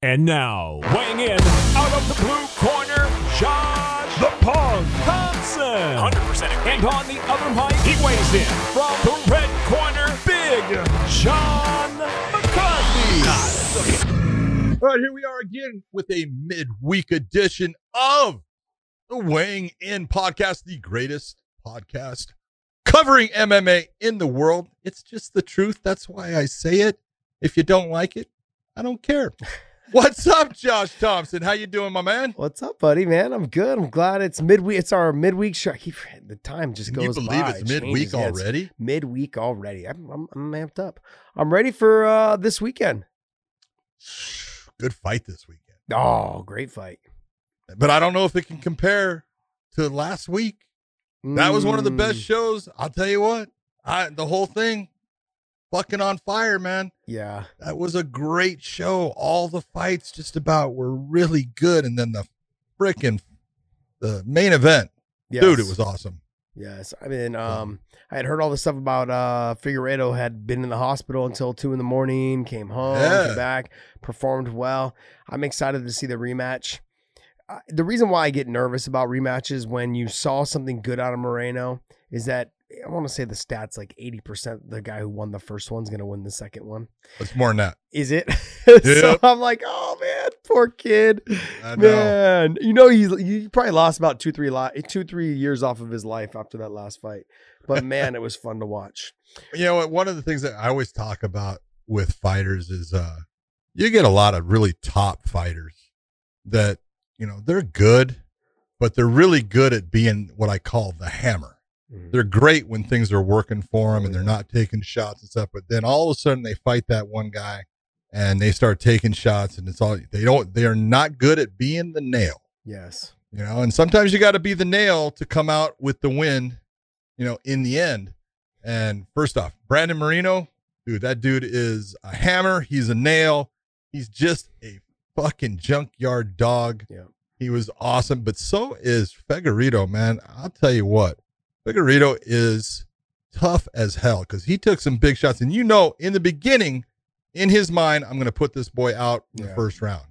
And now, weighing in out of the blue corner, Josh the Punk Thompson. 100% And on the other mic, he weighs in from the red corner, Big John McCarthy. All right, here we are again with a midweek edition of the Weighing In podcast, the greatest podcast covering MMA in the world. It's just the truth. That's why I say it. If you don't like it, I don't care. What's up, Josh Thompson? How you doing, my man? What's up, buddy? Man, I'm good. I'm glad it's midweek. It's our midweek show. Keep the time just Can you goes believe by. it's It midweek. Yeah, it's already? midweek already. I'm, I'm I'm amped up. I'm ready for uh this weekend. Good fight this weekend. Oh, great fight. But I don't know if it can compare to last week. That was one of the best Mm, shows. I'll tell you what. I the whole thing fucking on fire, man. Yeah, That was a great show. All the fights just about were really good. And then the frickin' the main event. yes. Dude, it was awesome. Yes, I mean, um, I had heard all this stuff about uh Figueiredo had been in the hospital until two in the morning, came home, Yeah. came back, performed well. I'm excited to see the rematch. Uh, the reason why I get nervous about rematches when you saw something good out of Moreno is that I want to say the stats like 80% the guy who won the first one's going to win the second one. It's more than that. Is it? so I'm like, oh man, poor kid. I know. Man, you know he's he probably lost about two three li- two three years off of his life after that last fight. But man, it was fun to watch. You know what? One of the things that I always talk about with fighters is uh you get a lot of really top fighters that, you know, they're good, but they're really good at being what I call the hammer. Mm-hmm. They're great when things are working for them and they're not taking shots and stuff, but then all of a sudden they fight that one guy and they start taking shots and it's all they don't they are not good at being the nail. Yes. you know and sometimes you got to be the nail to come out with the win you know in the end and first off brandon moreno dude that dude is a hammer he's a nail he's just a fucking junkyard dog Yeah. he was awesome but so is Figueiredo, man i'll tell you what Figueiredo is tough as hell because he took some big shots. And you know in the beginning in his mind i'm going to put this boy out in the first round.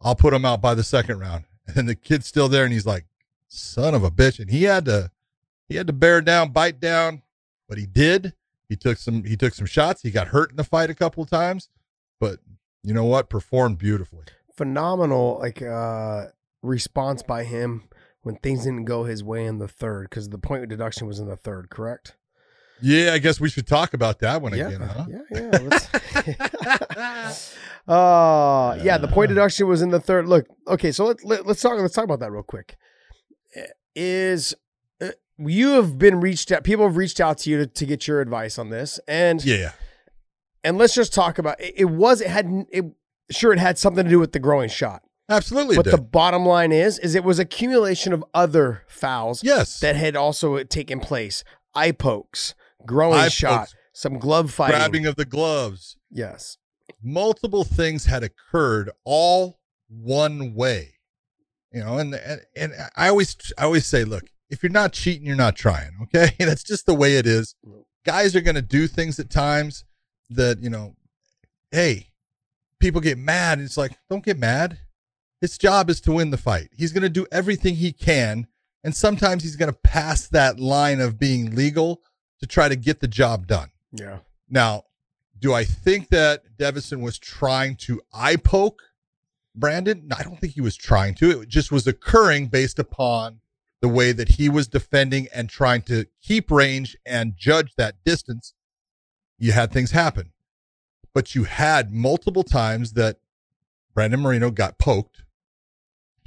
I'll put him out by the second round. And the kid's still there and he's like son of a bitch. And he had to he had to bear down bite down. But he did. He took some he took some shots. He got hurt in the fight a couple of times. But you know what? Performed beautifully. Phenomenal like uh response by him when things didn't go his way in the third because the point of deduction was in the third, correct? yeah i guess we should talk about that one yeah, again huh yeah, yeah. Uh yeah, the point deduction was in the third. Look, okay, so let, let, let's talk. Let's talk about that real quick. Is uh, you have been reached out? People have reached out to you to, to get your advice on this, and yeah and let's just talk about it. It was it had it sure it had something to do with the growing shot, absolutely but did. the bottom line is is it was accumulation of other fouls yes. that had also taken place. Eye pokes, growing Eye shot, pokes, some glove fighting. grabbing of the gloves. Yes, multiple things had occurred all one way. You know and and, and i always i always say look if you're not cheating you're not trying okay? That's just the way it is. Guys are going to do things at times that you know hey people get mad. And it's like don't get mad his job is to win the fight he's going to do everything he can and sometimes he's going to pass that line of being legal to try to get the job done yeah, now, do I think that Deiveson was trying to eye poke Brandon? No, I don't think he was trying to. It just was occurring based upon the way that he was defending and trying to keep range and judge that distance. You had things happen, but you had multiple times that Brandon Moreno got poked.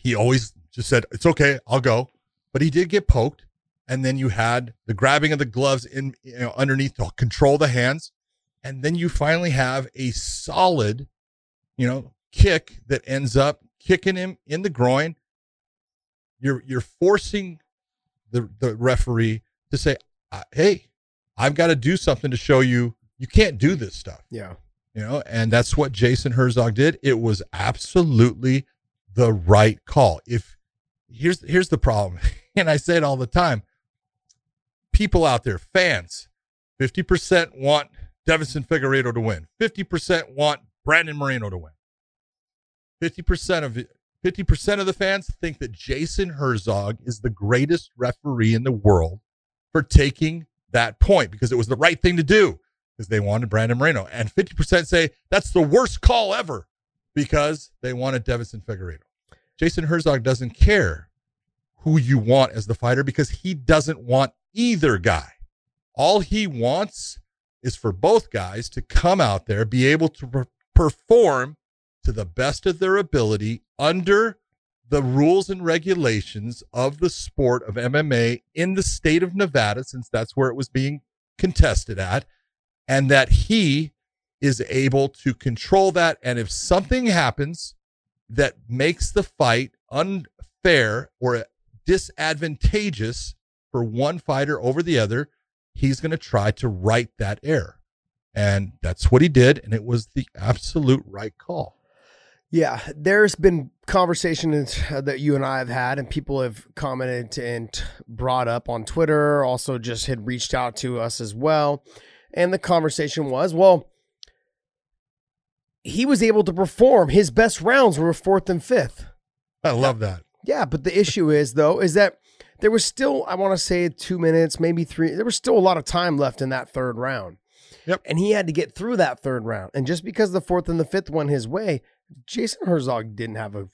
He always just said, It's okay, I'll go. But he did get poked. And then you had the grabbing of the gloves in you know, underneath to control the hands and then you finally have a solid, you know, kick that ends up kicking him in the groin. You're you're forcing the the referee to say, uh, "Hey, I've got to do something to show you you can't do this stuff." yeah. You know, and that's what Jason Herzog did. It was absolutely the right call. If here's here's the problem, and I say it all the time. People out there, fans, 50% want Deiveson Figueiredo to win. 50% want Brandon Moreno to win. 50% of 50% of the fans think that Jason Herzog is the greatest referee in the world for taking that point because it was the right thing to do because they wanted Brandon Moreno. And 50% say that's the worst call ever because they wanted Deiveson Figueiredo. Jason Herzog doesn't care who you want as the fighter because he doesn't want either guy. All he wants is for both guys to come out there, be able to per- perform to the best of their ability under the rules and regulations of the sport of MMA in the state of Nevada, since that's where it was being contested at, and that he is able to control that. And if something happens that makes the fight unfair or disadvantageous for one fighter over the other, he's going to try to right that error. And that's what he did. And it was the absolute right call. Yeah, there's been conversations uh, that you and I have had, and people have commented and brought up on Twitter, also just had reached out to us as well. And the conversation was, well, he was able to perform. His best rounds were fourth and fifth. I love that. Yeah, but the issue is, though, is that there was still, I want to say two minutes, maybe three, there was still a lot of time left in that third round. Yep. And he had to get through that third round. And just because the fourth and the fifth went his way, Jason Herzog didn't have a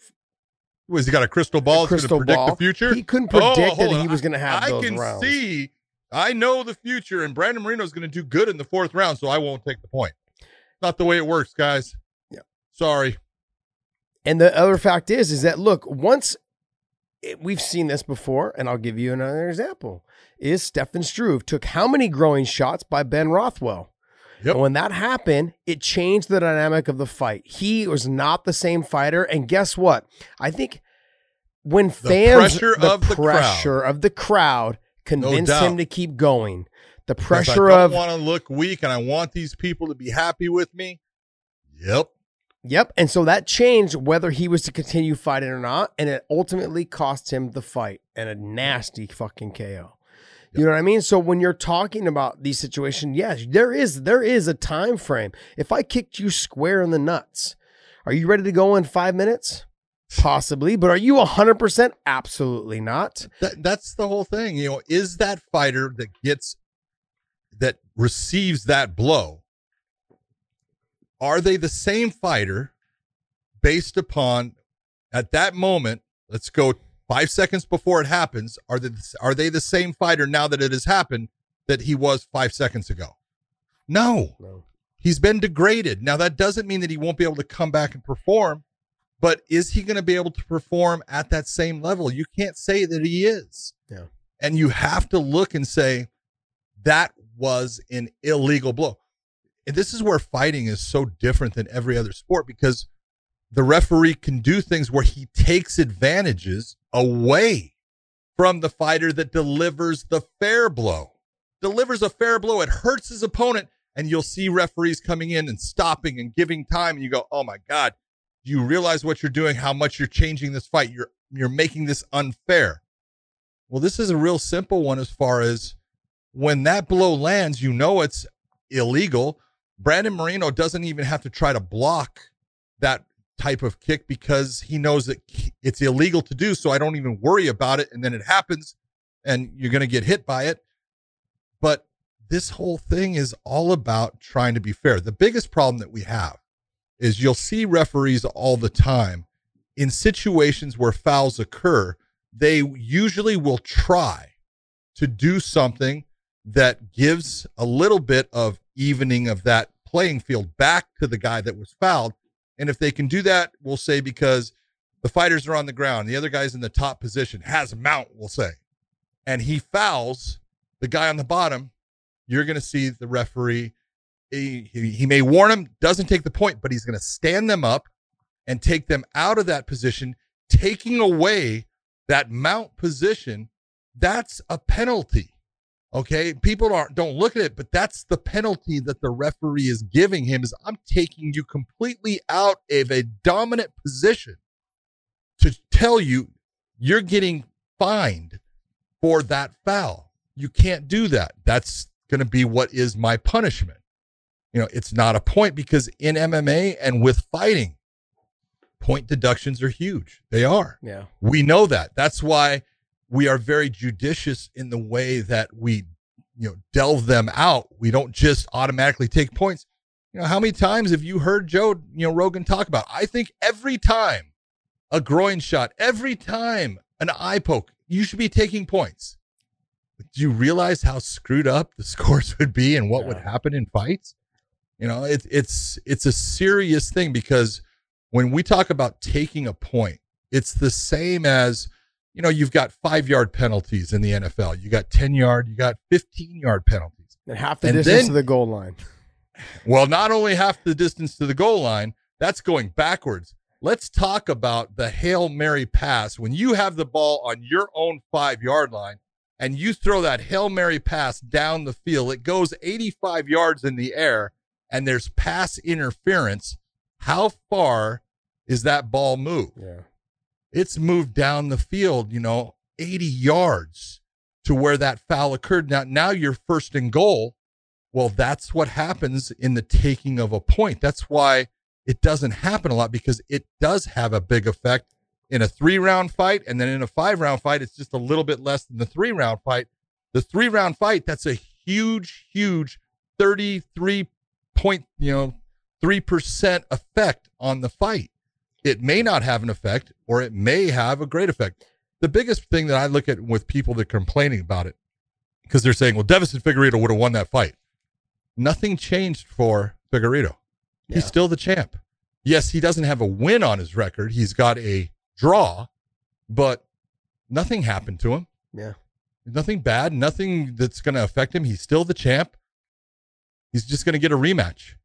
Was he got a crystal ball? crystal to predict ball. the future? He couldn't Oh, predict hold that he was going to have I those I can rounds. see. I know the future, and Brandon Moreno is going to do good in the fourth round, so I won't take the point. Not the way it works, guys. Yeah. Sorry. And the other fact is, is that look, once it, we've seen this before, and I'll give you another example. Is Stefan Struve took how many growing shots by Ben Rothwell? Yep. And when that happened, it changed the dynamic of the fight. He was not the same fighter, and guess what? I think when fans, pressure of the pressure of the crowd convinced doubt. him to keep going. The pressure I don't of want to look weak, and I want these people to be happy with me. Yep. Yep. And so that changed whether he was to continue fighting or not. And it ultimately cost him the fight and a nasty fucking KO. You know what I mean? So when you're talking about these situations, yes, there is there is a time frame. If I kicked you square in the nuts, are you ready to go in five minutes? Possibly, but are you 100%? Absolutely not. That, that's the whole thing. You know, is that fighter that gets that receives that blow? Are they the same fighter based upon at that moment? Let's go five seconds before it happens. Are they are they the same fighter now that it has happened that he was five seconds ago? No. No. He's been degraded. Now that doesn't mean that he won't be able to come back and perform, but is he going to be able to perform at that same level? You can't say that he is. Yeah. And you have to look and say that was an illegal blow. And this is where fighting is so different than every other sport because the referee can do things where he takes advantages away from the fighter that delivers the fair blow. Delivers a fair blow, it hurts his opponent, and you'll see referees coming in and stopping and giving time, and you go, "Oh my god, do you realize what you're doing? How much you're changing this fight? You're you're making this unfair." Well, this is a real simple one as far as when that blow lands, you know it's illegal. Brandon Moreno doesn't even have to try to block that type of kick because he knows that it's illegal to do. So I don't even worry about it. And then it happens and you're going to get hit by it. But this whole thing is all about trying to be fair. The biggest problem that we have is you'll see referees all the time in situations where fouls occur. They usually will try to do something that gives a little bit of evening of that playing field back to the guy that was fouled. And if they can do that, we'll say because the fighters are on the ground, the other guy's in the top position, has a mount, we'll say, and he fouls the guy on the bottom, you're going to see the referee. He, he, he may warn him, doesn't take the point, but he's going to stand them up and take them out of that position, taking away that mount position. That's a penalty. Okay, people aren't don't look at it, but that's the penalty that the referee is giving him is I'm taking you completely out of a dominant position to tell you you're getting fined for that foul. You can't do that. That's going to be what is my punishment. You know, it's not a point because in MMA and with fighting, point deductions are huge. They are. Yeah. We know that. That's why we are very judicious in the way that we, you know, delve them out. We don't just automatically take points. You know, how many times have you heard Joe, you know, Rogan talk about? I think every time a groin shot, every time an eye poke, you should be taking points. Do you realize how screwed up the scores would be and what would happen in fights? You know, it's it's it's a serious thing because when we talk about taking a point, it's the same as you know, you've got five yard penalties in the NFL. You got 10 yard, you got 15 yard penalties. And half the And distance then- to the goal line. Well, not only half the distance to the goal line, that's going backwards. Let's talk about the Hail Mary pass. When you have the ball on your own five yard line and you throw that Hail Mary pass down the field, it goes 85 yards in the air and there's pass interference. How far is that ball moved? Yeah. It's moved down the field, you know, 80 yards to where that foul occurred. Now, now you're first and goal. Well, that's what happens in the taking of a point. That's why it doesn't happen a lot because it does have a big effect in a three round fight. And then in a five round fight, it's just a little bit less than the three round fight. The three round fight, that's a huge, huge 33 point, you know, 3% effect on the fight it may not have an effect or it may have a great effect. The biggest thing that I look at with people that are complaining about it, because they're saying, well, Deiveson Figueiredo would have won that fight. Nothing changed for Figueiredo. Yeah. He's still the champ. Yes, he doesn't have a win on his record. He's got a draw, but nothing happened to him. Yeah. Nothing bad, nothing that's going to affect him. He's still the champ. He's just going to get a rematch.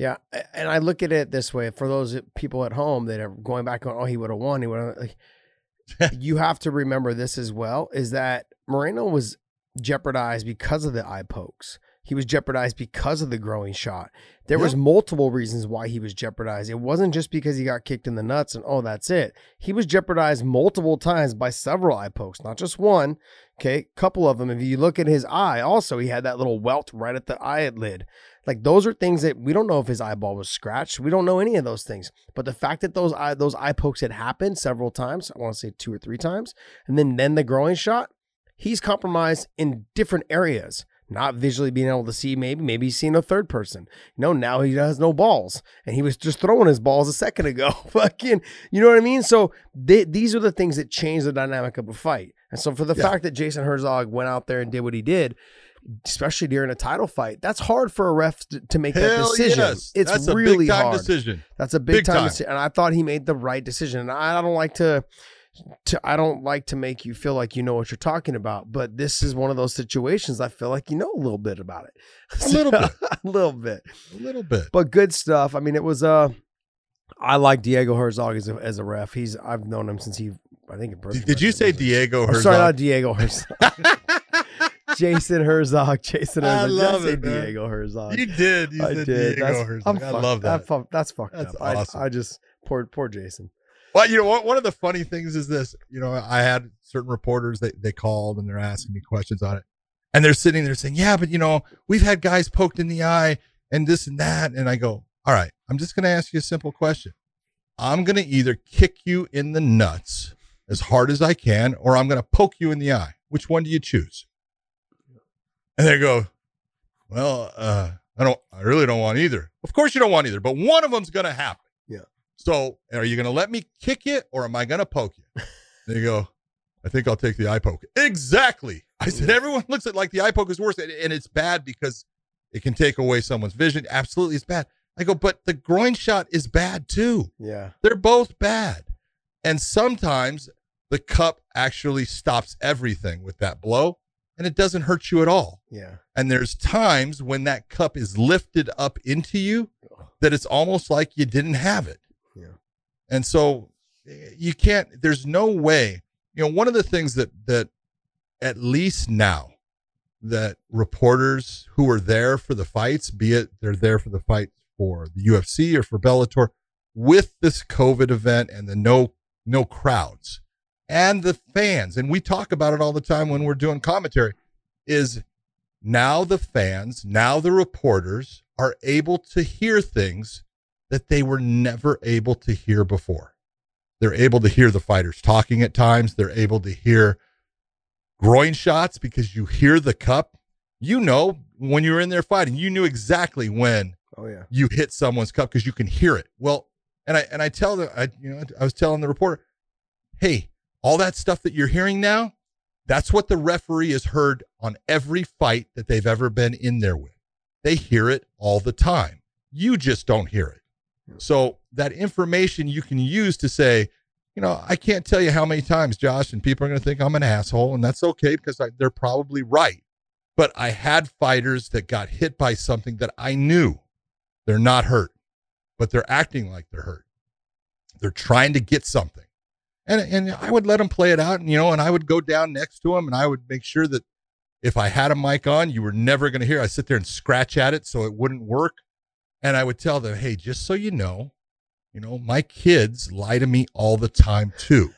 Yeah, and I look at it this way: for those uh, people at home that are going back on, oh, he would have won. He would have. Like, you have to remember this as well: is that Moreno was jeopardized because of the eye pokes. He was jeopardized because of the growing shot. There was multiple reasons why he was jeopardized. It wasn't just because he got kicked in the nuts and oh, that's it. He was jeopardized multiple times by several eye pokes, not just one. Okay, couple of them. If you look at his eye, also he had that little welt right at the eyelid. Like those are things that we don't know if his eyeball was scratched. We don't know any of those things. But the fact that those eye those eye pokes had happened several times, I want to say two or three times, and then then the growing shot, he's compromised in different areas. Not visually being able to see, maybe, maybe he's seeing a third person. No, now he has no balls, and he was just throwing his balls a second ago. Fucking, you know what I mean? So they, these are the things that change the dynamic of a fight. And so for the Yeah. fact that Jason Herzog went out there and did what he did, especially during a title fight, that's hard for a ref to, to make that decision. yes. It's That's really a big time hard. decision. That's a big, Big time, time. decision, and I thought he made the right decision. And I, don't like to, to, I don't like to make you feel like you know what you're talking about, but this is one of those situations I feel like you know a little bit about it, A little bit. a little bit, A little bit. but good stuff. I mean, it was uh, I like Diego Herzog as a, as a ref. He's I've known him since he, I think. in Did, did you say Diego Herzog? sorry, not Diego Herzog. Jason Herzog. Jason I Herzog. Did love it, man. Diego Herzog. You did. You I said did. Diego That's, Herzog. I'm I love that. fu- that's fucked That's up. I, awesome. I just poor poor Jason. Well, you know what? One of the funny things is this. You know, I had certain reporters they they called and they're asking me questions on it, and they're sitting there saying, "Yeah, but you know, we've had guys poked in the eye and this and that," and I go, "All right, I'm just going to ask you a simple question. I'm going to either kick you in the nuts as hard as I can, or I'm going to poke you in the eye. Which one do you choose?" And they go, "Well, uh, I don't. I really don't want either. Of course, you don't want either, but one of them's going to happen." Yeah. So, are you going to let me kick you or am I going to poke you? they go. I think I'll take the eye poke. Exactly. I said, everyone looks at like the eye poke is worse. And, and it's bad because it can take away someone's vision. Absolutely, it's bad. I go, but the groin shot is bad too. Yeah. They're both bad. And sometimes the cup actually stops everything with that blow and it doesn't hurt you at all. Yeah. And there's times when that cup is lifted up into you that it's almost like you didn't have it. Yeah. And so eh, you can't, there's no way, you know, one of the things that, that at least now that reporters who are there for the fights, be it they're there for the fight for the UFC or for Bellator, with this COVID event and the no, no crowds and the fans, and we talk about it all the time when we're doing commentary, is now the fans, now the reporters are able to hear things that they were never able to hear before. They're able to hear the fighters talking at times. They're able to hear groin shots because you hear the cup. You know, when you were in there fighting, you knew exactly when Oh yeah. you hit someone's cup because you can hear it. Well, and I and I tell the I you know I was telling the reporter, hey, all that stuff that you're hearing now, that's what the referee has heard on every fight that they've ever been in there with. They hear it all the time. You just don't hear it. So that information you can use to say, you know, I can't tell you how many times, Josh, and people are going to think I'm an asshole, and that's okay because I, they're probably right. But I had fighters that got hit by something that I knew they're not hurt, but they're acting like they're hurt. They're trying to get something. And, and I would let them play it out, and you know, and I would go down next to them, and I would make sure that if I had a mic on, you were never going to hear. I sit there and scratch at it so it wouldn't work, and I would tell them, "Hey, just so you know, you know, my kids lie to me all the time too,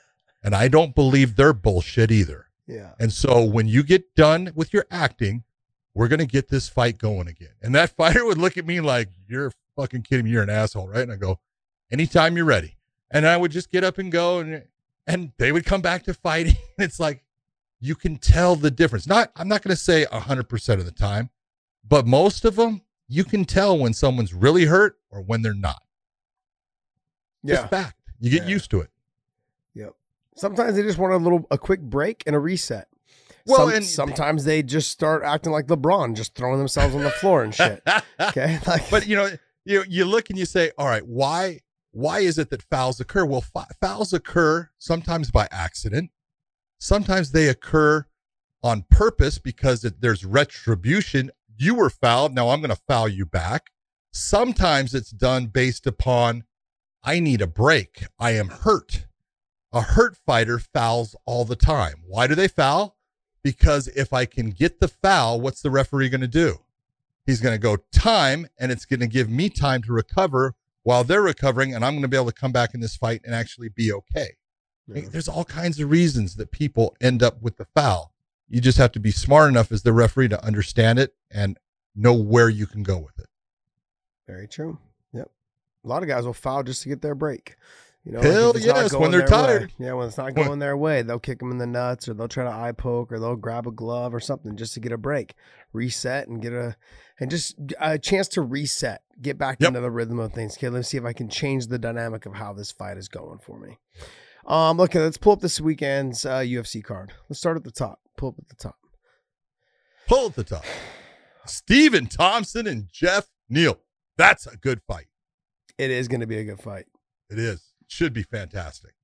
and I don't believe their bullshit either. Yeah. And so when you get done with your acting, we're going to get this fight going again. And that fighter would look at me like, you're fucking kidding me. You're an asshole, right? And I go, anytime you're ready. And I would just get up and go and, and they would come back to fighting. it's like, you can tell the difference. Not, I'm not going to say hundred percent of the time, but most of them, you can tell when someone's really hurt or when they're not. Yeah. Just fact. You get Yeah. used to it. Yep. Sometimes they just want a little a quick break and a reset. Well, Some- and- sometimes they just start acting like LeBron, just throwing themselves on the floor and shit. Okay, like, but you know, you you look and you say, all right, why why is it that fouls occur? Well, fouls occur sometimes by accident. Sometimes they occur on purpose because there's retribution. You were fouled, now I'm going to foul you back. Sometimes it's done based upon I need a break. I am hurt. A hurt fighter fouls all the time. Why do they foul? Because if I can get the foul, what's the referee going to do? He's going to go time, and it's going to give me time to recover while they're recovering, and I'm going to be able to come back in this fight and actually be okay. Yeah. There's all kinds of reasons that people end up with the foul. You just have to be smart enough as the referee to understand it and know where you can go with it. very true. Yep. A lot of guys will foul just to get their break. You know, Hell yes, when they're their way. tired. Yeah, when it's not When- going their way, they'll kick them in the nuts, or they'll try to eye poke, or they'll grab a glove or something just to get a break, reset, and get a and just a chance to reset, get back Yep. into the rhythm of things. Okay, let's see if I can change the dynamic of how this fight is going for me. Um, okay, let's pull up this weekend's uh, UFC card. Let's start at the top. Pull up at the top. Pull at the top. Stephen Thompson and Jeff Neal. That's a good fight. It is going to be a good fight. It is. Should be fantastic.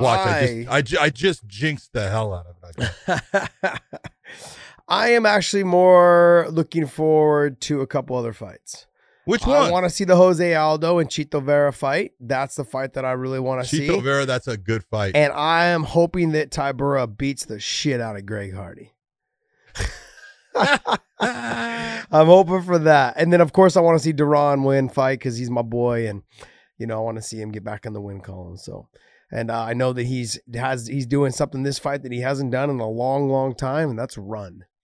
Watch, I, just I, I just jinxed the hell out of it. I I am actually more looking forward to a couple other fights. Which one? I want to see the Jose Aldo and Chito Vera fight. That's the fight that I really want to see. Chito Vera, that's a good fight. And I am hoping that Tybura beats the shit out of Greg Hardy. I'm hoping for that. And then, of course, I want to see Deron Winn fight because he's my boy, and you know I want to see him get back in the win column. So, and uh, I know that he's has he's doing something this fight that he hasn't done in a long, long time, and that's run.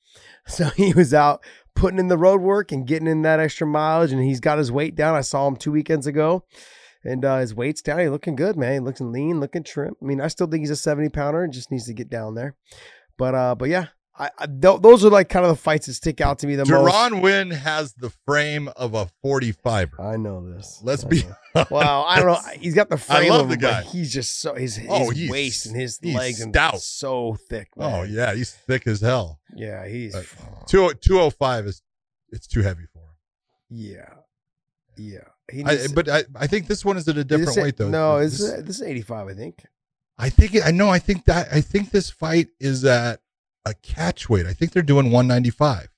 So he was out putting in the road work and getting in that extra mileage, and he's got his weight down. I saw him two weekends ago. And uh, his weight's down. He's looking good, man. He looking lean, looking trim. I mean, I still think he's a 70 pounder. and Just needs to get down there. But uh, but yeah, I, I th- those are like kind of the fights that stick out to me the most. Deron Winn has the frame of a 45er. I know this. Let's I be. Wow, Well, I don't know. He's got the frame. I love of the him, guy. He's just so his, oh, his Oh, he's- waist and his he's legs and stout. so thick. Oh, yeah. He's thick as hell. yeah. He's Right. Two, 205 is it's too heavy for him. yeah, yeah. He I, but I, I think this one is at a different weight, though. No, This- this is 85, I think. I think it, I know. I think that I think this fight is at a catch weight. I think they're doing 195,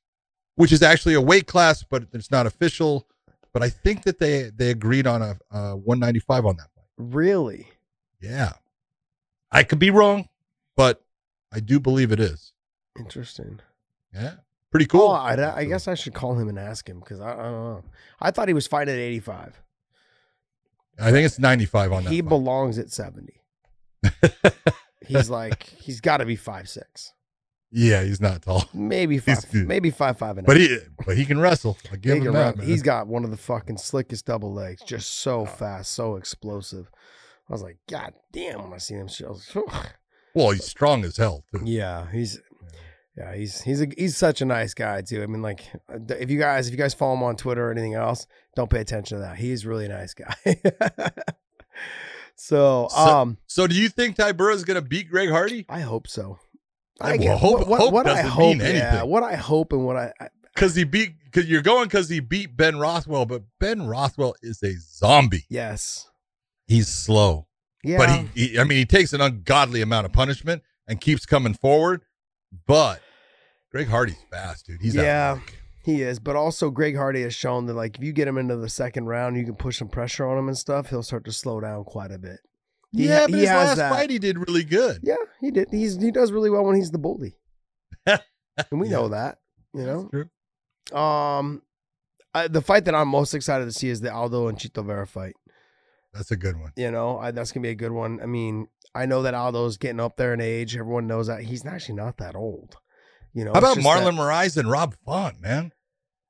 which is actually a weight class, but it's not official. But I think that they they agreed on a, a 195 on that fight. Really? Yeah, I could be wrong, but I do believe it is. Interesting. Yeah, pretty cool. Oh, I, I guess I should call him and ask him because I, I don't know. I thought he was fighting at 85. I think it's 95 on that. He fight. belongs at 70. he's like, he's got to be five six. Yeah, he's not tall, maybe five, maybe five five and but he but he can wrestle. I give him that. Man. He's got one of the fucking slickest double legs, just Oh. so fast, so explosive. I was like, God damn! When I seen him, I was, well, he's strong as hell too. yeah, he's yeah, he's he's a, he's such a nice guy too. I mean, like if you guys if you guys follow him on Twitter or anything else, don't pay attention to that. He's really a nice guy. so, So- um, So, do you think Tybura is going to beat Greg Hardy? I hope so. I- well, hope- what, what, hope what I hope, yeah, what I hope and what I, I Because he beat. Because you're going because he beat Ben Rothwell, but Ben Rothwell is a zombie. yes, He's slow, yeah, but he, he. I mean, he takes an ungodly amount of punishment and keeps coming forward. But Greg Hardy's fast, dude. He's Yeah. He is, but also Greg Hardy has shown that like if you get him into the second round, you can push some pressure on him and stuff. He'll start to slow down quite a bit. He- yeah, but his last that- fight he did really good. Yeah, he did. He's he does really well when he's the bully, and we Yeah. know that. You know, That's true. um, I, the fight that I'm most excited to see is the Aldo and Chito Vera fight. That's a good one. You know, I, that's gonna be a good one. I mean, I know that Aldo's getting up there in age. Everyone knows that he's actually not that old. You know, How about Marlon that- Moraes and Rob Font, man?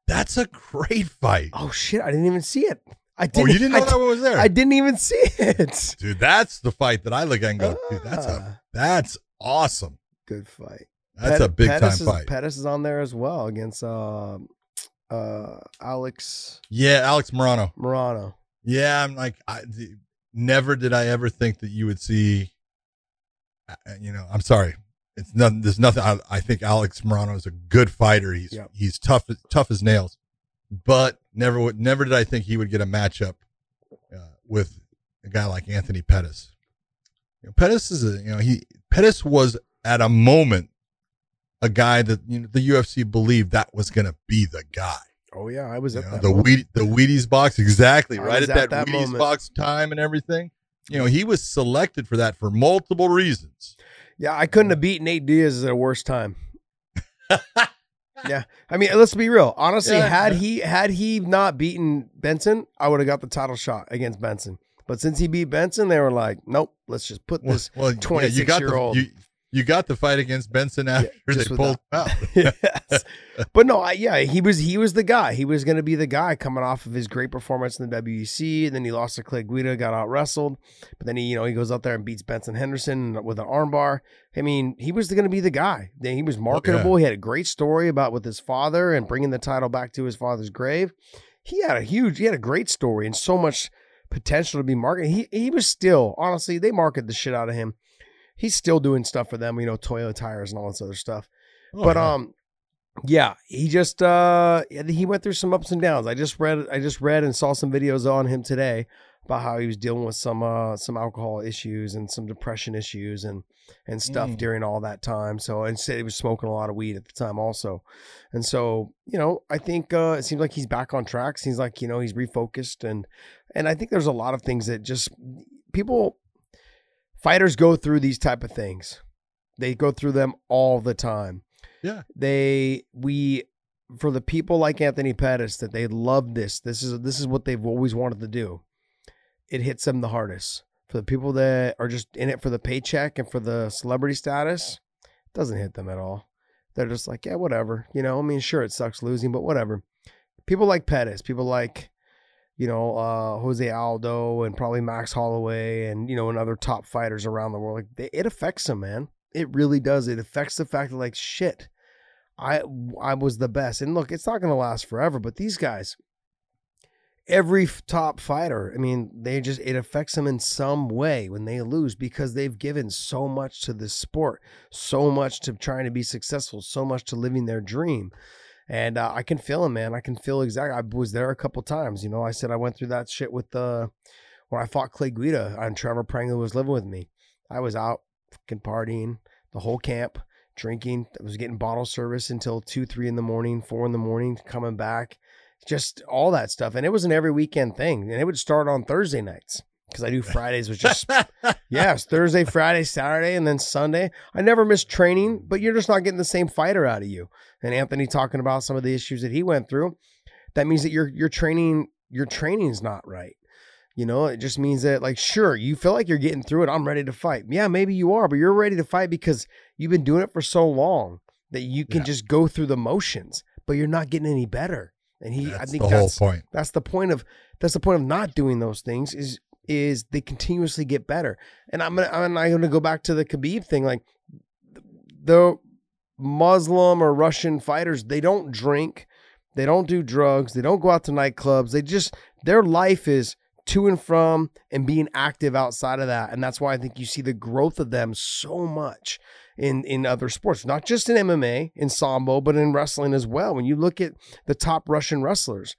That's a great fight. oh shit! I didn't even see it. I Oh, didn't. you didn't know I, that one was there? I didn't even see it. Dude, that's the fight that I look at and go, dude, that's a Ah, that's awesome. good fight. That's Pet- a big Pettis time is, fight. Pettis is on there as well against uh, uh, Alex yeah, Alex Morono. Morono. Yeah, I'm like, I never did I ever think that you would see. uh, You know, I'm sorry. It's nothing. There's nothing. I, I think Alex Morono is a good fighter. He's Yep. he's tough, tough as nails. But never would, never did I think he would get a matchup uh, with a guy like Anthony Pettis. You know, Pettis is a you know he Pettis was at a moment a guy that you know the UFC believed that was going to be the guy. Oh yeah, I was You at know, the moment. Wheat, the Wheaties box, exactly I right at at that, that Wheaties moment. box time and everything. You know, he was selected for that for multiple reasons. Yeah, I couldn't have beaten Nate Diaz at a worse time. yeah, I mean, let's be real. Honestly, Yeah, had he had he not beaten Benson, I would have got the title shot against Benson. But since he beat Benson, they were like, "Nope, let's just put Well, this." well, yeah, you got the 26-year-old. you, you got the fight against Benson after just they pulled him out. yes. But no, I, yeah, he was he was the guy. He was going to be the guy coming off of his great performance in the WEC. And then he lost to Clay Guida, got out wrestled. But then he, you know, he goes out there and beats Benson Henderson with an armbar. I mean, he was going to be the guy. Then he was oh, marketable. He had a great story about with his father and bringing the title back to his father's grave. He had a huge, he had a great story and so much potential to be marketed. He he was still honestly they marketed the shit out of him. He's still doing stuff for them, you know, Toyo tires and all this other stuff. Oh, but yeah. um yeah he just uh he went through some ups and downs. I just read i just read and saw some videos on him today about how he was dealing with some uh some alcohol issues and some depression issues and and stuff Mm. during all that time. So and said he was smoking a lot of weed at the time also. And so you know i think uh it seems like he's back on track. Seems like you know he's refocused and and i think there's a lot of things that just people fighters go through these type of things they go through them all the time Yeah. they we for the people like Anthony Pettis that they love this. This is this is what they've always wanted to do. It hits them the hardest. For the people that are just in it for the paycheck and for the celebrity status, it doesn't hit them at all. They're just like, yeah, whatever. You know, I mean, sure, it sucks losing, but whatever. People like Pettis, people like, you know, uh, Jose Aldo and probably Max Holloway and, you know, and other top fighters around the world. Like, they, it affects them, man. It really does. It affects the fact that, like, shit, I I was the best. And look, it's not going to last forever, but these guys, every top fighter, I mean, they just it affects them in some way when they lose because they've given so much to this sport, so much to trying to be successful, so much to living their dream. And uh, I can feel him, man. I can feel exactly. I was there a couple times. You know, I said I went through that shit with the when I fought Clay Guida and Trevor Prangley was living with me. I was out fucking partying the whole camp, drinking. I was getting bottle service until two, three in the morning, four in the morning, coming back, just all that stuff. And it was an every weekend thing. And it would start on Thursday nights because I knew Fridays was just yes, Thursday, Friday, Saturday, and then Sunday. I never missed training, but you're just not getting the same fighter out of you. And Anthony talking about some of the issues that he went through. That means that your your training your training's not right. You know, it just means that like sure, you feel like you're getting through it. I'm ready to fight. Yeah, maybe you are, but you're ready to fight because you've been doing it for so long. that you can Yeah. just go through the motions, but you're not getting any better. And he, I think the whole point. that's the point of that's the point of not doing those things is is they continuously get better. And I'm gonna I'm not gonna go back to the Khabib thing. Like the Muslim or Russian fighters, they don't drink, they don't do drugs, they don't go out to nightclubs. They just their life is to and from and being active outside of that. And that's why I think you see the growth of them so much in in other sports, not just in MMA, in sambo, but in wrestling as well. When you look at the top Russian wrestlers,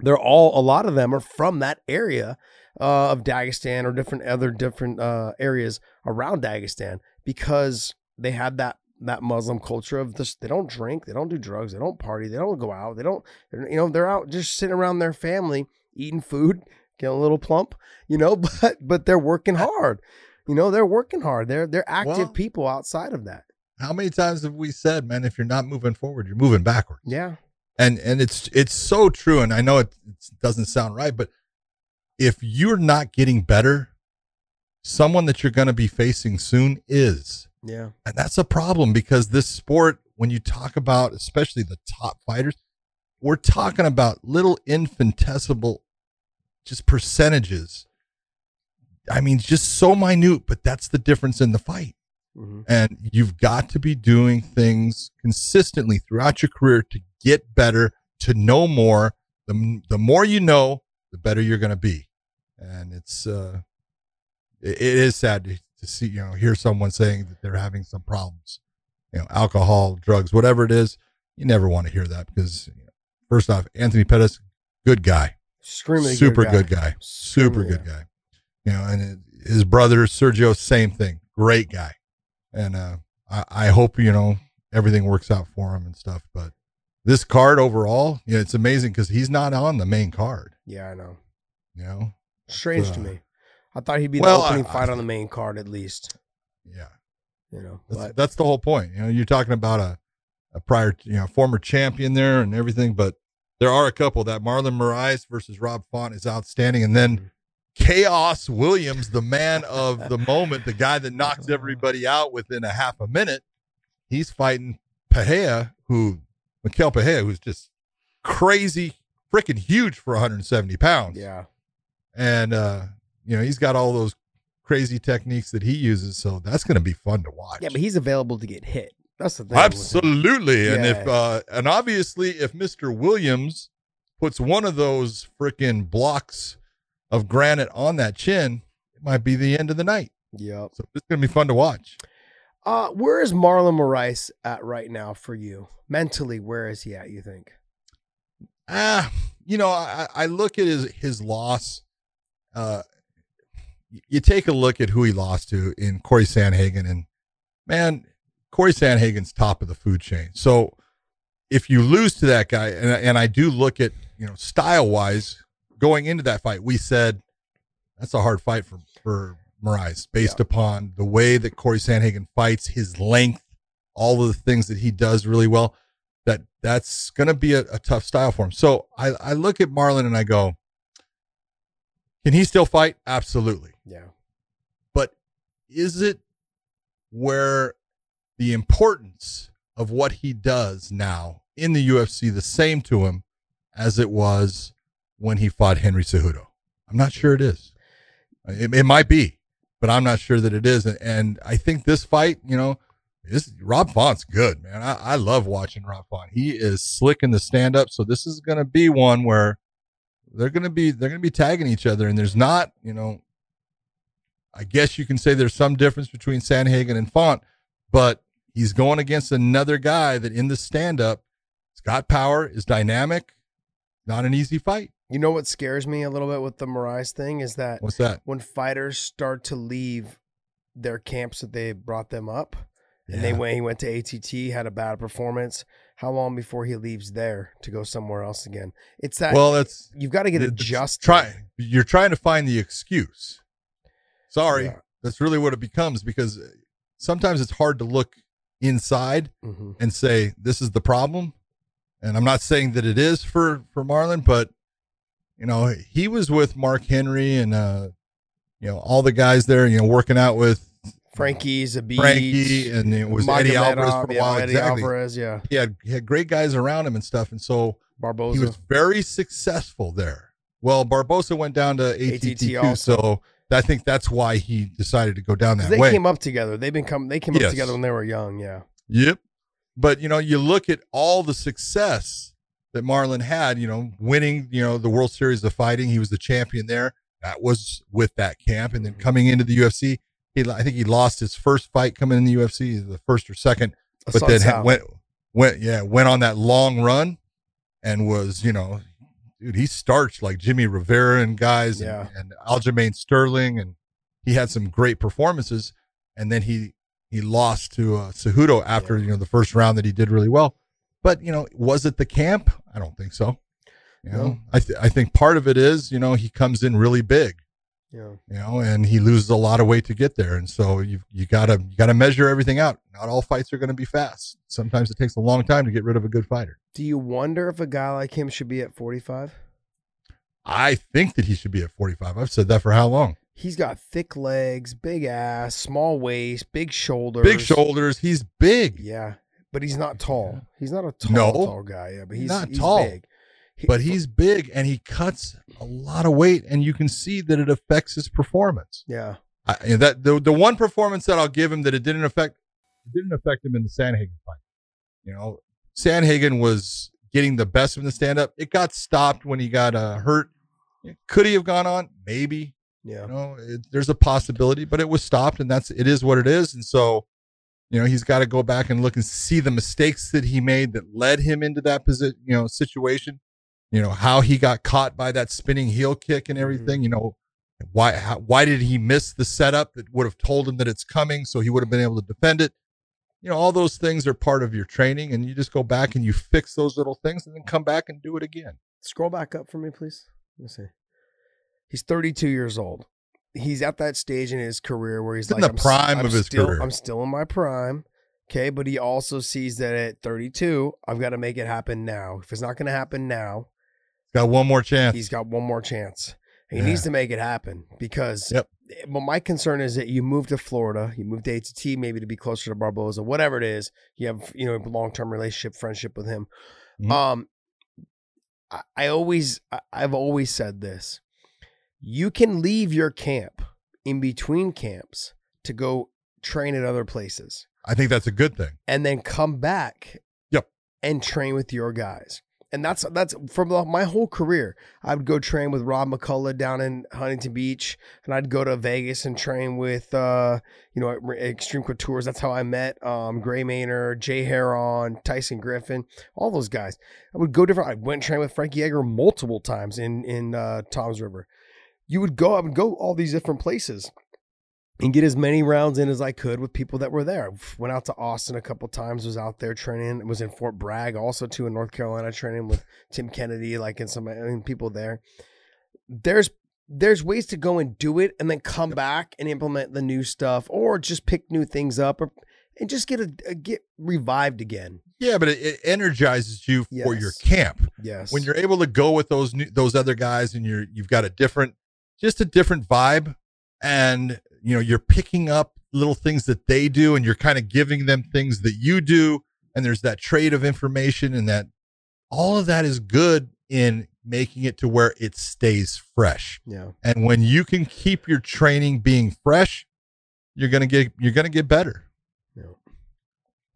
they're all a lot of them are from that area uh, of Dagestan or different other different uh, areas around Dagestan because they have that that Muslim culture of this. They don't drink, they don't do drugs, they don't party, they don't go out, they don't. You know, they're out just sitting around their family eating food, getting a little plump, you know, but but they're working hard. You know, they're working hard. They're they're active Well- people outside of that. How many times have we said, man, if you're not moving forward, you're moving backwards? Yeah. and and it's it's so true and i know it, it doesn't sound right but if you're not getting better someone that you're going to be facing soon is Yeah. and that's a problem because this sport when you talk about especially the top fighters we're talking about little infinitesimal just percentages i mean just so minute but that's the difference in the fight Mhm. and you've got to be doing things consistently throughout your career to get better, to know more. The, the more you know, the better you're going to be. And it's, uh, it, it is sad to, to see, you know, hear someone saying that they're having some problems, you know, alcohol, drugs, whatever it is. You never want to hear that because, you know, first off, Anthony Pettis, good guy, Extremely super good good guy. guy, super good guy. You know, and it- his brother Sergio, same thing, great guy. And uh, I, I hope you know everything works out for him and stuff. But this card overall, yeah, it's amazing because he's not on the main card. Yeah, I know. You know, Strange to me. I thought he'd be well, the opening I- fight I- on the main card at least. yeah, You know, that's but that's the whole point. You know, you're talking about a a prior, you know, former champion there and everything, but there are a couple that Marlon Moraes versus Rob Font is outstanding, and then. Mm-hmm. Khaos Williams, the man of the moment, the guy that knocks everybody out within a half a minute, he's fighting Pereira, who Michel Pereira, who's just crazy, freaking huge for 170 pounds. yeah, And uh, you know, he's got all those crazy techniques that he uses, so that's gonna be fun to watch. yeah, but he's available to get hit. That's the thing. Absolutely. And if uh and obviously if Mr. Williams puts one of those freaking blocks of granite on that chin, it might be the end of the night. Yep. So it's gonna be fun to watch. Uh, where is Marlon Moraes at right now for you mentally? Where is he at? You think? Ah, you know, I, I look at his his loss. Uh you take a look at who he lost to in Cory Sandhagen, and man, Cory Sandhagen's top of the food chain. So if you lose to that guy, and, and I do look at you know style wise going into that fight, we said that's a hard fight for for Moraes based upon the way that Cory Sandhagen fights, his length, all of the things that he does really well. That that's going to be a, a tough style for him. So I, I look at Marlon and I go, can he still fight? Absolutely Yeah. but is it where the importance of what he does now in the UFC the same to him as it was when he fought Henry Cejudo? I'm not sure it is. It, it might be, but I'm not sure that it is. And, and I think this fight, you know, this Rob Font's good, man. I, I love watching Rob Font. He is slick in the stand up. So this is going to be one where they're going to be they're going to be tagging each other, and there's not, you know, I guess you can say there's some difference between Sandhagen and Font, but he's going against another guy that in the stand up, has got power, is dynamic, not an easy fight. You know what scares me a little bit with the Moraes thing is that What's that? when fighters start to leave their camps that they brought them up, and they went, he went to ATT, had a bad performance. How long before he leaves there to go somewhere else again? It's that Well, that's you've got to get adjusted. Try you're trying to find the excuse. Sorry, Yeah. that's really what it becomes because sometimes it's hard to look inside Mhm. and say this is the problem. And I'm not saying that it is for for Marlon, but you know he was with Mark Henry and uh, you know all the guys there, you know working out with Frankie, Zabit, Frankie, and it was Eddie Alvarez for a yeah, while. Eddie exactly. Alvarez, yeah, He had he had great guys around him and stuff, and so Barboza. he was very successful there. Well, Barboza went down to ATT, ATT too, also. so I think that's why he decided to go down that they way. They came up together. They've been come. They came Yes. up together when they were young. Yeah, Yep. But you know, you look at all the success that Marlon had, you know, winning, you know, the World Series of Fighting. He was the champion there. That was with that camp. And then mm-hmm. coming into the UFC, he I think he lost his first fight coming in the UFC, the first or second, but then had, went went yeah, went on that long run and was, you know, dude, he starched like Jimmy Rivera and guys Yeah. and, and Aljamain Sterling and he had some great performances and then he he lost to uh, Cejudo after Yeah. you know the first round that he did really well. But you know, was it the camp? I don't think so. You know, No. I th- I think part of it is you know he comes in really big, yeah. you know, and he loses a lot of weight to get there, and so you you gotta you gotta measure everything out. Not all fights are going to be fast. Sometimes it takes a long time to get rid of a good fighter. Do you wonder if a guy like him should be at forty-five? I think that he should be at 45. I've said that for how long? He's got thick legs, big ass, small waist, big shoulders. Big shoulders. He's big, Yeah, but he's not tall. He's not a tall, No. tall guy. Yeah, but he's Not he's tall. Big. But he's big and he cuts a lot of weight, and you can see that it affects his performance. yeah, I, that the the one performance that I'll give him that it didn't affect it didn't affect him in the Sandhagen fight. You know, Sandhagen was getting the best of the stand up. It got stopped when he got uh, hurt. Could he have gone on? Maybe. yeah. You know, it, there's a possibility, but it was stopped, and that's it is what it is. And so, you know, he's got to go back and look and see the mistakes that he made that led him into that position, you know, situation. You know how he got caught by that spinning heel kick and mm-hmm. everything. You know why how, why did he miss the setup that would have told him that it's coming, so he would have been able to defend it. You know, all those things are part of your training, and you just go back and you fix those little things, and then come back and do it again. Scroll back up for me, please. Let me see. He's 32 years old. He's at that stage in his career where he's in like the I'm prime I'm of his still, career. I'm still in my prime. Okay, but he also sees that at 32, I've got to make it happen now. If it's not going to happen now, Got one more chance. he's got one more chance. He Yeah. needs to make it happen because. Yep. But my concern is that you move to Florida, you move to ATT, maybe to be closer to Barboza, whatever it is. You have you know a long term relationship, friendship with him. Mhm. Um, I, I always I, I've always said this: you can leave your camp in between camps to go train at other places, I think that's a good thing. and then come back. Yep. And train with your guys. And that's that's from my whole career. I would go train with Rob McCullough down in Huntington Beach, and I'd go to Vegas and train with uh, you know Xtreme Couture. That's how I met um, Gray Maynard, Jay Hieron, Tyson Griffin, all those guys. I would go different. I went and trained with Frankie Edgar multiple times in in uh, Tom's River. You would go. I would go all these different places and get as many rounds in as I could with people that were there. Went out to Austin a couple times. Was out there training. Was in Fort Bragg also too in North Carolina training with Tim Kennedy, like and some I mean, people there. There's there's ways to go and do it and then come back and implement the new stuff or just pick new things up or and just get a, a get revived again. Yeah, but it, it energizes you for your camp. Yes. when you're able to go with those new, those other guys and you're you've got a different just a different vibe and you know you're picking up little things that they do and you're kind of giving them things that you do and there's that trade of information and that all of that is good in making it to where it stays fresh yeah. and when you can keep your training being fresh you're going to get you're going to get better Yeah,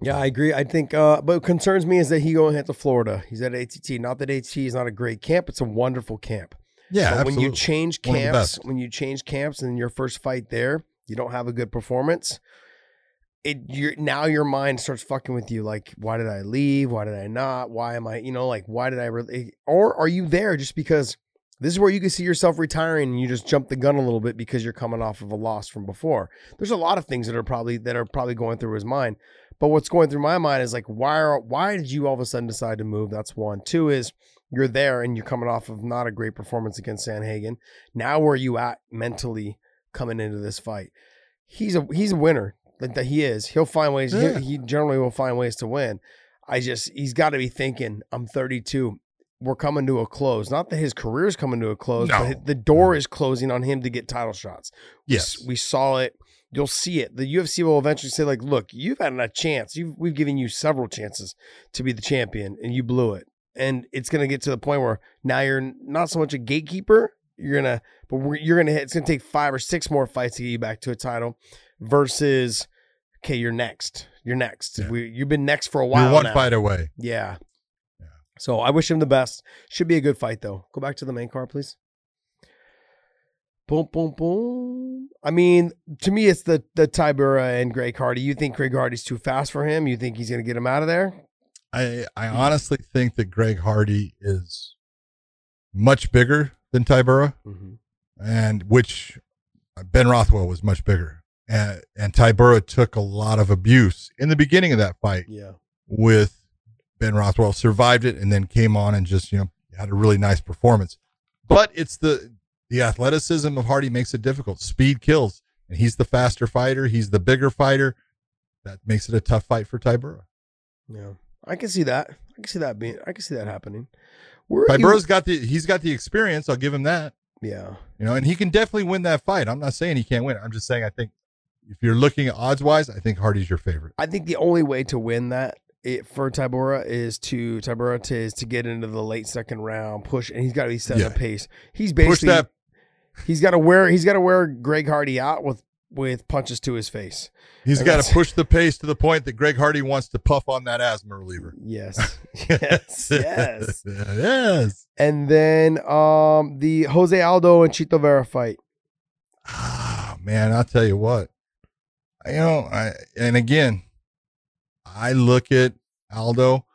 Yeah, I agree. I think, uh, but what concerns me is that he going to Florida. He's at ATT. Not that ATT is not a great camp; it's a wonderful camp. Yeah but when you change One of the camps, when you change camps and your first fight there, you don't have a good performance. It you're now your mind starts fucking with you. Like, why did I leave? Why did I not? Why am I? You know, like, why did I really? Eh, or are you there just because this is where you can see yourself retiring and you just jump the gun a little bit because you're coming off of a loss from before? There's a lot of things that are probably that are probably going through his mind. But what's going through my mind is like, why are why did you all of a sudden decide to move? That's one. Two is you're there and you're coming off of not a great performance against Sandhagen. Now where are you at mentally coming into this fight? He's a he's a winner. Like that he is. He'll find ways. Yeah. He, he generally will find ways to win. I just he's got to be thinking. I'm 32. We're coming to a close. Not that his career is coming to a close, No. but the door mm. is closing on him to get title shots. Yes s- we saw it you'll see it. The UFC will eventually say, like, look, you've had a chance. You've, we've given you several chances to be the champion, and you blew it. And it's going to get to the point where now you're not so much a gatekeeper. You're gonna, but you're gonna. Hit. It's gonna take five or six more fights to get you back to a title, versus, okay, you're next. You're next. Yeah. We, you've been next for a while. You're one now. fight away. Yeah. Yeah. So I wish him the best. Should be a good fight though. Go back to the main card, please. Boom, boom, boom. I mean, to me, it's the the Tybura and Greg Hardy. You think Greg Hardy's too fast for him? You think he's gonna get him out of there? I I honestly think that Greg Hardy is much bigger than Tybura, Mm-hmm. and which uh, Ben Rothwell was much bigger, and and Tybura took a lot of abuse in the beginning of that fight Yeah. with Ben Rothwell, survived it, and then came on and just you know had a really nice performance. But it's the the athleticism of Hardy makes it difficult. Speed kills, and he's the faster fighter. He's the bigger fighter. That makes it a tough fight for Tybura. Yeah. I can see that. I can see that being. I can see that happening. Where you- Tybura's got the he's got the experience. I'll give him that. Yeah. You know, and he can definitely win that fight. I'm not saying he can't win. I'm just saying I think if you're looking at odds wise, I think Hardy's your favorite. I think the only way to win that it, for Tybura is to Tybura to, is to get into the late second round, push, and he's got to be setting Yeah. a pace. He's basically that. he's got to wear he's got to wear Greg Hardy out with with punches to his face. He's and got to push the pace to the point that Greg Hardy wants to puff on that asthma reliever. Yes, yes, yes. yes. And then um the Jose Aldo and Chito Vera fight. Ah, man, I'll tell you what. You know, I and again, I look at Aldo,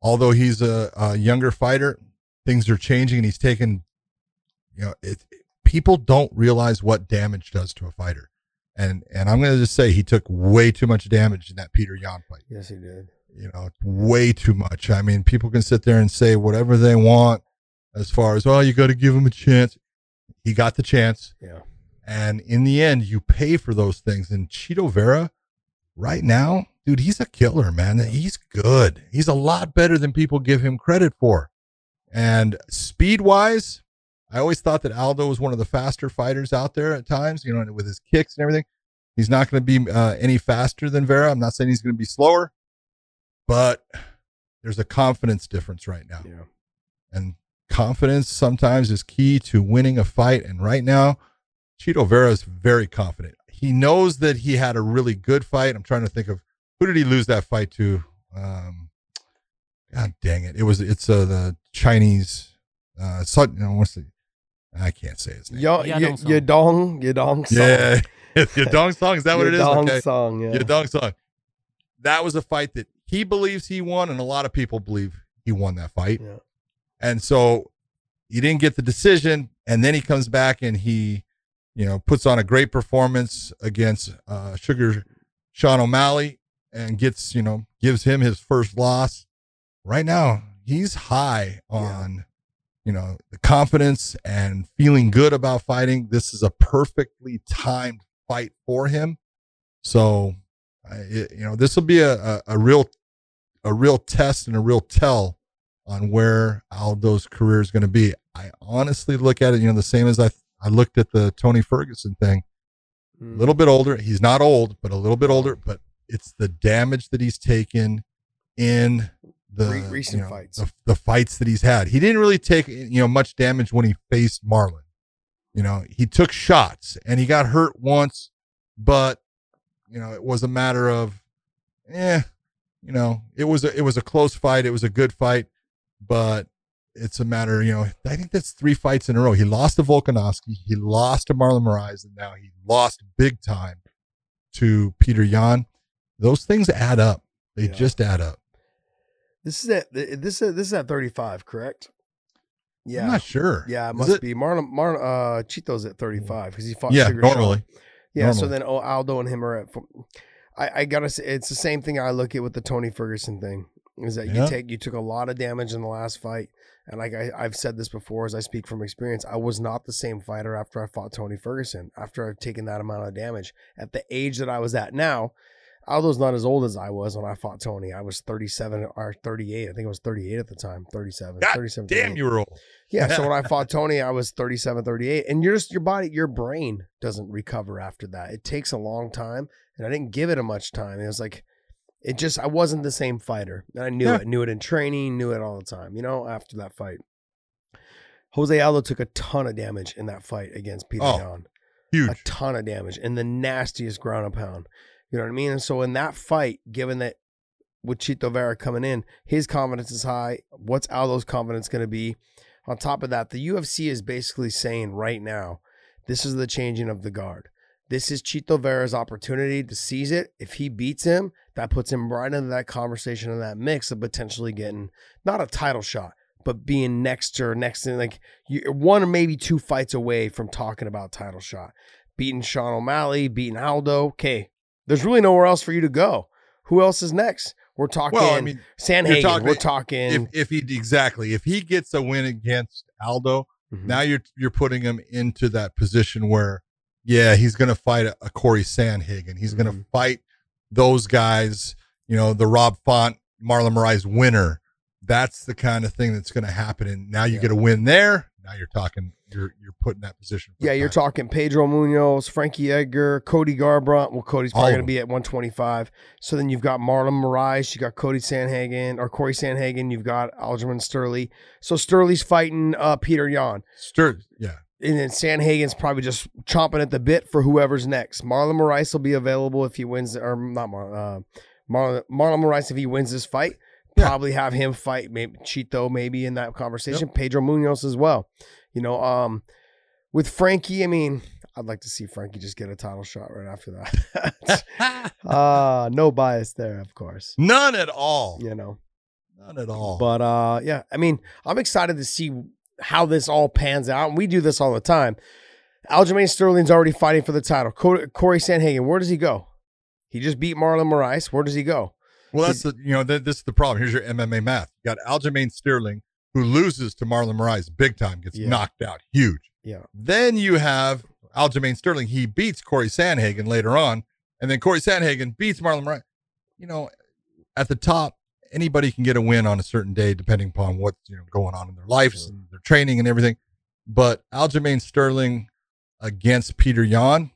although he's a, a younger fighter, things are changing and he's taken, you know, it, people don't realize what damage does to a fighter. And and I'm going to just say he took way too much damage in that Peter Yan fight. Yes, he did. You know, way too much. I mean, people can sit there and say whatever they want as far as, oh, you got to give him a chance. He got the chance. Yeah. And in the end, you pay for those things. And Chito Vera, right now, dude, he's a killer, man. He's good. He's a lot better than people give him credit for. And speed wise, I always thought that Aldo was one of the faster fighters out there at times, you know, with his kicks and everything. He's not going to be uh, any faster than Vera. I'm not saying he's going to be slower, but there's a confidence difference right now. Yeah. And confidence sometimes is key to winning a fight. And right now, Chito Vera is very confident. He knows that he had a really good fight. I'm trying to think of who did he lose that fight to? Um, God dang it! It was it's uh, the Chinese. Uh, no, what's the? I can't say his name. Yo, Yadong Song. Yadong, Yadong song. yeah, Yadong Song. Is that what it is? Yadong Okay. song, yeah. Yadong Song. That was a fight that he believes he won, and a lot of people believe he won that fight. Yeah. And so he didn't get the decision, and then he comes back and he, you know, puts on a great performance against uh, Sugar Sean O'Malley and gets, you know, gives him his first loss. Right now, he's high on, you know, the confidence and feeling good about fighting. This is a perfectly timed fight for him. So, it, you know, this will be a, a, a real, a real test and a real tell on where Aldo's career is going to be. I honestly look at it, you know, the same as I I looked at the Tony Ferguson thing. A Mm. little bit older. He's not old, but a little bit older. But it's the damage that he's taken in the Re- recent you know, fights. the, the fights that he's had. He didn't really take you know much damage when he faced Marlon. You know, he took shots and he got hurt once, but you know it was a matter of, eh, you know, it was a, it was a close fight. It was a good fight, but it's a matter, you know, I think that's three fights in a row. He lost to Volkanovski, he lost to Marlon Moraes, and now he lost big time to Peter Yan. Those things add up. They Yeah. just add up. This is at this is this is at 35, correct? Yeah, I'm not sure. Yeah, it Is must be. Marlon Marlon uh Chito's at 35 because he fought Yeah, Sugar Sean. normally. Yeah, so then oh, Aldo and him are at. I, I gotta say, it's the same thing I look at with the Tony Ferguson thing. Is that Yeah. you take you took a lot of damage in the last fight, and like I, I've said this before, as I speak from experience, I was not the same fighter after I fought Tony Ferguson. After I've taken that amount of damage at the age that I was at now, Aldo's not as old as I was when I fought Tony. I was 37 or 38. I think I was 38 at the time. 37. God 37. Damn, 38. you were old. Yeah. So when I fought Tony, I was 37, 38. And you're just, your body, your brain doesn't recover after that. It takes a long time. And I didn't give it a much time. It was like, it just, I wasn't the same fighter. And I knew Yeah. it, knew it in training, knew it all the time, you know, after that fight. Jose Aldo took a ton of damage in that fight against Peter Oh, Yan Huge. a ton of damage and the nastiest ground and pound. You know what I mean? And so in that fight, given that with Chito Vera coming in, his confidence is high. What's Aldo's confidence going to be? On top of that, the UFC is basically saying right now, this is the changing of the guard. This is Chito Vera's opportunity to seize it. If he beats him, that puts him right into that conversation and that mix of potentially getting not a title shot, but being next or next in like one or maybe two fights away from talking about title shot. Beating Sean O'Malley, beating Aldo. Okay, there's really nowhere else for you to go. Who else is next? We're talking well, I mean, Sandhagen. talking- We're talking. if if he exactly if he gets a win against Aldo, Mhm. now you're you're putting him into that position where, yeah, he's going to fight a, a Corey Sandhagen. He's going to fight those guys. You know, the Rob Font, Marlon Moraes winner. That's the kind of thing that's going to happen. And now you Yeah. get a win there. Now you're talking. You're you're putting that position. yeah, you're talking Pedro Munhoz, Frankie Edgar, Cody Garbrandt. Well, Cody's probably going to be at 125. So then you've got Marlon Moraes, you got Cody Sandhagen or Corey Sandhagen, you've got Aljamain Sterling. So Sterling's fighting uh, Peter Yan. Stir. Yeah. and then Sandhagen's probably just chomping at the bit for whoever's next. Marlon Moraes will be available if he wins, or not Marlon, uh, Marlon, Marlon Moraes if he wins this fight. Yeah. Probably have him fight maybe Chito maybe in that conversation. Pedro Munhoz as well. You know, um, with Frankie, I mean, I'd like to see Frankie just get a title shot right after that. uh no bias there, of course. None at all. You know. None at all. But uh, yeah, I mean, I'm excited to see how this all pans out, and we do this all the time. Aljamain Sterling's already fighting for the title. Co- Corey Sandhagen, where does he go? He just beat Marlon Moraes. Where does he go? Well, that's the you know th- this is the problem. Here's your MMA math. You got Aljamain Sterling who loses to Marlon Moraes big time, gets Yeah. knocked out, huge. Yeah. Then you have Aljamain Sterling. He beats Corey Sandhagen later on, and then Corey Sandhagen beats Marlon Moraes. You know, at the top, anybody can get a win on a certain day, depending upon what's you know going on in their lives and their training and everything. But Aljamain Sterling against Peter Yan,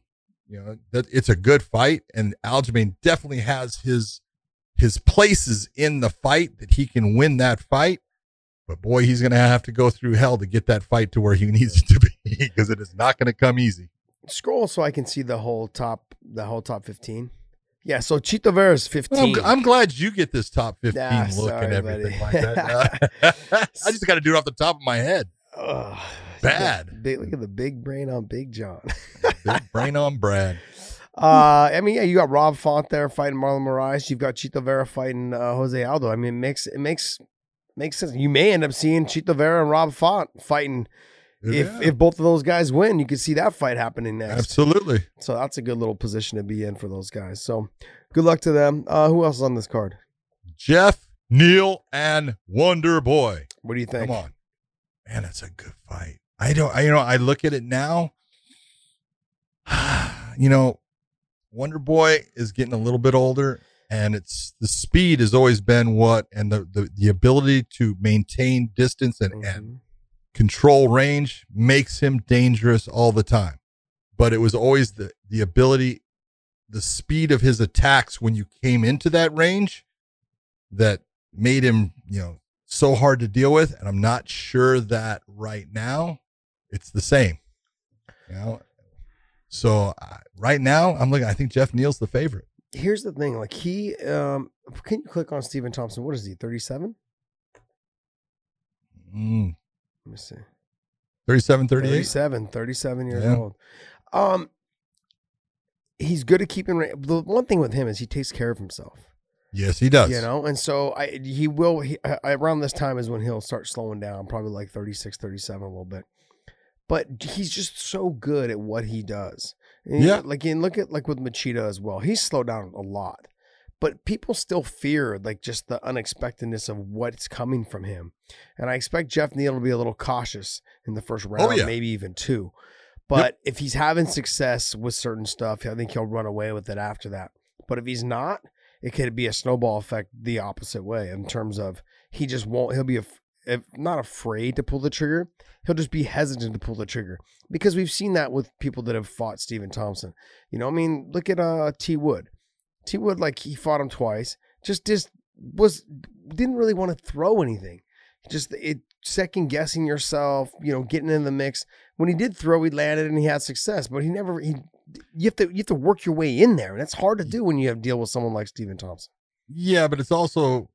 you know that it's a good fight, and Aljamain definitely has his his places in the fight that he can win that fight. But boy, he's going to have to go through hell to get that fight to where he needs it to be because it is not going to come easy. Scroll so I can see the whole top, the whole top 15. Yeah, so Chito Vera's 15. Well, I'm, I'm glad you get this top 15 Ah, look sorry, and everything buddy. like that. I just got to do it off the top of my head. Ugh, Bad. Big, look at the big brain on Big John. Big brain on Brad. Uh, I mean, yeah, you got Rob Font there fighting Marlon Moraes. You've got Chito Vera fighting uh, Jose Aldo. I mean, it makes it makes makes sense. You may end up seeing Chito Vera and Rob Font fighting. If Yeah, if both of those guys win, you could see that fight happening next. absolutely. So that's a good little position to be in for those guys. So good luck to them. Uh, who else is on this card? Geoff, Neal, and Wonder Boy. What do you think? Come on, man, that's a good fight. I don't, I, you know, I look at it now. you know, Wonder Boy is getting a little bit older, and it's the speed has always been what, and the the, the ability to maintain distance and, and Mhm. control range makes him dangerous all the time. But it was always the the ability, the speed of his attacks when you came into that range that made him, you know, so hard to deal with. And I'm not sure that right now it's the same. You know, so uh, right now I'm looking. I think Geoff Neal's the favorite. Here's the thing. Like he, um, can you click on Stephen Thompson? What is he? Thirty seven. Mm, Let me see. 37, 38. 37, 37 years Yeah. old. Um, he's good at keeping. The one thing with him is he takes care of himself. Yes, he does. You know, and so I he will he, around this time is when he'll start slowing down, probably like 36, 37 a little bit. But he's just so good at what he does. And Yeah. like and look at like with Machida as well. He's slowed down a lot. But people still fear like just the unexpectedness of what's coming from him. And I expect Geoff Neal to be a little cautious in the first round, Oh, yeah. maybe even two. But if he's having success with certain stuff, I think he'll run away with it after that. But if he's not, it could be a snowball effect the opposite way in terms of he just won't. He'll be if not afraid to pull the trigger. He'll just be hesitant to pull the trigger because we've seen that with people that have fought Stephen Thompson. You know, I mean, look at uh T Wood. T Wood, like he fought him twice, just just was didn't really want to throw anything. Just it second guessing yourself, you know, getting in the mix. When he did throw, he landed and he had success, but he never he you have to you have to work your way in there, and that's hard to do when you have to deal with someone like Stephen Thompson. Yeah, but it's also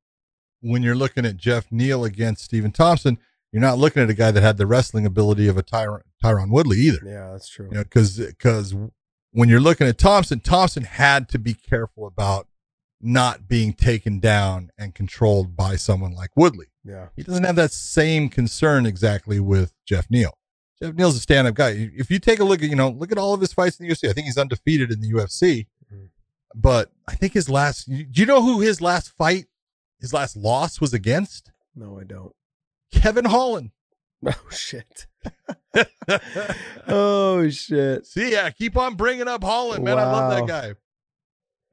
when you're looking at Geoff Neal against Stephen Thompson, you're not looking at a guy that had the wrestling ability of a Tyron Tyron Woodley either. Yeah, that's true. You know, because because when you're looking at Thompson, Thompson had to be careful about not being taken down and controlled by someone like Woodley. yeah, He doesn't have that same concern exactly with Geoff Neal. Geoff Neal's a stand-up guy. If you take a look at, you know, look at all of his fights in the UFC. I think he's undefeated in the UFC. Mhm. But I think his last do you know who his last fight, his last loss was against? no, I don't. Kevin Holland. Oh shit. oh shit. See, yeah, keep on bringing up Holland, man. I love that guy.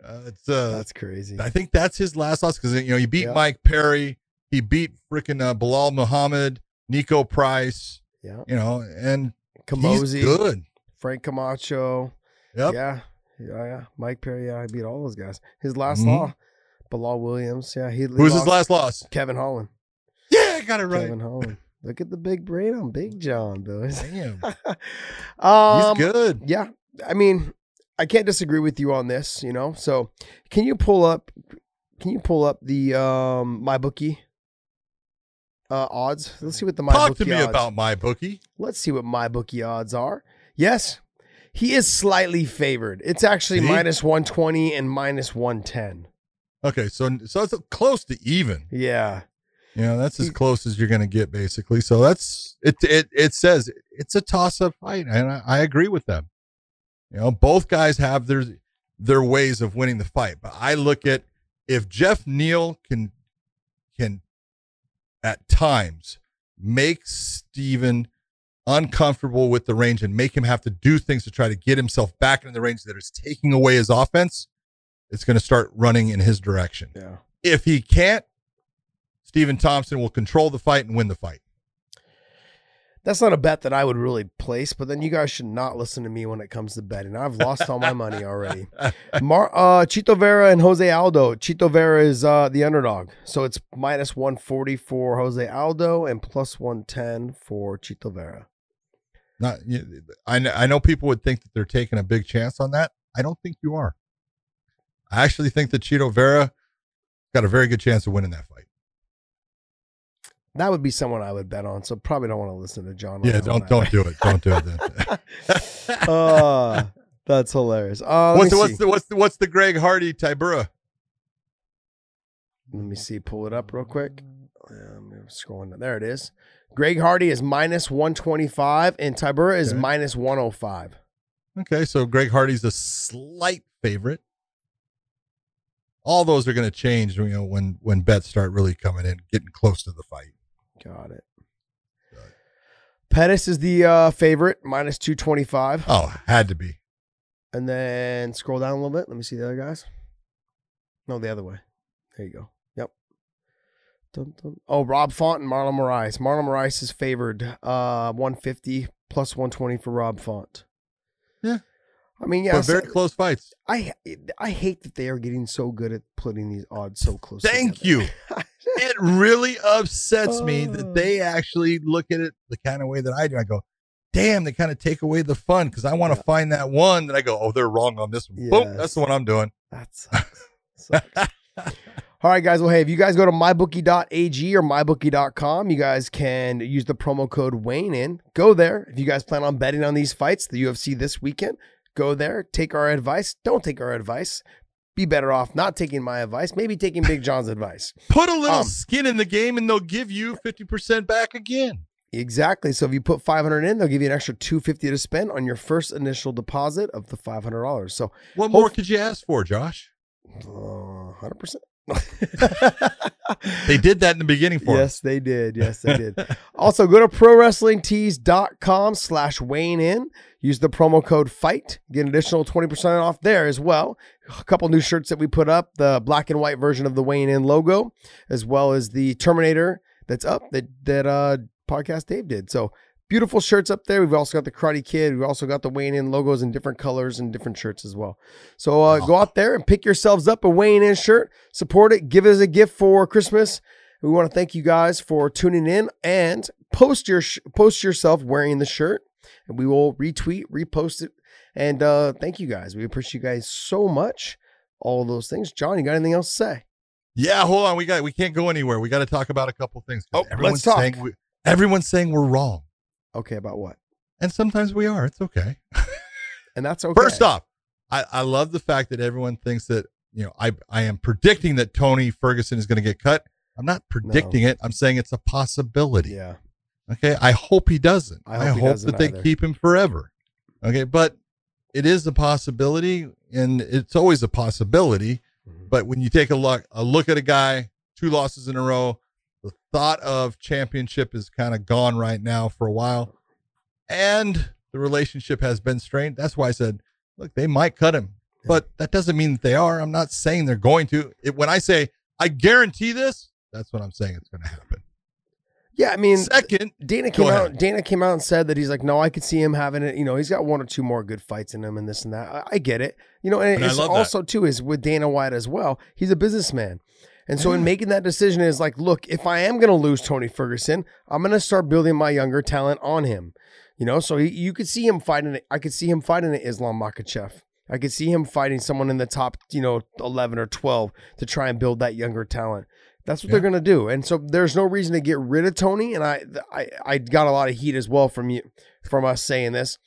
Uh, it's uh That's crazy. I think that's his last loss because you know he beat Yeah. Mike Perry, he beat freaking uh, Belal Muhammad, Niko Price, Yeah. you know, and he's Kamosi, good. Frank Camacho. Yep. Yeah. Yeah, yeah. Mike Perry, yeah, I beat all those guys. His last Mhm. law. Bilal Williams. Yeah, he Who was his last loss? Kevin Holland. Yeah, I got it right. Kevin Holland. Look at the big brain on Big John, boys. Damn, um, he's good. Yeah, I mean, I can't disagree with you on this. You know, so can you pull up? Can you pull up the um my bookie uh, odds? Let's see what the my Talk bookie to me odds. about my bookie. Let's see what my bookie odds are. Yes, he is slightly favored. It's actually See? minus one twenty and minus one ten. Okay, so so it's close to even. Yeah, You know, that's as hmm. close as you're going to get, basically. So that's it. It it says it's a toss up fight, and I, I agree with them. You know, both guys have their their ways of winning the fight, but I look at if Geoff Neal can can at times make Stephen uncomfortable with the range and make him have to do things to try to get himself back into the range that is taking away his offense, it's going to start running in his direction. yeah. If he can't, Stephen Thompson will control the fight and win the fight. That's not a bet that I would really place, but then you guys should not listen to me when it comes to betting. I've lost all my money already. Mar- uh, Chito Vera and Jose Aldo. Chito Vera is uh, the underdog. So it's minus 140 for Jose Aldo and plus 110 for Chito Vera. Not, I know, I know people would think that they're taking a big chance on that. I don't think you are. I actually think that Chito Vera got a very good chance of winning that fight. That would be someone I would bet on. So probably don't want to listen to John. Yeah, don't don't do it. Don't do it. Then. uh, that's hilarious. Uh, what's the, what's the what's the what's the Greg Hardy Tybura? let me see. Pull it up real quick. I'm scrolling. There it is. Greg Hardy is minus 125 and Tybura is Okay. minus 105. Okay, so Greg Hardy's a slight favorite. All those are going to change, you know, when when bets start really coming in, getting close to the fight. Got it. Pettis is the uh, favorite, minus 225. Oh, had to be. And then scroll down a little bit. Let me see the other guys. No, the other way. There you go. Yep. Dun, dun. Oh, Rob Font and Marlon Moraes. Marlon Moraes is favored uh, 150 plus 120 for Rob Font. I mean, yeah. but very so- close fights. I I hate that they are getting so good at putting these odds so close. Thank together. you. It really upsets me Oh. that they actually look at it the kind of way that I do. I go, damn, they kind of take away the fun because I want to Yeah. find that one that I go, oh, they're wrong on this one. Boom, that's the one I'm doing. That sucks. Sucks. All right, guys. Well, hey, if you guys go to mybookie.ag or mybookie.com, you guys can use the promo code Weighing In. Go there. If you guys plan on betting on these fights, the UFC this weekend, go there. Take our advice. Don't take our advice. Be better off not taking my advice, maybe taking Big John's advice. Put a little Um, skin in the game and they'll give you 50% back again. Exactly. So if you put 500 in, they'll give you an extra 250 to spend on your first initial deposit of the $500. So What more could you ask for, Josh? Uh, hundred percent. They did that in the beginning for us. yes, they did. Yes, they did. also, go to prowrestlingtees.com slash Weighing In. Use the promo code FIGHT. Get an additional 20% off there as well. A couple new shirts that we put up, the black and white version of the Weighing In logo, as well as the Terminator that's up that that uh podcast Dave did. So beautiful shirts up there. We've also got the Karate Kid. We've also got the Weighing In logos in different colors and different shirts as well. So uh, go out there and pick yourselves up a Weighing In shirt. Support it. Give it as a gift for Christmas. We want to thank you guys for tuning in and post your sh- post yourself wearing the shirt, and we will retweet, repost it, and uh, thank you guys. We appreciate you guys so much. All of those things. John, you got anything else to say? Yeah, hold on. We got we can't go anywhere. We got to talk about a couple things. Oh, let's talk. We, everyone's saying we're wrong, Okay, about what? and sometimes we are. It's okay. And that's okay. First off, I, I love the fact that everyone thinks that you know I I am predicting that Tony Ferguson is going to get cut. I'm not predicting it. I'm saying it's a possibility. yeah, Okay. I hope he doesn't. I I hope hope, doesn't that they either. keep him forever. Okay. But it is a possibility and it's always a possibility. Mhm. But when you take a look a look at a guy, two losses in a row, the thought of championship is kind of gone right now for a while. And the relationship has been strained. That's why I said, look, they might cut him. But that doesn't mean that they are. I'm not saying they're going to. It, when I say I guarantee this, that's what I'm saying it's going to happen. yeah. I mean, Second, Dana came out. Dana came out and said that he's like, no, I could see him having it. You know, he's got one or two more good fights in him, and this and that. I, I get it. You know, and And it's love that. also too is with Dana White as well. He's a businessman, and so in making that decision is like, look, if I am going to lose Tony Ferguson, I'm going to start building my younger talent on him. You know, so he, you could see him fighting. I could see him fighting an Islam Makhachev. I could see him fighting someone in the top, you know, 11 or 12 to try and build that younger talent. That's what Yeah. they're going to do. And so there's no reason to get rid of Tony. And I, I, I got a lot of heat as well from you, from us saying this.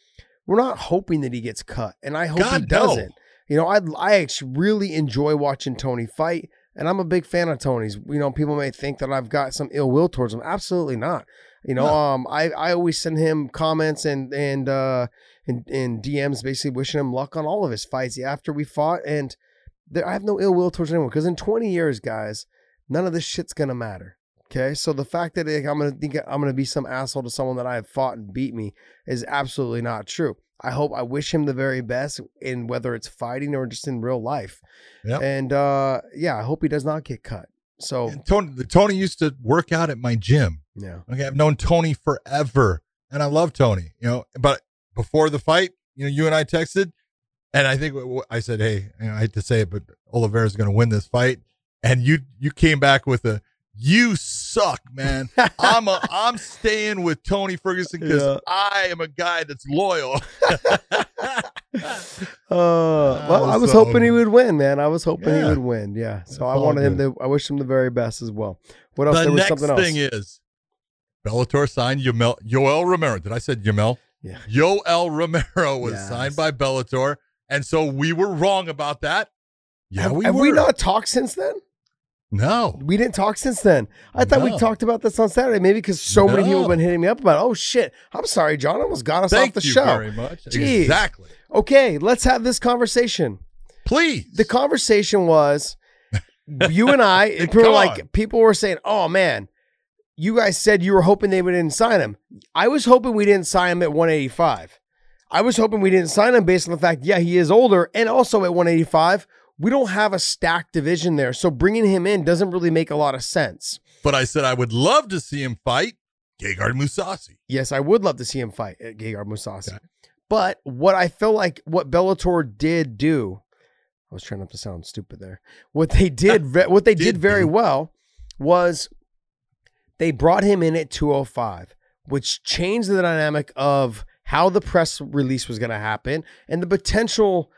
We're not hoping that he gets cut, and I hope he God, no. doesn't. You know, I, I actually really enjoy watching Tony fight, and I'm a big fan of Tony's. You know, people may think that I've got some ill will towards him. Absolutely not. You know, No. um, I, I always send him comments and and uh and, and DMs basically wishing him luck on all of his fights after we fought, and there, I have no ill will towards anyone because in 20 years, guys, none of this shit's gonna matter. Okay, so the fact that like, I'm gonna think I'm gonna be some asshole to someone that I have fought and beat me is absolutely not true. I hope I wish him the very best in whether it's fighting or just in real life. Yep. And uh yeah, I hope he does not get cut. So And Tony, Tony used to work out at my gym. yeah. Okay, I've known Tony forever, and I love Tony. You know, but before the fight, you know, you and I texted, and I think I said, "Hey, you know, I hate to say it, but Oliveira's going to win this fight," and you you came back with a, "You suck, man. I'm a I'm staying with Tony Ferguson because Yeah. I am a guy that's loyal." Uh, well, I was so- hoping he would win, man. I was hoping he would win. Yeah. So I wanted him to. I wish him the very best as well. What else? the there was next something else. thing is, Bellator signed Yamel, Yoel Romero. Did I said Yamel? Yeah. Yoel Romero was Yes. signed by Bellator, and so we were wrong about that. Yeah, have we have were. we not talked since then? No, We didn't talk since then. I thought we talked about this on Saturday, maybe because so many people have been hitting me up about. Oh shit! I'm sorry, John. Almost got us thank off the you show. very much. Jeez. Exactly. Okay, let's have this conversation. Please. The conversation was you and I. people were like people were saying, "Oh man, you guys said you were hoping they didn't sign him." I was hoping we didn't sign him at 185. I was hoping we didn't sign him based on the fact, yeah, he is older, and also at 185, we don't have a stacked division there, so bringing him in doesn't really make a lot of sense. but I said I would love to see him fight Gegard Mousasi. Yes, I would love to see him fight at Gegard Mousasi. Okay. But what I feel like what Bellator did do, I was trying not to sound stupid there. What they did, what they did, Did very do. well was they brought him in at 205, which changed the dynamic of how the press release was going to happen and the potential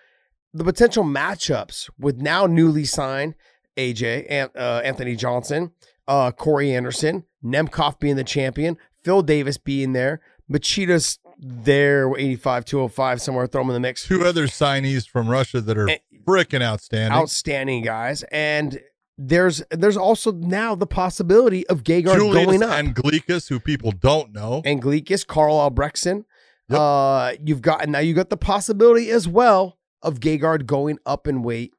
the potential matchups with now newly signed AJ An- uh, Anthony Johnson, uh, Corey Anderson, Nemkov being the champion, Phil Davis being there, Machida's there, 85, 205, somewhere, throw them in the mix. Two other signees from Russia that are Eh, freaking outstanding. Outstanding guys. And there's there's also now the possibility of Gegard Julius going up. and Gleekus, who people don't know. and Gleekis, Karl Albrektsson. Yep. Uh, you've got now you got the possibility as well of Gegard going up in weight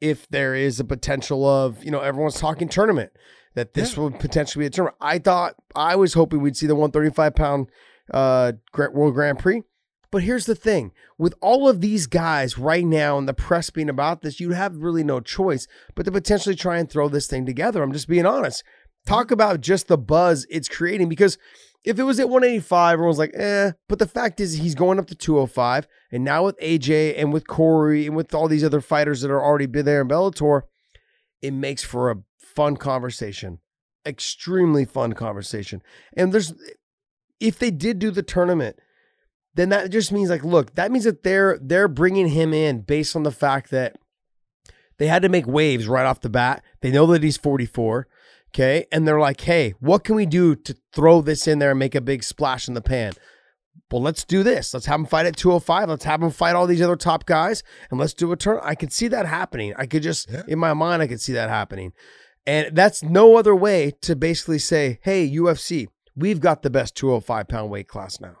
if there is a potential of, you know, everyone's talking tournament, that this Yeah. would potentially be a tournament. I thought, I was hoping we'd see the 135 pound uh, World Grand Prix. But here's the thing with all of these guys right now and the press being about this, you have really no choice but to potentially try and throw this thing together. I'm just being honest. Talk about just the buzz it's creating because if it was at 185, everyone's like, eh. But the fact is, he's going up to 205. And now with AJ and with Corey and with all these other fighters that are already been there in Bellator, it makes for a fun conversation. Extremely fun conversation. And there's, if they did do the tournament, then that just means like, look, that means that they're they're bringing him in based on the fact that they had to make waves right off the bat. They know that he's 44. Okay. And they're like, hey, what can we do to throw this in there and make a big splash in the pan? Well, let's do this. Let's have him fight at 205. Let's have him fight all these other top guys and let's do a turn. I could see that happening. I could just, Yeah. in my mind, I could see that happening. And that's no other way to basically say, hey, UFC, we've got the best 205 pound weight class now.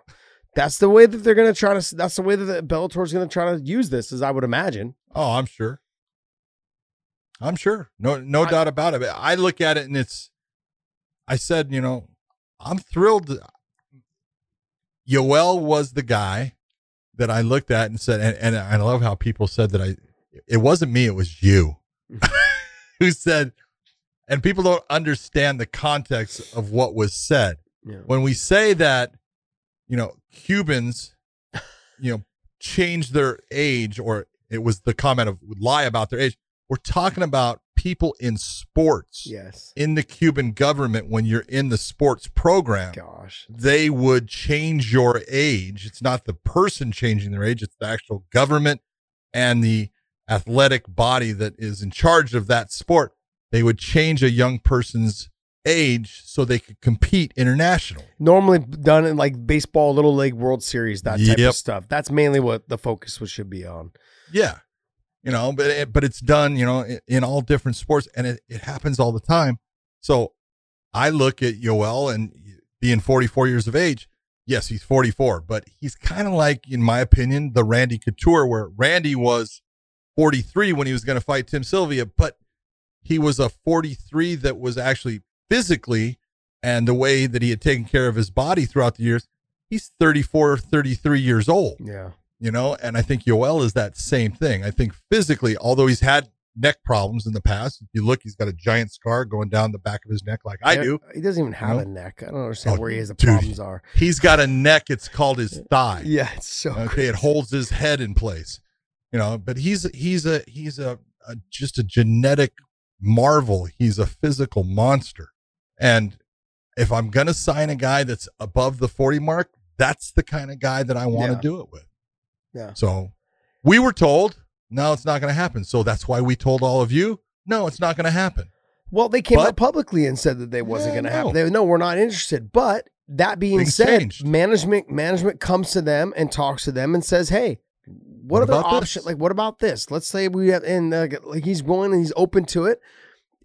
That's the way that they're going to try to, that's the way that the Bellator's going to try to use this, as I would imagine. Oh, I'm sure. I'm sure. No, no I- doubt about it. I look at it and it's. I said, you know, I'm thrilled. Yoel was the guy that I looked at and said, and, and I love how people said that I. It wasn't me. It was you, who said, and people don't understand the context of what was said Yeah. when we say that, you know, Cubans, you know, change their age, or it was the comment of lie about their age. We're talking about people in sports, Yes. in the Cuban government. When you're in the sports program, Gosh. they would change your age. It's not the person changing their age; it's the actual government and the athletic body that is in charge of that sport. They would change a young person's age so they could compete internationally. Normally done in like baseball, little league, World Series, that type Yep. of stuff. That's mainly what the focus was, should be on. Yeah. You know, but it, but it's done, you know, in, in all different sports and it, it happens all the time. So I look at Yoel and being 44 years of age. Yes, he's 44, but he's kind of like, in my opinion, the Randy Couture, where Randy was 43 when he was going to fight Tim Sylvia, but he was a 43 that was actually physically and the way that he had taken care of his body throughout the years. He's 34, 33 years old Yeah. You know and i think yoel is that same thing i think physically although he's had neck problems in the past if you look he's got a giant scar going down the back of his neck like i do He doesn't even have know? a neck. I don't understand Oh, where he has the dude. problems are. he's got a neck it's called his thigh Yeah, it's so okay crazy. it holds his head in place you know but he's he's a he's a, a just a genetic marvel he's a physical monster and if i'm gonna sign a guy that's above the 40 mark that's the kind of guy that i want to Yeah. do it with Yeah. So we were told, no, it's not going to happen. So that's why we told all of you, no, it's not going to happen. Well, they came But- out publicly and said that they wasn't Yeah, going to no. happen. They, no, we're not interested. But that being Things said, changed. management management comes to them and talks to them and says, "Hey, what, What other about this? options? Like, what about this? Let's say we have and uh, like he's willing and he's open to it."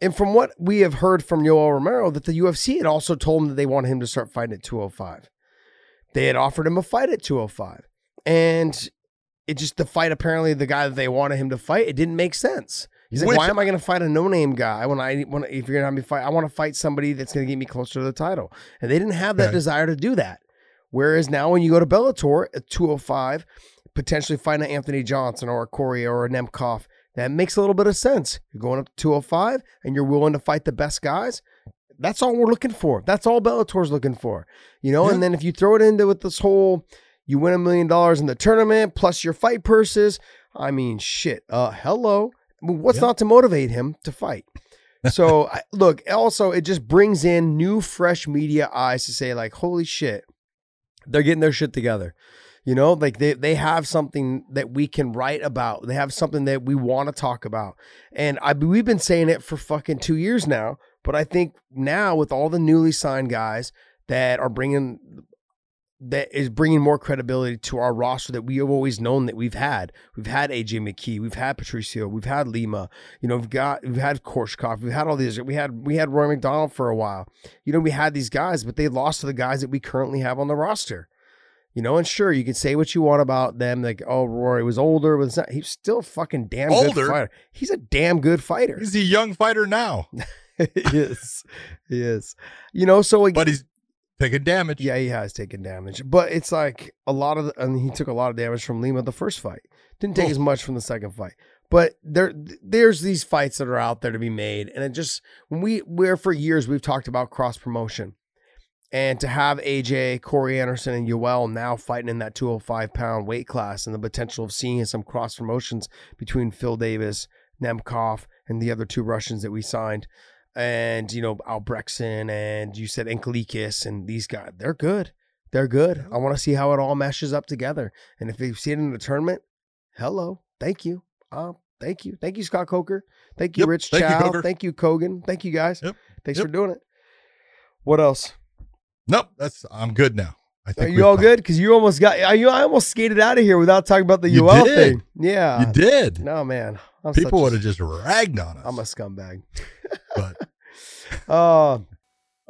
And from what we have heard from Yoel Romero, that the UFC had also told him that they wanted him to start fighting at 205. They had offered him a fight at 205, and it just the fight apparently the guy that they wanted him to fight it didn't make sense. He's like, Which- why am I going to fight a no-name guy when I when if you're going to have me fight? I want to fight somebody that's going to get me closer to the title, and they didn't have that desire to do that. Whereas now, when you go to Bellator at 205, potentially fighting an Anthony Johnson or a Corey or a Nemkov, that makes a little bit of sense. You're going up to 205 and you're willing to fight the best guys. That's all we're looking for. That's all Bellator's looking for. You know, Yeah. and then if you throw it into with this whole you win a million dollars in the tournament plus your fight purses, I mean shit. Uh hello. What's Yeah. not to motivate him to fight? So I, look, also it just brings in new fresh media eyes to say like, holy shit, they're getting their shit together. You know, like they they have something that we can write about. They have something that we want to talk about. And I we've been saying it for fucking 2 years now, but I think now with all the newly signed guys that are bringing that is bringing more credibility to our roster that we have always known that we've had. We've had AJ McKee, we've had Patricio, we've had Lima, you know, we've got we've had Koreshkov, we've had all these. We had we had Roy MacDonald for a while. You know, we had these guys, but they lost to the guys that we currently have on the roster. You know, and sure, you can say what you want about them, like, oh, Rory was older, was not, he's still a fucking damn Older? good fighter. He's a damn good fighter. He's a young fighter now. He is. You know, so like, but he's taking damage. yeah, he has taken damage, but it's like a lot of, the, and he took a lot of damage from Lima the first fight. Didn't take Oh. as much from the second fight. But there, there's these fights that are out there to be made, and it just when we, we're for years we've talked about cross promotion, and to have AJ, Corey Anderson, and Yoel now fighting in that 205 pound weight class, and the potential of seeing some cross promotions between Phil Davis, Nemkov, and the other two Russians that we signed, and you know Albrektsson, and you said Anglickas, and these guys, they're good. They're good. I want to see how it all meshes up together. And if you see it in the tournament, hello, thank you. Uh, thank you. Thank you, Scott Coker. Thank you, Yep. Rich Thank Chou. Coker. Thank you, Kogan. Thank you, guys. Yep. Thanks Yep. for doing it. What else? Nope, that's I'm good now. I Are think you all talked- good? Because you almost got I, you, I almost skated out of here without talking about the You UL did. thing. Yeah. You did. No, man. I'm People would have just ragged on us. I'm a scumbag. but Uh, all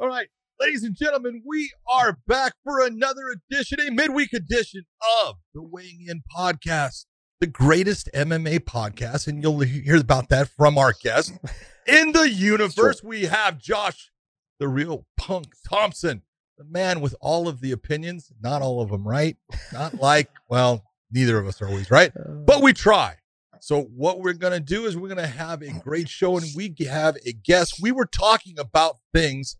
right, ladies and gentlemen, we are back for another edition, a midweek edition of the Weighing In Podcast, the greatest MMA podcast, and you'll hear about that from our guest in the universe. We have Josh, the real punk Thompson, the man with all of the opinions, not all of them right, not like well, neither of us are always right. but we try. So what we're going to do is we're going to have a great show and we have a guest. We were talking about things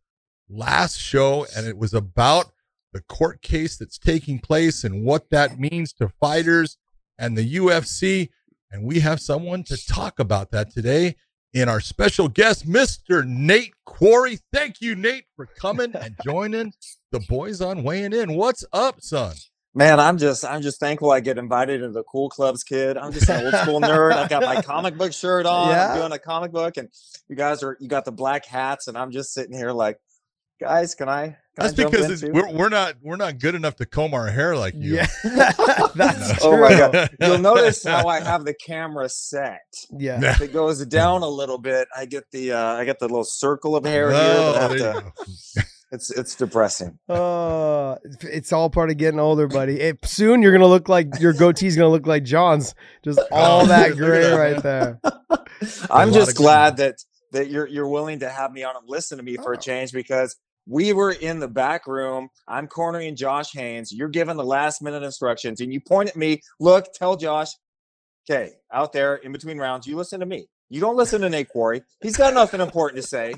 last show and it was about the court case that's taking place and what that means to fighters and the UFC and we have someone to talk about that today in our special guest Mr. Nate Quarry. Thank you Nate for coming and joining the boys on weighing in. What's up, son? Man, I'm just I'm just thankful I get invited into the cool clubs, kid. I'm just an old school nerd. I've got my comic book shirt on. Yeah. I'm doing a comic book, and you guys are you got the black hats, and I'm just sitting here like, guys, can I? Can That's I jump because in too?" we're, we're not we're not good enough to comb our hair like you. yeah. That's Oh true. my god! You'll notice how I have the camera set. Yeah. Yeah. If it goes down a little bit, I get the uh, I get the little circle of hair here. Oh, that I have there you to, go. it's it's depressing. Uh, it's all part of getting older, buddy. It, soon you're gonna look like your goatee's gonna look like John's. Just all Oh, that gray right there. I'm just glad that that you're you're willing to have me on and listen to me for Oh. a change because we were in the back room. I'm cornering Josh Haynes. You're giving the last minute instructions, and you point at me. Look, tell Josh, okay, out there in between rounds, you listen to me. You don't listen to Nate Quarry. He's got nothing important to say.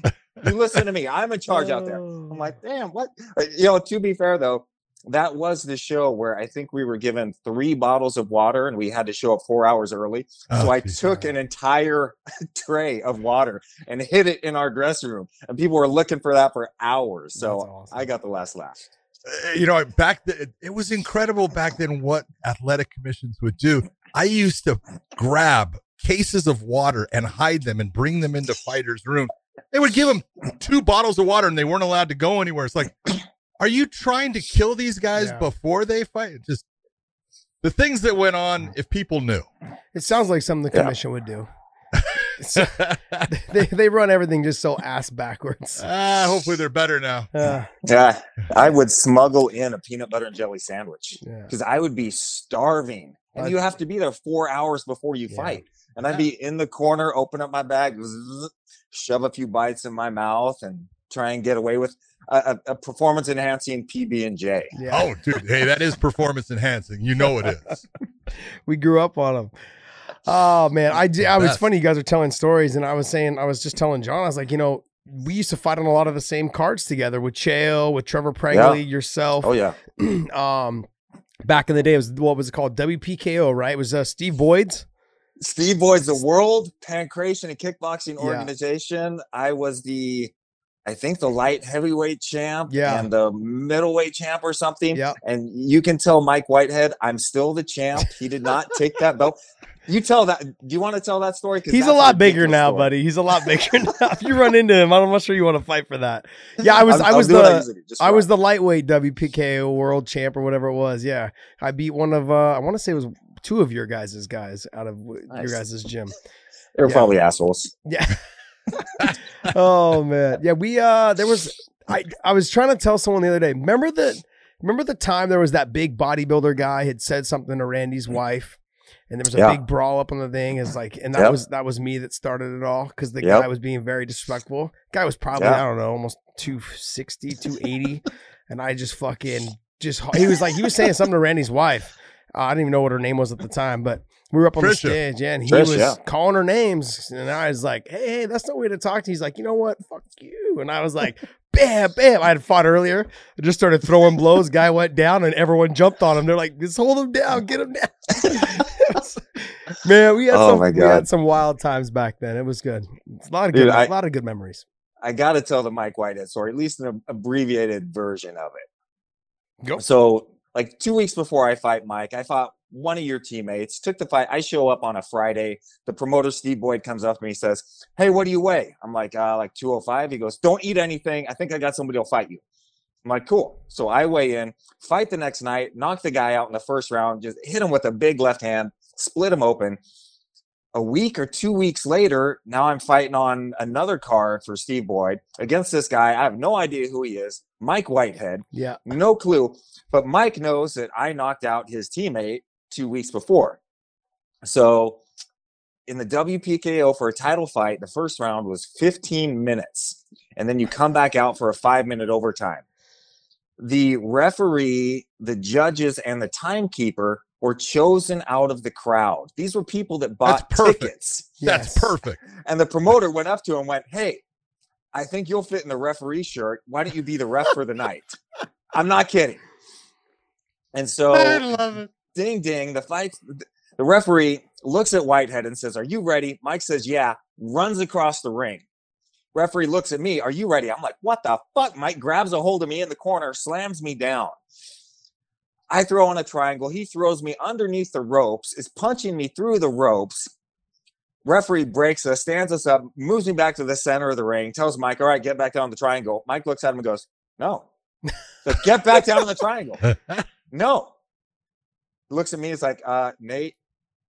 You listen to me. I'm in charge out there. I'm like, damn, what? Uh, You know, to be fair though, that was the show where I think we were given three bottles of water and we had to show up four hours early. Oh, So I geez. took an entire tray of water and hid it in our dressing room, and people were looking for that for hours. So awesome. I got the last laugh. Uh, you know, back then it was incredible back then what athletic commissions would do. I used to grab cases of water and hide them and bring them into fighters' room. They would give them two bottles of water and they weren't allowed to go anywhere. It's like, are you trying to kill these guys Yeah. before they fight? It Just the things that went on if people knew. It sounds like something the Yeah. commission would do. they they run everything just so ass backwards. ah, hopefully they're better now. Uh, Yeah, I would smuggle in a peanut butter and jelly sandwich yeah. because I would be starving, and I- you have to be there four hours before you Yeah. fight. And I'd be in the corner, open up my bag, zzz, shove a few bites in my mouth, and try and get away with a, a, a performance enhancing PB and J. Yeah. Oh, dude, hey, that is performance enhancing. You know it is. we grew up on them. Oh man, I did. I was funny. You guys are telling stories, and I was saying, I was just telling John, I was like, you know, we used to fight on a lot of the same cards together with Chael, with Trevor Prangley, yourself. Oh yeah, um, back in the day, it was what was it called? WPKO, right? It was uh, Steve Boyd's. Steve Boyd's the World Pancration and Kickboxing Yeah. Organization. I was the, I think the light heavyweight champ Yeah. and the middleweight champ or something. Yeah. And you can tell Mike Whitehead, I'm still the champ. He did not take that belt. You tell that. Do you want to tell that story? He's a lot bigger now, story. buddy. He's a lot bigger now. If you run into him, I'm not sure you want to fight for that. Yeah, I was. I'll- I was the. usually I was the lightweight WPKO world champ or whatever it was. Yeah, I beat one of. uh I want to say it was two of your guys' guys out of w- your Nice. guys' gym. They were yeah. probably assholes. Yeah. oh man. Yeah, we uh there was I I was trying to tell someone the other day. Remember the Remember the time there was that big bodybuilder guy had said something to Randy's wife, and there was a Yeah. big brawl up on the thing. is like, and that Yep. was that was me that started it all because the Yep. guy was being very disrespectful. Guy was probably. I don't know, almost 260, 280, and I just fucking just he was like he was saying something to Randy's wife. Uh, I didn't even know what her name was at the time, but we were up on the stage, yeah, and he Trish, was yeah. calling her names, and I was like, "Hey, hey, that's no way to talk to." He's like, "You know what? Fuck you," and I was like, "Bam, bam!" I had fought earlier. I just started throwing blows. Guy went down, and everyone jumped on him. They're like, "Just hold him down, get him down." Man, we had Oh some my we had some wild times back then. It was good. It's a lot of good, Dude, I- a lot of good memories. I got to tell the Mike Whitehead story, at least an abbreviated version of it. Go. So, like two weeks before I fight Mike, I fought one of your teammates, took the fight. I show up on a Friday. The promoter, Steve Boyd, comes up to me. He says, Hey, what do you weigh? I'm like, uh, like 205. He goes, Don't eat anything. I think I got somebody who'll fight you. I'm like, Cool. So I weigh in, fight the next night, knock the guy out in the first round, just hit him with a big left hand, split him open. A week or two weeks later, now I'm fighting on another card for Steve Boyd against this guy. I have no idea who he is, Mike Whitehead Yeah, no clue. But Mike knows that I knocked out his teammate two weeks before. So in the WPKO for a title fight, the first round was 15 minutes. And then you come back out for a five minute overtime. The referee, the judges, and the timekeeper were chosen out of the crowd. These were people that bought That's perfect. tickets. That's perfect. And the promoter went up to him and went, Hey, I think you'll fit in the referee shirt. Why don't you be the ref for the night? I'm not kidding. And so, love it. ding, ding, the fight, the referee looks at Whitehead and says, Are you ready? Mike says, Yeah, runs across the ring. Referee looks at me, Are you ready? I'm like, What the fuck? Mike grabs a hold of me in the corner, slams me down. I throw on a triangle. He throws me underneath the ropes, is punching me through the ropes. Referee breaks us, stands us up, moves me back to the center of the ring, tells Mike, All right, get back down the triangle. Mike looks at him and goes, No. So get back down the triangle. No. Looks at me, he's like, uh, Nate,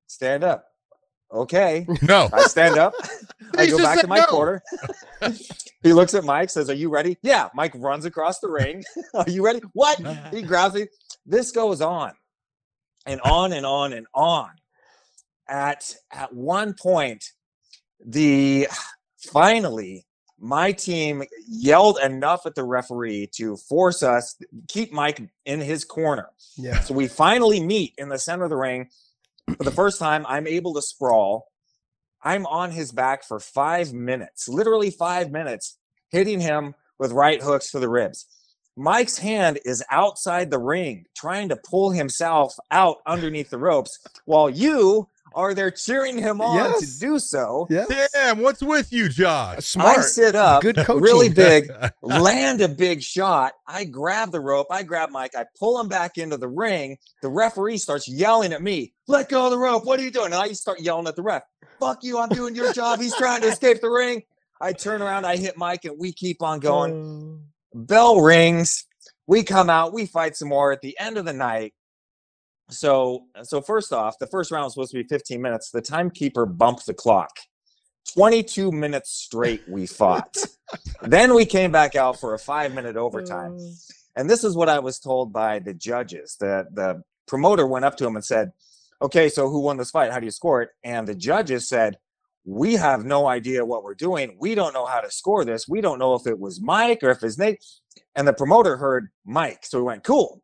stand up. Okay. No. I stand up. I go back to my no. corner. he looks at Mike, says, Are you ready? Yeah. Mike runs across the ring. Are you ready? What? He grabs me. This goes on and on and on and on. At at one point, the finally my team yelled enough at the referee to force us keep Mike in his corner. yeah. So we finally meet in the center of the ring. For the first time, I'm able to sprawl. I'm on his back for five minutes, literally five minutes, hitting him with right hooks to the ribs. Mike's hand is outside the ring, trying to pull himself out underneath the ropes, while you are there cheering him on Yes. to do so. Yeah. Damn, what's with you, Josh? Smart. I sit up, Good coaching. really big, land a big shot. I grab the rope. I grab Mike. I pull him back into the ring. The referee starts yelling at me, let go of the rope. What are you doing? And I start yelling at the ref, fuck you. I'm doing your job. He's trying to escape the ring. I turn around. I hit Mike and we keep on going. Oh. Bell rings. We come out. We fight some more at the end of the night. So, so first off, the first round was supposed to be 15 minutes. The timekeeper bumped the clock. 22 minutes straight we fought. then we came back out for a five minute overtime. Mm. And this is what I was told by the judges. The the promoter went up to him and said, Okay, so who won this fight? How do you score it? And the judges said, We have no idea what we're doing. We don't know how to score this. We don't know if it was Mike or if it's Nate. And the promoter heard Mike. So he went, Cool.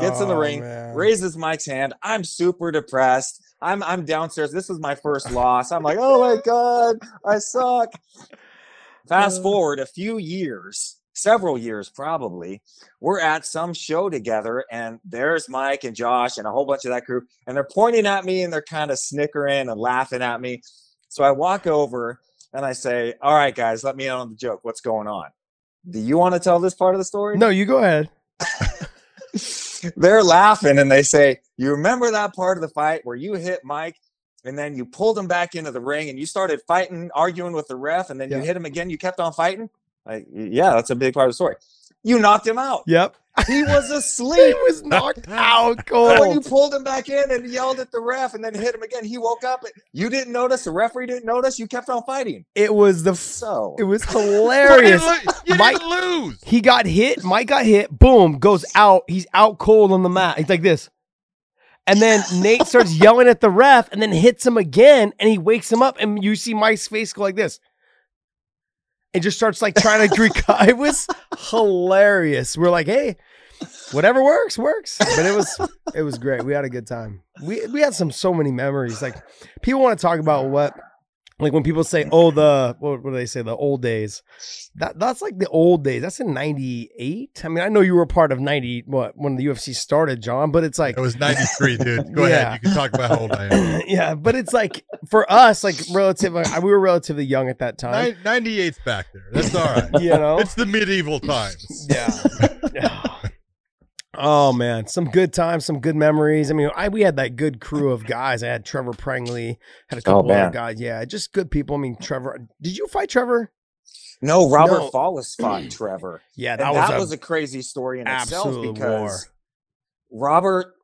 Gets in the Oh, ring, man. raises Mike's hand. I'm super depressed. I'm I'm downstairs. This is my first loss. I'm like, oh my god, I suck. Fast forward a few years, several years probably. We're at some show together, and there's Mike and Josh and a whole bunch of that crew, and they're pointing at me and they're kind of snickering and laughing at me. So I walk over and I say, All right, guys, let me in on the joke. What's going on? Do you want to tell this part of the story? No, you go ahead. they're laughing and they say, You remember that part of the fight where you hit Mike and then you pulled him back into the ring and you started fighting, arguing with the ref, and then you hit him again? You kept on fighting? Like, yeah, that's a big part of the story. You knocked him out. Yep. He was asleep. He asleep. was knocked out when you pulled him back in and yelled at the ref and then hit him again, he woke up. You didn't notice. The referee didn't notice. You kept on fighting. It was the. F- So it was hilarious. you Mike- didn't lose. He got hit. Mike got hit. Boom, goes out. He's out cold on the mat. He's like this. And then Nate starts yelling at the ref and then hits him again. And he wakes him up. And you see Mike's face go like this. And just starts like trying to drink. It was hilarious. We're like, hey, whatever works, works. But it was it was great. We had a good time. We we had some so many memories. Like people want to talk about what like when people say, "Oh, the what, what do they say? The old days." That that's like the old days. That's in '98. I mean, I know you were part of '90. What when the UFC started, John? But it's like, It was 93, dude. Go Yeah. ahead. You can talk about how old I am. yeah. But it's like for us, like relative. like, we were relatively young at that time. Nin- 98's back there. That's all right. You know. It's the medieval times. Yeah. Oh man, some good times, some good memories. I mean, I we had that good crew of guys. I had Trevor Prangley, had a couple man. other guys. Yeah, just good people. I mean, Trevor. Did you fight Trevor? no, Robert No. Follis fought Trevor. Yeah, that, that, was, was, a, a, crazy story in itself because Robert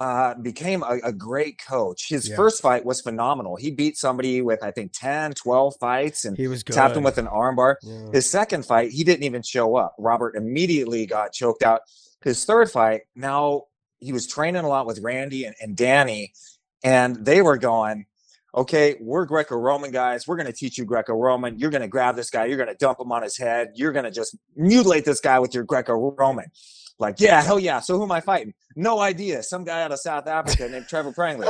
uh, became a, a great coach. His Yeah. first fight was phenomenal. He beat somebody with, I think, 10, 12 fights and he was good. tapped him with an armbar. Yeah. His second fight, he didn't even show up. Robert immediately got choked out. His third fight, now he was training a lot with Randy and, and Danny, and they were going, okay, we're Greco Roman guys. We're going to teach you Greco Roman. You're going to grab this guy. You're going to dump him on his head. You're going to just mutilate this guy with your Greco Roman. Like, yeah, hell yeah. So who am I fighting? No idea. Some guy out of South Africa named Trevor Prangley,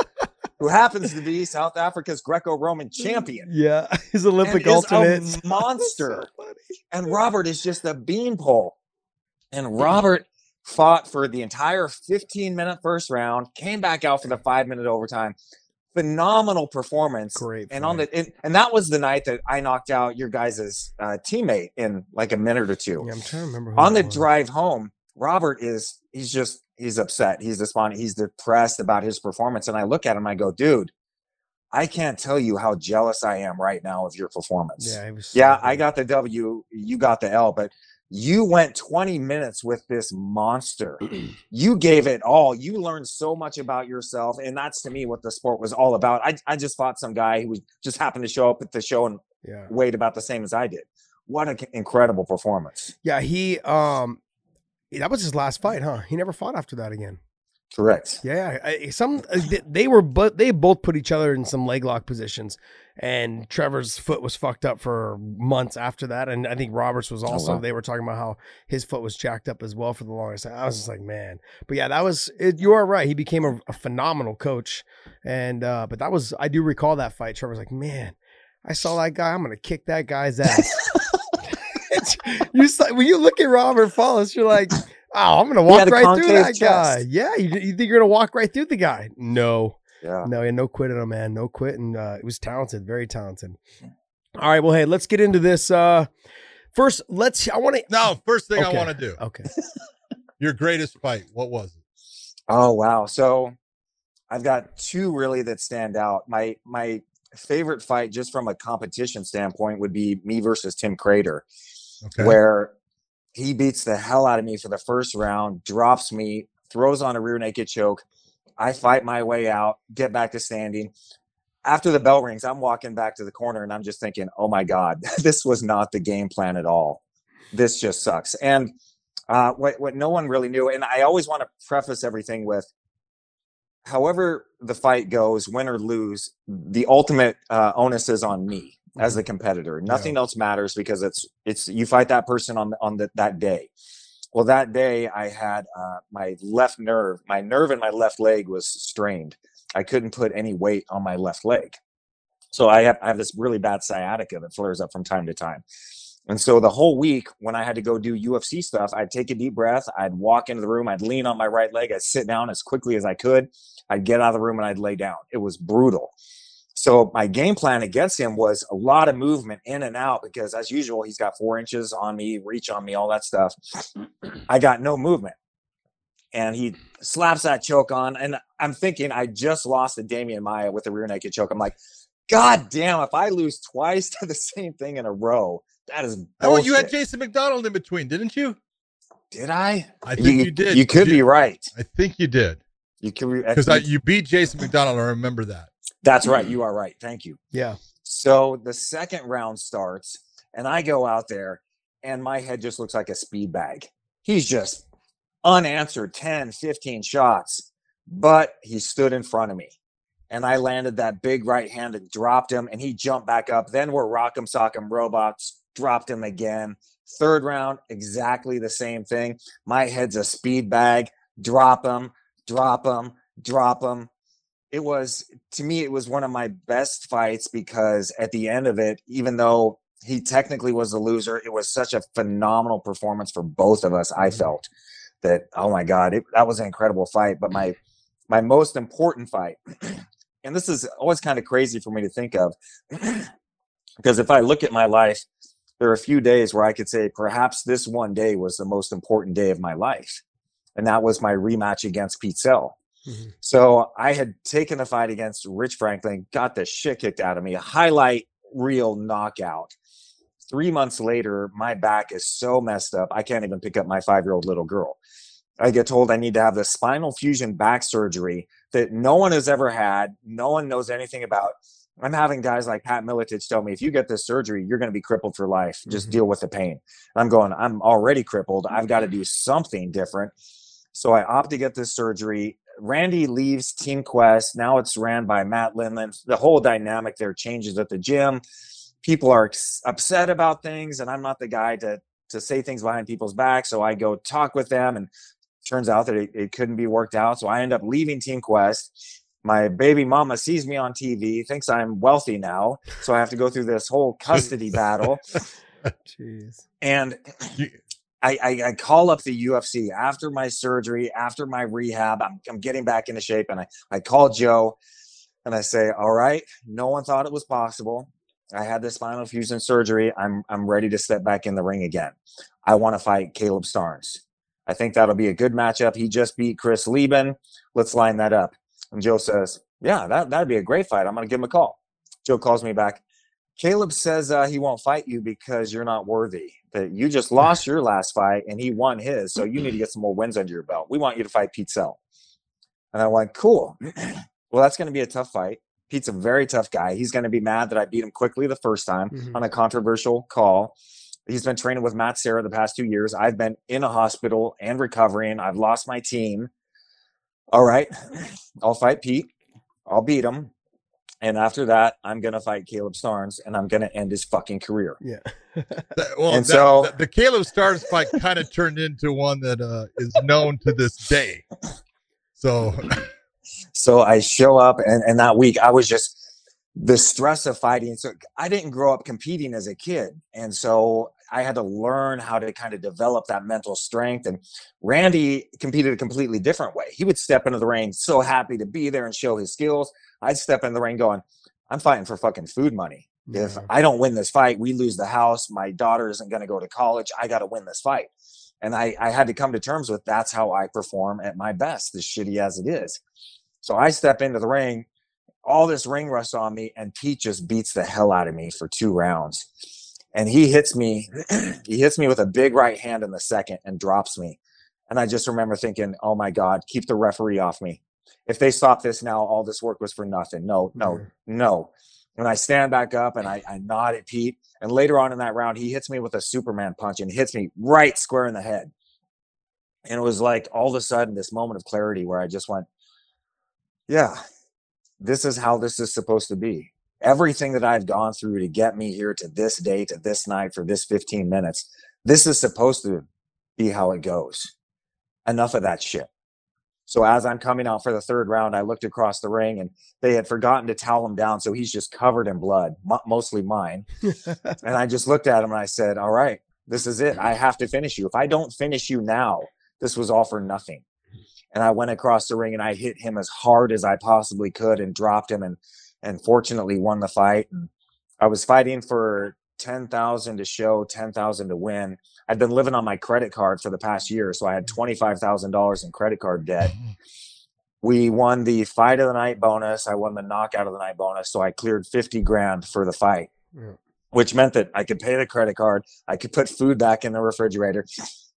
who happens to be South Africa's Greco Roman champion. Yeah, his Olympic And is a alternate. monster. So. And Robert is just a beanpole. And Robert fought for the entire 15 minute first round, came back out for the five minute overtime. Phenomenal performance. Great. And on the and, and that was the night that I knocked out your guys' uh, teammate in like a minute or two. yeah, I'm trying to remember. on the was. drive home, Robert is he's just he's upset. He's despondent. He's depressed about his performance. And I look at him, I go, dude, I can't tell you how jealous I am right now of your performance. Yeah, so Yeah, I got the W, you got the L, but you went 20 minutes with this monster. you gave it all. You learned so much about yourself. And that's to me what the sport was all about. I, I just fought some guy who was, just happened to show up at the show and Yeah, weighed about the same as I did. What an incredible performance. yeah. He um, that was his last fight, huh? He never fought after that again. Correct. Yeah, I, some uh, they were but they both put each other in some leg lock positions, and Trevor's foot was fucked up for months after that, and I think Roberts was also. wow. They were talking about how his foot was jacked up as well for the longest time. I was just like, man, but yeah, that was. It, you are right. He became a, a phenomenal coach, and uh but that was. I do recall that fight. Trevor's like, man, I saw that guy. I'm gonna kick that guy's ass. you when you look at Robert Follis, you're like, oh, I'm gonna walk right through that guy. Yeah, you, you think you're gonna walk right through the guy? No, Yeah. no, yeah, no quitting him, man, no quitting. Uh, it was talented, very talented. All right, well, hey, let's get into this. Uh, first, let's. I want to. No, first thing Okay. I want to do. Okay, Your greatest fight. What was it? Oh wow. So I've got two really that stand out. My my favorite fight just from a competition standpoint would be me versus Tim Credeur, Okay. where he beats the hell out of me for the first round, drops me, throws on a rear naked choke. I fight my way out, get back to standing. After the bell rings, I'm walking back to the corner and I'm just thinking, oh my God, this was not the game plan at all. This just sucks. And uh, what, what no one really knew, and I always want to preface everything with however the fight goes, win or lose, the ultimate uh, onus is on me as the competitor. Nothing else matters because it's it's you fight that person on on the, that day. Well, that day I had uh, my left nerve, my nerve in my left leg was strained. I couldn't put any weight on my left leg, so I have I have this really bad sciatica that flares up from time to time. And so the whole week, when I had to go do UFC stuff, I'd take a deep breath. I'd walk into the room. I'd lean on my right leg. I'd sit down as quickly as I could. I'd get out of the room and I'd lay down. It was brutal. So my game plan against him was a lot of movement in and out because, as usual, he's got four inches on me, reach on me, all that stuff. I got no movement. And he slaps that choke on. And I'm thinking, I just lost to Demian Maia with a rear naked choke. I'm like, God damn, if I lose twice to the same thing in a row, that is Oh, you had. Jason MacDonald in between, didn't you? Did I? I think you, did. You could be right. I think you did You could be because you beat Jason MacDonald. I remember that. That's right. Mm-hmm. You are right. Thank you. Yeah. So the second round starts, and I go out there, and my head just looks like a speed bag. He's just unanswered 10, 15 shots, but he stood in front of me. And I landed that big right hand and dropped him, and he jumped back up. Then we're rock'em sock'em robots, dropped him again. Third round, exactly the same thing. My head's a speed bag, drop him, drop him, drop him it was to me it was one of my best fights because at the end of it even though he technically was a loser it was such a phenomenal performance for both of us i Mm-hmm. felt that oh my god it, that was an incredible fight but my my most important fight and this is always kind of crazy for me to think of because if i look at my life there are a few days where i could say perhaps this one day was the most important day of my life and that was my rematch against pete Sell. Mhm. So I had taken a fight against Rich Franklin, got the shit kicked out of me, a highlight reel knockout. Three months later, my back is so messed up, I can't even pick up my five year old little girl. I get told I need to have the spinal fusion back surgery that no one has ever had, no one knows anything about. I'm having guys like Pat Miletich tell me, if you get this surgery, you're going to be crippled for life. Just Mhm. deal with the pain. And I'm going, I'm already crippled. I've got to do something different. So I opt to get this surgery. Randy leaves Team Quest. Now it's ran by Matt Lindland. The whole dynamic there changes at the gym. People are upset about things, and I'm not the guy to to say things behind people's back. So I go talk with them, and turns out that it, it couldn't be worked out. So I end up leaving Team Quest. My baby mama sees me on TV, thinks I'm wealthy now, so I have to go through this whole custody battle. Jeez. And You- I, I, I call up the UFC after my surgery, after my rehab. I'm, I'm getting back into shape. And I, I call Joe and I say, All right, no one thought it was possible. I had this spinal fusion surgery. I'm, I'm ready to step back in the ring again. I want to fight Caleb Starnes. I think that'll be a good matchup. He just beat Chris Leben. Let's line that up. And Joe says, Yeah, that, that'd be a great fight. I'm to give him a call. Joe calls me back. Caleb says uh, he won't fight you because you're not worthy. That you just lost your last fight and he won his, so you need to get some more wins under your belt. We want you to fight Pete Sell. And I went, cool. well, that's going to be a tough fight. Pete's a very tough guy. He's going to be mad that I beat him quickly the first time Mhm. on a controversial call. He's been training with Matt Serra the past two years. I've been in a hospital and recovering. I've lost my team. All right, I'll fight Pete. I'll beat him. And after that, I'm going to fight Caleb Starnes and I'm going to end his fucking career. Yeah. That- well, And that- so- that- the Caleb Starnes fight kind of turned into one that uh, is known to this day. So So I show up, and, and that week I was just the stress of fighting. So I didn't grow up competing as a kid. And so I had to learn how to kind of develop that mental strength. And Randy competed a completely different way. He would step into the ring so happy to be there and show his skills. I'd step in the ring going, I'm fighting for fucking food money. If I don't win this fight, we lose the house. My daughter isn't going to go to college. I got to win this fight. And I, I had to come to terms with that's how I perform at my best, as shitty as it is. So I step into the ring, all this ring rust on me, and Pete just beats the hell out of me for two rounds. And he hits me, he hits me with a big right hand in the second and drops me. And I just remember thinking, oh my God, keep the referee off me. If they stop this now, all this work was for nothing. No, no, Yeah. no. And I stand back up and I, I nod at Pete. And later on in that round, he hits me with a Superman punch and hits me right square in the head. And it was like all of a sudden this moment of clarity where I just went, yeah, this is how this is supposed to be. Everything that I've gone through to get me here to this day, to this night for this 15 minutes, this is supposed to be how it goes. Enough of that shit. So as I'm coming out for the third round, I looked across the ring and they had forgotten to towel him down. So he's just covered in blood, mo- mostly mine. And I just looked at him and I said, All right, this is it. I have to finish you. If I don't finish you now, this was all for nothing. And I went across the ring and I hit him as hard as I possibly could and dropped him and and fortunately won the fight. And I was fighting for 10,000 to show, 10,000 to win. I'd been living on my credit card for the past year, so I had mm. $25,000 in credit card debt. Mm-hmm. We won the fight of the night bonus. I won the knockout of the night bonus, so I cleared 50 grand for the fight Yeah. which meant that I could pay the credit card, I could put food back in the refrigerator,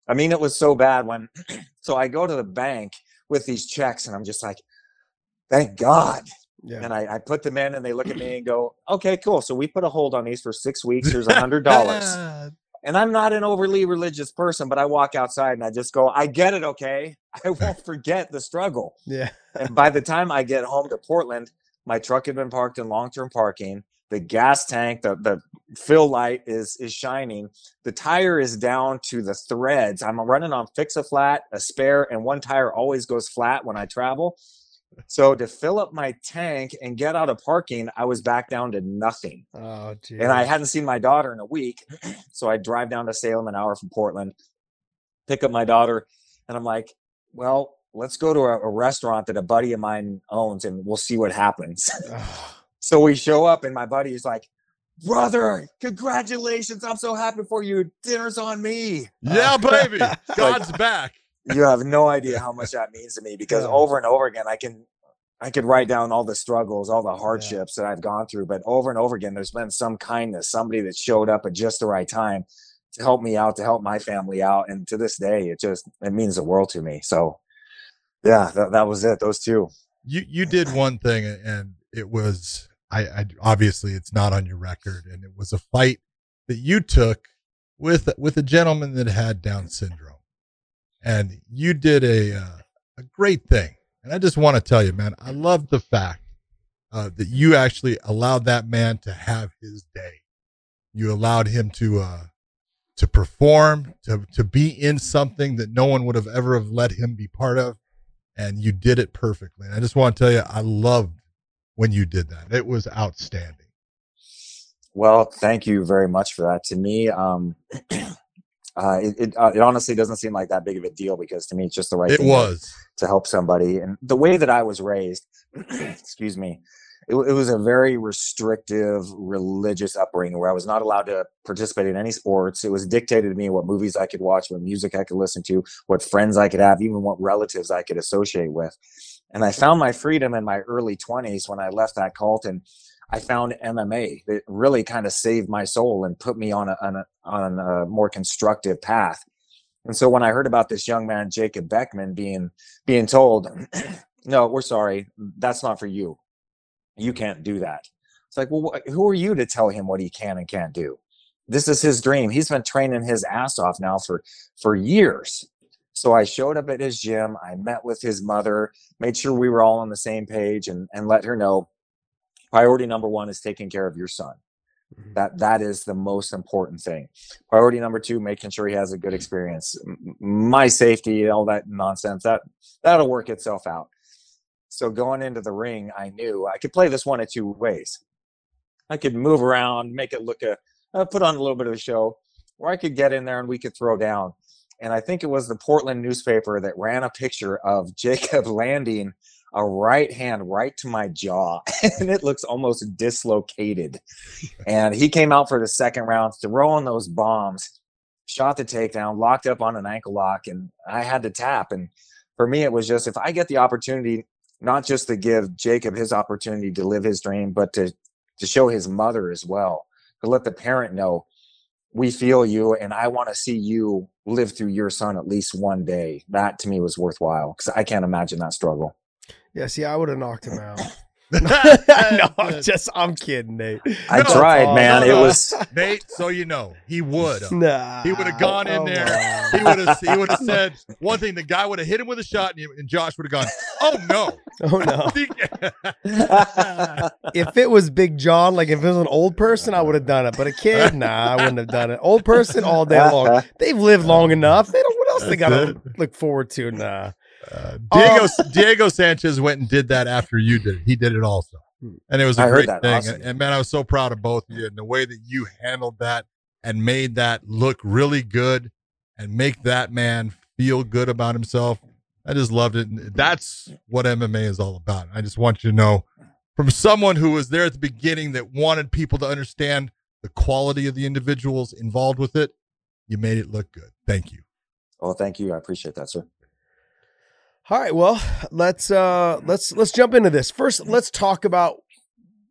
I mean, it was so bad when. so I go to the bank with these checks, and I'm just like, "Thank God." Yeah. And I, I put them in, and they look at me and go, "Okay, cool. So we put a hold on these for six weeks. Here's a hundred dollars." and I'm not an overly religious person, but I walk outside and I just go, "I get it. Okay, I won't forget the struggle." Yeah. and by the time I get home to Portland, my truck had been parked in long-term parking. The gas tank, the the fill light is is shining. The tire is down to the threads. I'm running on fix a flat, a spare, and one tire always goes flat when I travel. So to fill up my tank and get out of parking, I was back down to nothing. Oh, geez. And I hadn't seen my daughter in a week. So I drive down to Salem, an hour from Portland, pick up my daughter, and I'm like, well, let's go to a, a restaurant that a buddy of mine owns and we'll see what happens. so we show up, and my buddy is like, brother, congratulations. I'm so happy for you. Dinner's on me. Yeah, baby. God's back. You have no idea how much that means to me because Yeah. over and over again, I can. I could write down all the struggles, all the hardships that I've gone through, but over and over again, there's been some kindness, somebody that showed up at just the right time to help me out, to help my family out. And to this day, it just, it means the world to me. So yeah, that, that was it. Those two. You you did one thing, and it was I, I obviously it's not on your record, and it was a fight that you took with with a gentleman that had Down syndrome, and you did a uh, a great thing. And I just want to tell you, man, I love the fact uh, that you actually allowed that man to have his day. You allowed him to uh, to perform, to to be in something that no one would have ever have let him be part of, and you did it perfectly. And I just want to tell you, I loved when you did that. It was outstanding. Well, thank you very much for that. To me, um, uh, it, it, uh, it honestly doesn't seem like that big of a deal because to me, it's just the right It thing to- was. to help somebody. And the way that I was raised, excuse me, it, it was a very restrictive religious upbringing where I was not allowed to participate in any sports. It was dictated to me what movies I could watch, what music I could listen to, what friends I could have, even what relatives I could associate with. And I found my freedom in my early 20s when I left that cult and I found MMA that really kind of saved my soul and put me on a, on a, on a more constructive path. And so when I heard about this young man, Jacob Beckman, being being told, "No, we're sorry, that's not for you. You can't do that." It's like, well, wh- who are you to tell him what he can and can't do? This is his dream. He's been training his ass off now for for years. So I showed up at his gym. I met with his mother, made sure we were all on the same page, and and let her know priority number one is taking care of your son. That that is the most important thing. Priority number two making sure he has a good experience. My safety all that nonsense that that'll work itself out. So going into the ring i knew i could play this one of two ways. I could move around make it look a uh, put on a little bit of a show or i could get in there and we could throw down. And i think it was the portland newspaper that ran a picture of jacob landing a right hand right to my jaw and it looks almost dislocated and he came out for the second round, throwing those bombs, shot the takedown, locked up on an ankle lock, and I had to tap. And for me, it was just if I get the opportunity, not just to give Jacob his opportunity to live his dream, but to to show his mother as well, to let the parent know we feel you, and I want to see you live through your son at least one day. That to me was worthwhile because I can't imagine that struggle. Yeah, see, I would have knocked him out. no, I'm just, I'm kidding, Nate. I No, tried, man. It no. was Nate, so you know, he would. have. Nah. He would have gone in come there. on. He would have. He would have said one thing. The guy would have hit him with a shot, and, you- and Josh would have gone, "Oh no!" Oh no! If it was Big John, like if it was an old person, I would have done it. But a kid, nah, I wouldn't have done it. Old person all day long. They've lived long enough. They don't. What else they got to look forward to? Nah. Uh, Diego Diego Sanchez went and did that after you did it. He did it also, and it was a I great thing. Awesome. And, and man, I was so proud of both of you and the way that you handled that and made that look really good and make that man feel good about himself. I just loved it. And that's what MMA is all about. I just want you to know from someone who was there at the beginning that wanted people to understand the quality of the individuals involved with it. You made it look good. Thank you. Oh, thank you. I appreciate that, sir. All right, well, let's uh let's let's jump into this. First, let's talk about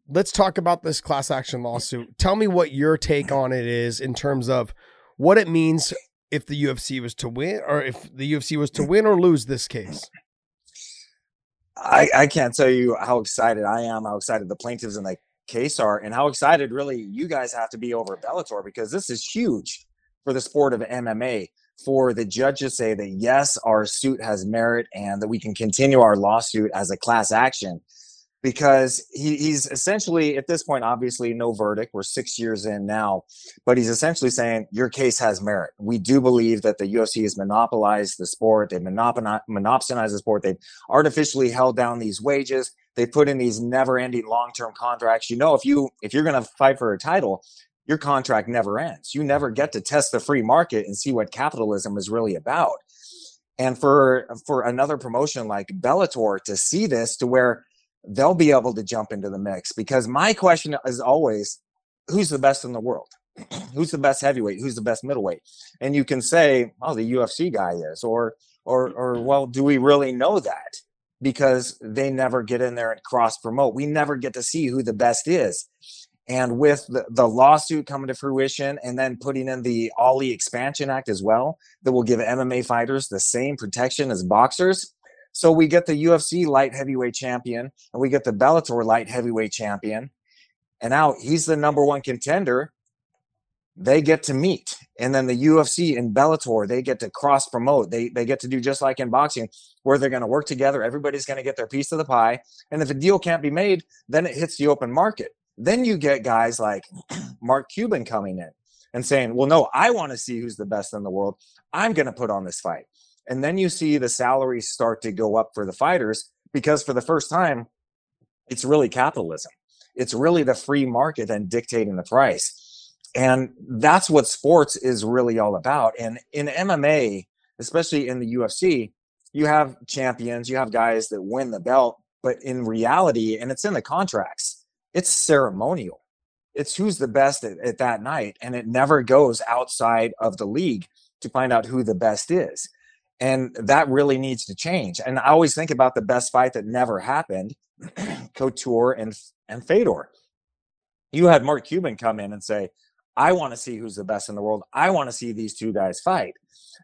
let's talk about this class action lawsuit. Tell me what your take on it is in terms of what it means if the UFC was to win, or if the UFC was to win or lose this case? I, I can't tell you how excited I am, how excited the plaintiffs in the case are, and how excited really you guys have to be over Bellator because this is huge for the sport of MMA. For the judge to say that yes, our suit has merit and that we can continue our lawsuit as a class action. Because he, he's essentially at this point obviously no verdict. We're six years in now. But he's essentially saying your case has merit. We do believe that the ufc has monopolized the sport. They've monopolized the sport. They've artificially held down these wages. They put in these never ending long-term contracts. You know if you if you're going to fight for a title your contract never ends. You never get to test the free market and see what capitalism is really about. And for for another promotion like bellator to see this to where they'll be able to jump into the mix. Because my question is always who's the best in the world? Who's the best heavyweight? Who's the best middleweight? And you can say oh the ufc guy is or or or well do we really know that? Because they never get in there and cross promote. We never get to see who the best is and with the, the lawsuit coming to fruition and then putting in the Ali expansion act as well that will give mma fighters the same protection as boxers so we get the UFC light heavyweight champion and we get the Bellator light heavyweight champion. And now he's the number one contender. They get to meet. And then the UFC and Bellator, they get to cross promote. They, they get to do just like in boxing, where they're going to work together. Everybody's going to get their piece of the pie. And if a deal can't be made, then it hits the open market. Then you get guys like Mark Cuban coming in and saying, well, no, I want to see who's the best in the world. I'm going to put on this fight. And then you see the salaries start to go up for the fighters because for the first time, it's really capitalism. It's really the free market and dictating the price. And that's what sports is really all about. And in MMA, especially in the UFC, you have champions, you have guys that win the belt, but in reality, and it's in the contracts, it's ceremonial. It's who's the best at, at that night. And it never goes outside of the league to find out who the best is. And that really needs to change. And I always think about the best fight that never happened, Couture and and Fedor. You had Mark Cuban come in and say, I want to see who's the best in the world. I want to see these two guys fight.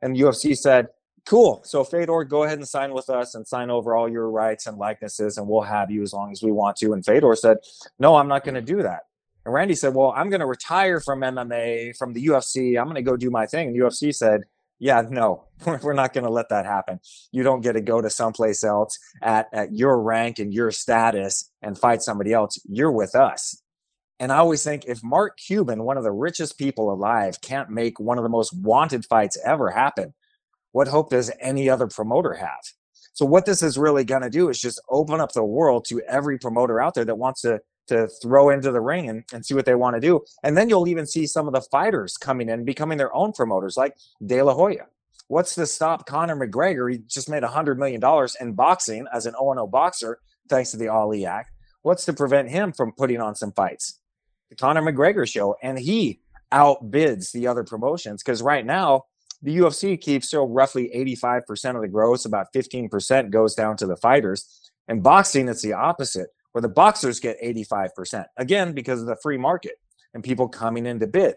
And UFC said, Cool. So Fedor, go ahead and sign with us and sign over all your rights and likenesses, and we'll have you as long as we want to. And Fedor said, No, I'm not going to do that. And Randy said, Well, I'm going to retire from MMA, from the UFC. I'm going to go do my thing. And UFC said, yeah, no, we're not going to let that happen. You don't get to go to someplace else at, at your rank and your status and fight somebody else. You're with us. And I always think if Mark Cuban, one of the richest people alive, can't make one of the most wanted fights ever happen, what hope does any other promoter have? So, what this is really going to do is just open up the world to every promoter out there that wants to to throw into the ring and, and see what they want to do. And then you'll even see some of the fighters coming in, becoming their own promoters, like De La Hoya. What's to stop Conor McGregor? He just made $100 million in boxing as an O&O boxer, thanks to the Ali Act. What's to prevent him from putting on some fights? The Conor McGregor show. And he outbids the other promotions because right now, the UFC keeps still roughly 85% of the gross, about 15% goes down to the fighters. In boxing, it's the opposite where the boxers get 85%, again, because of the free market and people coming in to bid.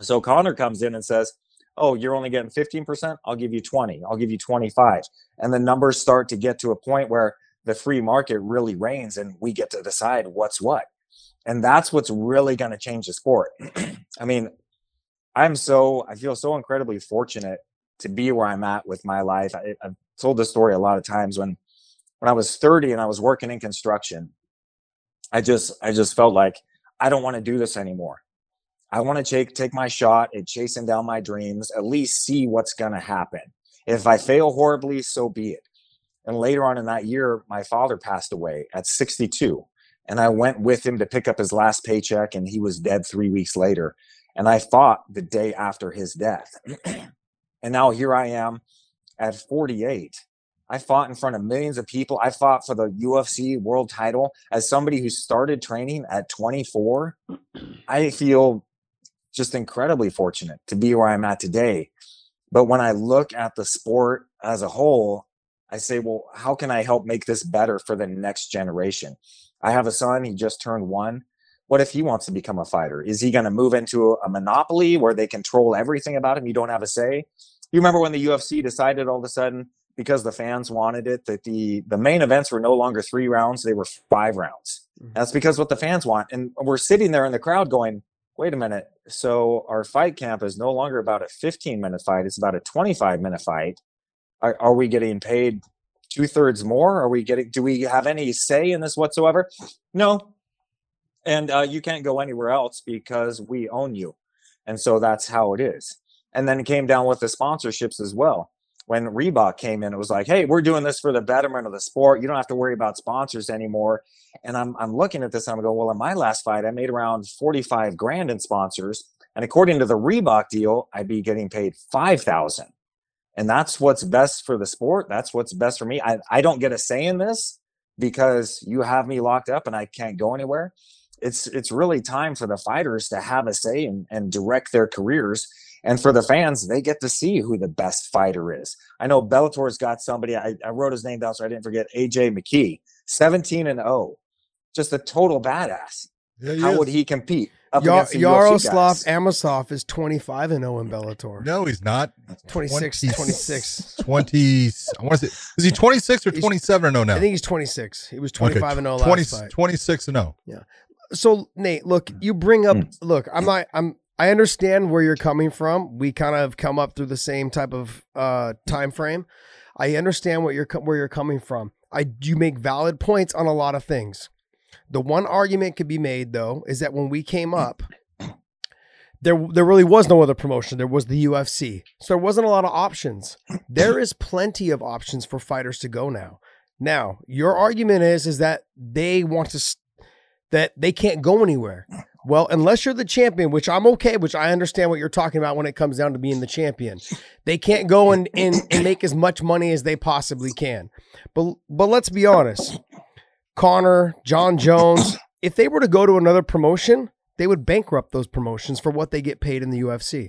So Conor comes in and says, Oh, you're only getting 15%? I'll give you 20. I'll give you 25. And the numbers start to get to a point where the free market really reigns and we get to decide what's what. And that's what's really going to change the sport. I mean, I'm so, I feel so incredibly fortunate to be where I'm at with my life. I, have told this story a lot of times when when I was 30 and I was working in construction, I just I just felt like I don't want to do this anymore. I want to take take my shot at chasing down my dreams, at least see what's going to happen. If I fail horribly, so be it. And later on in that year, my father passed away at 62. And I went with him to pick up his last paycheck, and he was dead three weeks later. And I fought the day after his death. and now here I am at 48 I fought in front of millions of people. I fought for the UFC world title as somebody who started training at 24. I feel just incredibly fortunate to be where I'm at today. But when I look at the sport as a whole, I say, well, how can I help make this better for the next generation? I have a son, he just turned one. What if he wants to become a fighter? Is he going to move into a, monopoly where they control everything about him? You don't have a say. You remember when the UFC decided all of a sudden because the fans wanted it that the the main events were no longer three rounds; they were five rounds. Mhm. That's because what the fans want, and we're sitting there in the crowd going, "Wait a minute! So our fight camp is no longer about a 15 minute fight; it's about a 25 minute fight. Are, are we getting paid two thirds more? Are we getting? Do we have any say in this whatsoever? No. And uh, you can't go anywhere else because we own you, and so that's how it is. And then it came down with the sponsorships as well. When Reebok came in, it was like, "Hey, we're doing this for the betterment of the sport. You don't have to worry about sponsors anymore." And I'm I'm looking at this and I'm going, "Well, in my last fight, I made around 45 grand in sponsors, and according to the Reebok deal, I'd be getting paid 5,000." and that's what's best for the sport that's what's best for me I, I don't get a say in this because you have me locked up and i can't go anywhere it's it's really time for the fighters to have a say and, and direct their careers and for the fans they get to see who the best fighter is i know bellator's got somebody i, I wrote his name down so i didn't forget aj mckee 17 and 0 just a total badass Yeah, how is. would he compete up Yar- against the UFC Yaroslav? Amosov is 25 and 0 in Bellator. No, he's not. 26, 26. 20. I want to say, is he 26 or He's- 27 or oh no now? I think he's 26. He was Okay, 25 and 0 last 20 fight. 26 and oh. 0. So Nate, look, you bring up Mm. look, I'm not I'm I understand where you're coming from. We kind of come up through the same type of uh time frame. I understand what you're where you're coming from. I you make valid points on a lot of things. The one argument could be made though is that when we came up there there really was no other promotion. There was the UFC. So there wasn't a lot of options. There is plenty of options for fighters to go now. Now, your argument is is that they want to that they can't go anywhere. Well, unless you're the champion, which I'm okay, which I understand what you're talking about when it comes down to being the champion. They can't go and, and, and make as much money as they possibly can. But but let's be honest. Conor, Jon Jones, if they were to go to another promotion, they would bankrupt those promotions for what they get paid in the UFC.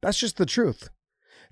That's just the truth.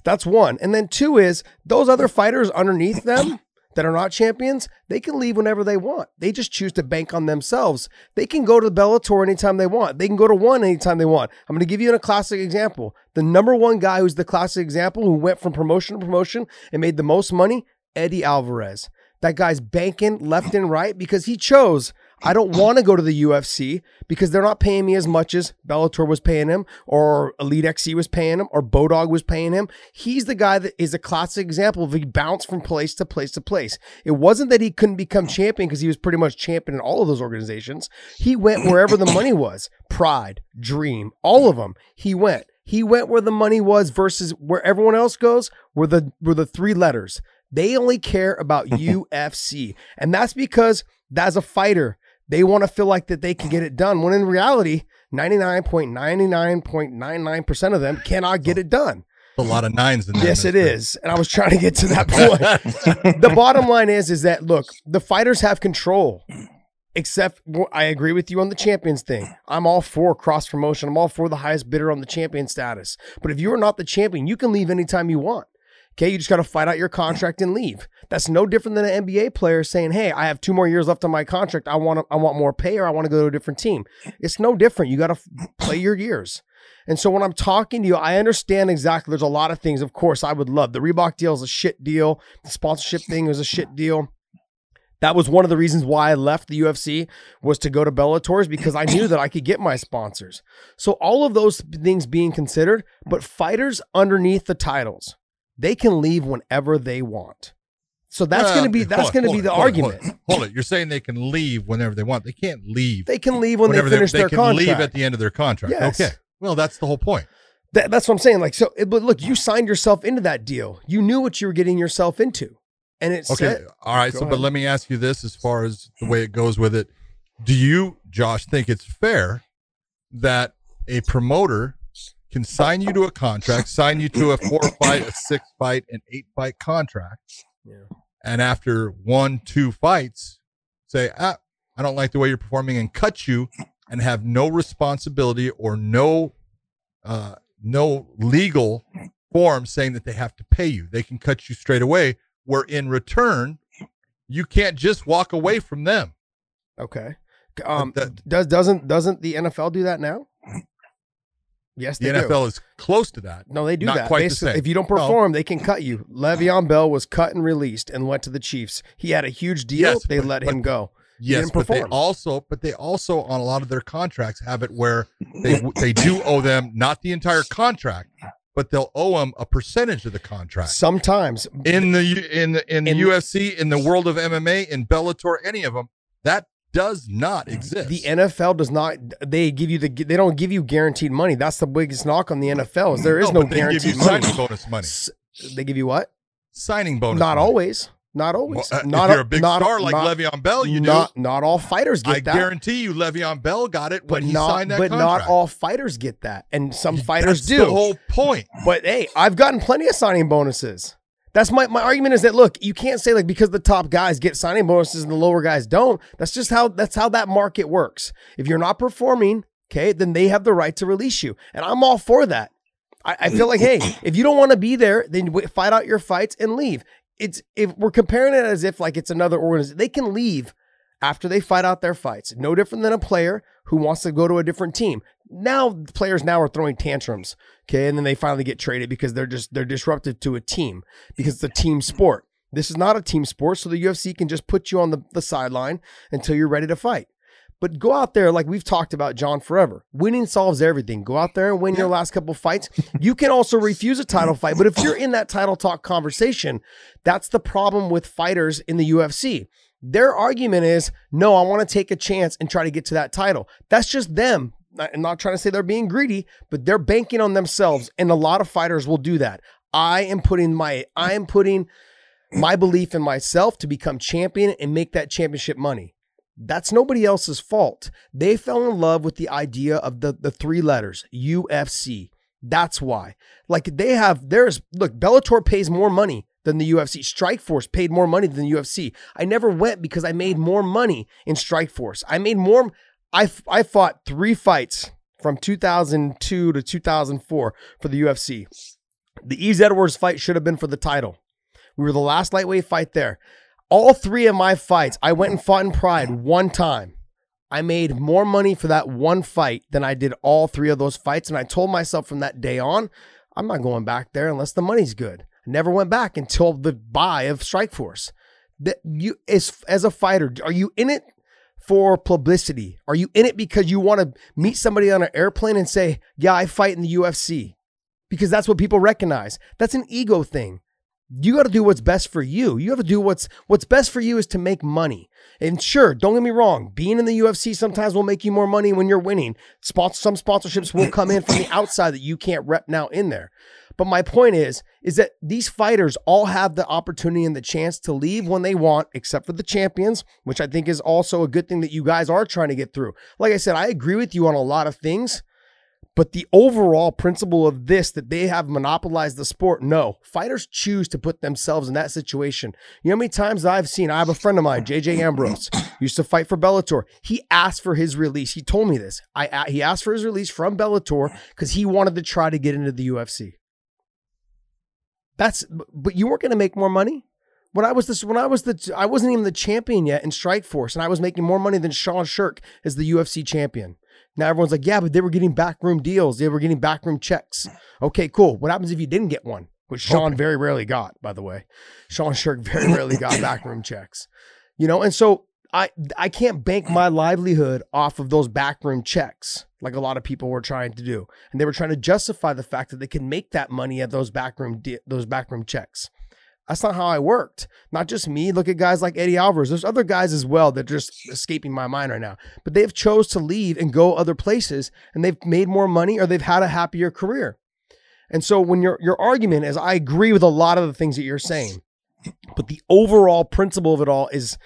That's one. And then two is those other fighters underneath them that are not champions, they can leave whenever they want. They just choose to bank on themselves. They can go to the Bellator anytime they want. They can go to one anytime they want. I'm going to give you a classic example. The number one guy who's the classic example who went from promotion to promotion and made the most money, Eddie Alvarez. That guy's banking left and right because he chose. I don't want to go to the UFC because they're not paying me as much as Bellator was paying him, or Elite XC was paying him, or Bodog was paying him. He's the guy that is a classic example of he bounced from place to place to place. It wasn't that he couldn't become champion because he was pretty much champion in all of those organizations. He went wherever the money was. Pride, Dream, all of them. He went. He went where the money was versus where everyone else goes. Were the were the three letters. They only care about UFC, and that's because as a fighter, they want to feel like that they can get it done. When in reality, ninety nine point ninety nine point nine nine percent of them cannot get it done. A lot of nines in. Yes, it is, and I was trying to get to that point. the bottom line is, is that look, the fighters have control. Except, I agree with you on the champions thing. I'm all for cross promotion. I'm all for the highest bidder on the champion status. But if you are not the champion, you can leave anytime you want. Okay, you just got to fight out your contract and leave. That's no different than an NBA player saying, "Hey, I have two more years left on my contract. I want I want more pay, or I want to go to a different team." It's no different. You got to f- play your years. And so when I'm talking to you, I understand exactly. There's a lot of things. Of course, I would love the Reebok deal is a shit deal. The sponsorship thing is a shit deal. That was one of the reasons why I left the UFC was to go to Bellator's because I knew that I could get my sponsors. So all of those things being considered, but fighters underneath the titles, they can leave whenever they want. So that's Well, going to be ah, that's going to be the hold argument. Hold, on. Hold it. You're saying they can leave whenever they want. They can't leave They can leave when they finish they their can contract. leave at the end of their contract. Yes. Okay. Well, that's the whole point. That, that's what I'm saying. Like, so, but look, you signed yourself into that deal. You knew what you were getting yourself into, and it's Okay. set. All right. Go so, ahead. but let me ask you this as far as the way it goes with it. Do you, Josh, think it's fair that a promoter can sign you to a contract, sign you to a four fight, a six fight, an eight fight contract, Yeah. and after one, two fights, say, ah, I don't like the way you're performing, and cut you, and have no responsibility or no, uh, no legal form saying that they have to pay you. They can cut you straight away. Where in return, you can't just walk away from them. Okay. Um, That- does doesn't doesn't the NFL do that now? Yes, The they do. NFL is close to that. No, they do Not that. quite the Basically, same. If you don't perform, they can cut you. Le'Veon Bell was cut and released and went to the Chiefs. He had a huge deal. Yes, they but- let but- him go. Yes, but they also, but they also on a lot of their contracts have it where they they do owe them not the entire contract, but they'll owe them a percentage of the contract. Sometimes In the in the in the In- UFC, in the world of MMA, in Bellator, any of them, that does not exist. the NFL does not. They give you the. They don't give you guaranteed money. That's the biggest knock on the NFL. Is there is no, give guaranteed money. signing bonus money. S- They give you what? Signing bonus. not money. always. Not always. Well, uh, not if you're a big not- star like not, Le'Veon Bell, you not, do. Not all fighters get I that. I guarantee you, Le'Veon Bell got it but when he not. signed that But contract. not all fighters get that, and some fighters That's do. The whole point. But hey, I've gotten plenty of signing bonuses. That's my, my argument is that look, you can't say like because the top guys get signing bonuses and the lower guys don't. That's just how that's how that market works. If you're not performing, okay, then they have the right to release you. And I'm all for that. I, I feel like, hey, if you don't want to be there, then fight out your fights and leave. It's if we're comparing it as if like it's another organization, they can leave after they fight out their fights. No different than a player who wants to go to a different team. Now players now are throwing tantrums, okay, and then they finally get traded because they're just they're disruptive to a team because it's a team sport. This is not a team sport, so the UFC can just put you on the, the sideline until you're ready to fight. But go out there, like we've talked about, John, forever. Winning solves everything. Go out there and win your last couple fights. You can also refuse a title fight, but if you're in that title talk conversation, that's the problem with fighters in the UFC. Their argument is, no, I want to take a chance and try to get to that title. That's just them. I'm not trying to say they're being greedy, but they're banking on themselves. And a lot of fighters will do that. I am putting my, I am putting my belief in myself to become champion and make that championship money. That's nobody else's fault. They fell in love with the idea of the, the three letters UFC. That's why. Like they have, there's, look, Bellator pays more money than the UFC. Strikeforce paid more money than the UFC. I never went because I made more money in Strikeforce. I made more, I, I fought three fights from 2002 to 2004 for the UFC. The Yves Edwards fight should have been for the title. We were the last lightweight fight there. All three of my fights, I went and fought in Pride one time. I made more money for that one fight than I did all three of those fights. And I told myself from that day on, I'm not going back there unless the money's good. I never went back until the buy of Strikeforce. That you as as a fighter, are you in it for publicity? Are you in it because you want to meet somebody on an airplane and say, "Yeah, I fight in the UFC"? Because that's what people recognize. That's an ego thing you got to do what's best for you. You have to do what's what's best for you is to make money. And sure, don't get me wrong, being in the UFC sometimes will make you more money when you're winning. Sponsor, some sponsorships will come in from the outside that you can't rep now in there. But my point is, is that these fighters all have the opportunity and the chance to leave when they want, except for the champions, which I think is also a good thing that you guys are trying to get through. Like I said, I agree with you on a lot of things. But the overall principle of this that they have monopolized the sport, no. Fighters choose to put themselves in that situation. You know how many times I've seen, I have a friend of mine, JJ Ambrose, used to fight for Bellator. He asked for his release. He told me this. I he asked for his release from Bellator because he wanted to try to get into the UFC. That's but you weren't going to make more money. When I was this, when I was the, I wasn't even the champion yet in Strikeforce, and I was making more money than Sean Sherk as the UFC champion. Now everyone's like, yeah, but they were getting backroom deals. They were getting backroom checks. Okay, cool. What happens if you didn't get one? Which Sean very rarely got, by the way. Sean Sherk very rarely got backroom checks. You know, and so I I can't bank my livelihood off of those backroom checks like a lot of people were trying to do. And they were trying to justify the fact that they can make that money at those backroom those backroom checks. That's not how I worked. Not just me. Look at guys like Eddie Alvarez. There's other guys as well that just escaping my mind right now. But they've chose to leave and go other places and they've made more money or they've had a happier career. And so when your your argument is I agree with a lot of the things that you're saying. But the overall principle of it all is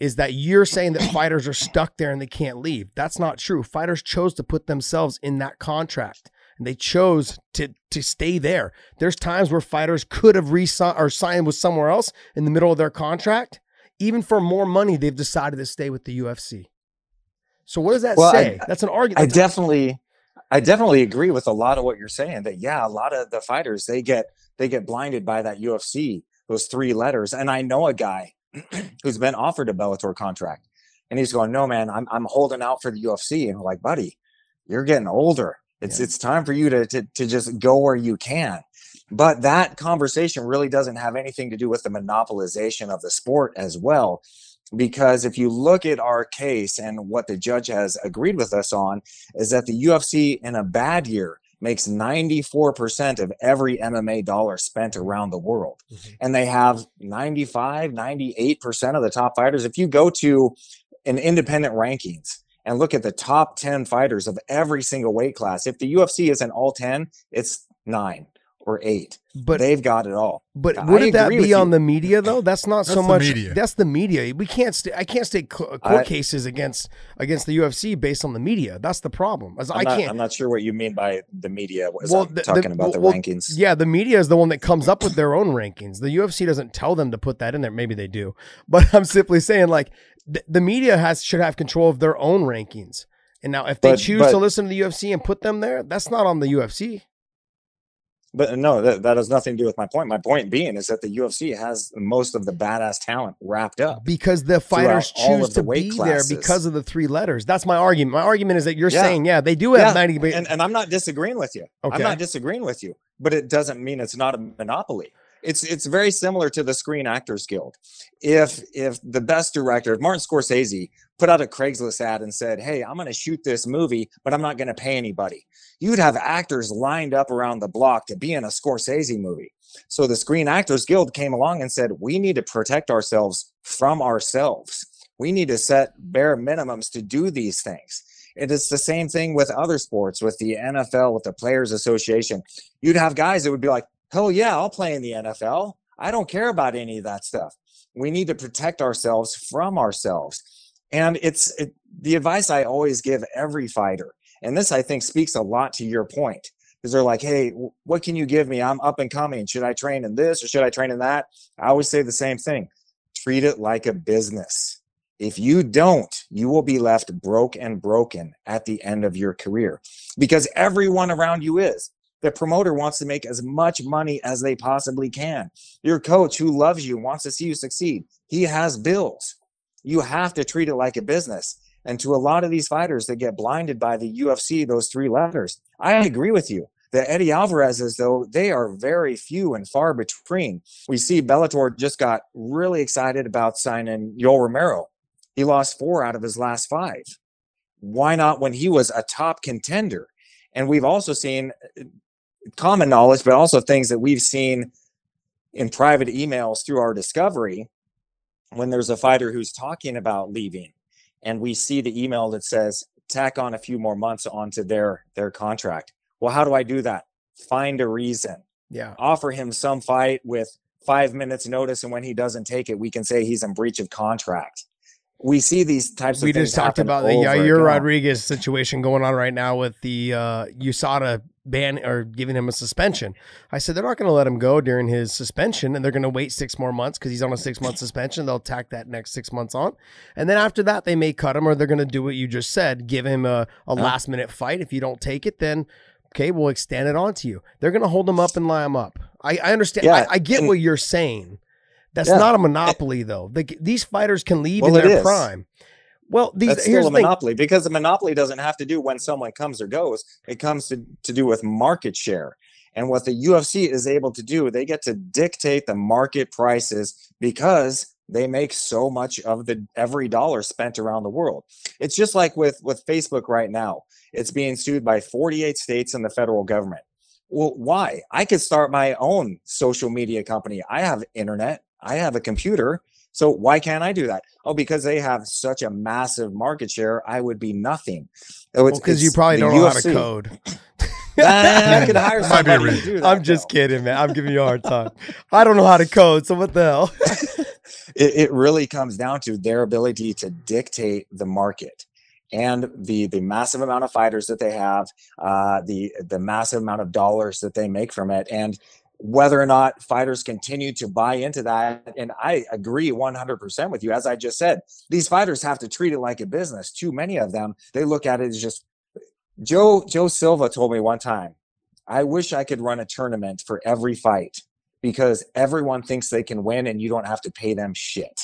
is that you're saying that fighters are stuck there and they can't leave. That's not true. Fighters chose to put themselves in that contract and they chose to to stay there. There's times where fighters could have re-signed or signed with somewhere else in the middle of their contract. Even for more money, they've decided to stay with the UFC. So what does that Well, say? I- That's an argument. I definitely, I definitely agree with a lot of what you're saying. That yeah, a lot of the fighters they get they get blinded by that UFC, those three letters. And I know a guy who's been offered a Bellator contract, And he's going, no, man, I'm, I'm holding out for the UFC. And we're like, buddy, you're getting older. It's, yeah. it's time for you to, to, to just go where you can. But that conversation really doesn't have anything to do with the monopolization of the sport as well. Because if you look at our case and what the judge has agreed with us on, is that the UFC in a bad year makes 94% of every MMA dollar spent around the world. Mm-hmm. And they have 95, 98% of the top fighters. If you go to an independent rankings and look at the top 10 fighters of every single weight class, if the UFC isn't all 10, it's nine or eight. But they've got it all. But wouldn't that be on you. the media though? That's not that's so much. Media. That's the media. We can't. St- I can't state court I, cases against against the UFC based on the media. That's the problem. As I'm I can't. I'm not sure what you mean by the media. well, the, talking the, about the well, rankings. Yeah, the media is the one that comes up with their own rankings. The UFC doesn't tell them to put that in there. Maybe they do, but I'm simply saying like the, the media has should have control of their own rankings. And now, if they but, choose but, to listen to the UFC and put them there, that's not on the UFC. But no, that, that has nothing to do with my point. My point being is that the UFC has most of the badass talent wrapped up because the fighters choose to be classes. there because of the three letters. That's my argument. My argument is that you're yeah. saying, yeah, they do have yeah. 90. And, and I'm not disagreeing with you. Okay. I'm not disagreeing with you, but it doesn't mean it's not a monopoly it's it's very similar to the Screen Actors Guild. If if the best director, if Martin Scorsese put out a Craigslist ad and said, "Hey, I'm going to shoot this movie, but I'm not going to pay anybody," you'd have actors lined up around the block to be in a Scorsese movie. So the Screen Actors Guild came along and said, "We need to protect ourselves from ourselves. We need to set bare minimums to do these things." It is the same thing with other sports, with the NFL, with the Players Association. You'd have guys that would be like, Hell yeah, I'll play in the NFL. I don't care about any of that stuff. We need to protect ourselves from ourselves. And it's it, the advice I always give every fighter. And this, I think, speaks a lot to your point because they're like, hey, what can you give me? I'm up and coming. Should I train in this or should I train in that? I always say the same thing treat it like a business. If you don't, you will be left broke and broken at the end of your career because everyone around you is. The promoter wants to make as much money as they possibly can. Your coach who loves you wants to see you succeed. He has bills. You have to treat it like a business. And to a lot of these fighters that get blinded by the UFC, those three letters, I agree with you. The Eddie Alvarez's, though, they are very few and far between. We see Bellator just got really excited about signing Yoel Romero. He lost four out of his last five. Why not when he was a top contender? And we've also seen common knowledge, but also things that we've seen in private emails through our discovery when there's a fighter who's talking about leaving. And we see the email that says tack on a few more months onto their their contract. Well how do i do that? Find a reason. Yeah. Offer him some fight with five minutes notice and when he doesn't take it we can say he's in breach of contract we see these types of we just talked about the Yair Rodriguez situation going on right now with the uh, USADA ban or giving him a suspension. I said they're not going to let him go during his suspension, and they're going to wait six more months because he's on a six month suspension. They'll tack that next six months on, and then after that, they may cut him, or they're going to do what you just said, give him a, a last minute fight. If you don't take it, then okay, we'll extend it on to you. They're going to hold him up and lie him up. I, I understand. Yeah, I, I, get and, what you're saying. That's yeah. not a monopoly, though. these fighters can leave well, in their prime. Well, these That's here's still a monopoly because the monopoly doesn't have to do when someone comes or goes. It comes to, to do with market share. And what the UFC is able to do, they get to dictate the market prices because they make so much of the every dollar spent around the world. It's just like with with Facebook right now. It's being sued by 48 states and the federal government. Well, why? I could start my own social media company. I have internet, I have a computer. So why can't I do that? Oh, because they have such a massive market share, I would be nothing. So because well, you probably don't UFC. know how to code. I could hire somebody to do that. I'm just kidding, man. I'm giving you a hard time. I don't know how to code, so what the hell? it, it really comes down to their ability to dictate the market and the the massive amount of fighters that they have, uh, the the massive amount of dollars that they make from it, and whether or not fighters continue to buy into that. And I agree 100% with you. As I just said, these fighters have to treat it like a business. Too many of them, they look at it as just Joe, Joe Silva told me one time, I wish I could run a tournament for every fight because everyone thinks they can win and you don't have to pay them shit.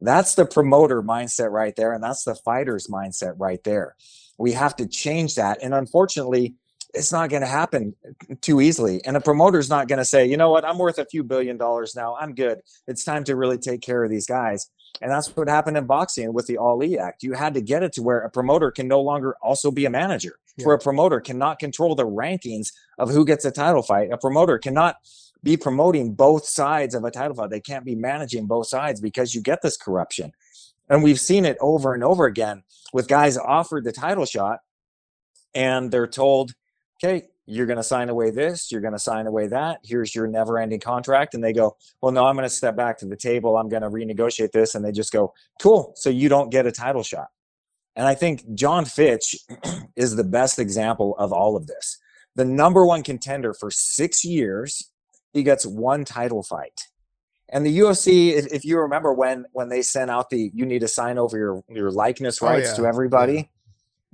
That's the promoter mindset right there. And that's the fighter's mindset right there. We have to change that. And unfortunately, it's not going to happen too easily. And a promoter's not going to say, you know what, I'm worth a few billion dollars now. I'm good. It's time to really take care of these guys. And that's what happened in boxing with the Ali Act. You had to get it to where a promoter can no longer also be a manager, yeah. where a promoter cannot control the rankings of who gets a title fight. A promoter cannot be promoting both sides of a title fight. They can't be managing both sides because you get this corruption. And we've seen it over and over again with guys offered the title shot and they're told, okay, you're going to sign away this, you're going to sign away that. Here's your never ending contract. And they go, well, no, I'm going to step back to the table. I'm going to renegotiate this. And they just go, cool. So you don't get a title shot. And I think Jon Fitch is the best example of all of this. The number one contender for six years, he gets one title fight. And the UFC, if, if you remember when when they sent out the you need to sign over your your likeness oh, rights oh, yeah. to everybody, yeah.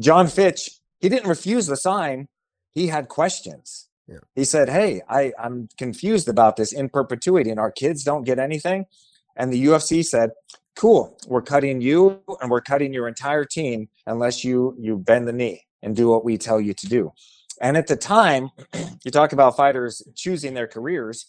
Jon Fitch, he didn't refuse the sign he had questions. Yeah. He said, Hey, I, I'm confused about this in perpetuity, and our kids don't get anything. And the UFC said, Cool, we're cutting you and we're cutting your entire team unless you you bend the knee and do what we tell you to do. And at the time, you talk about fighters choosing their careers.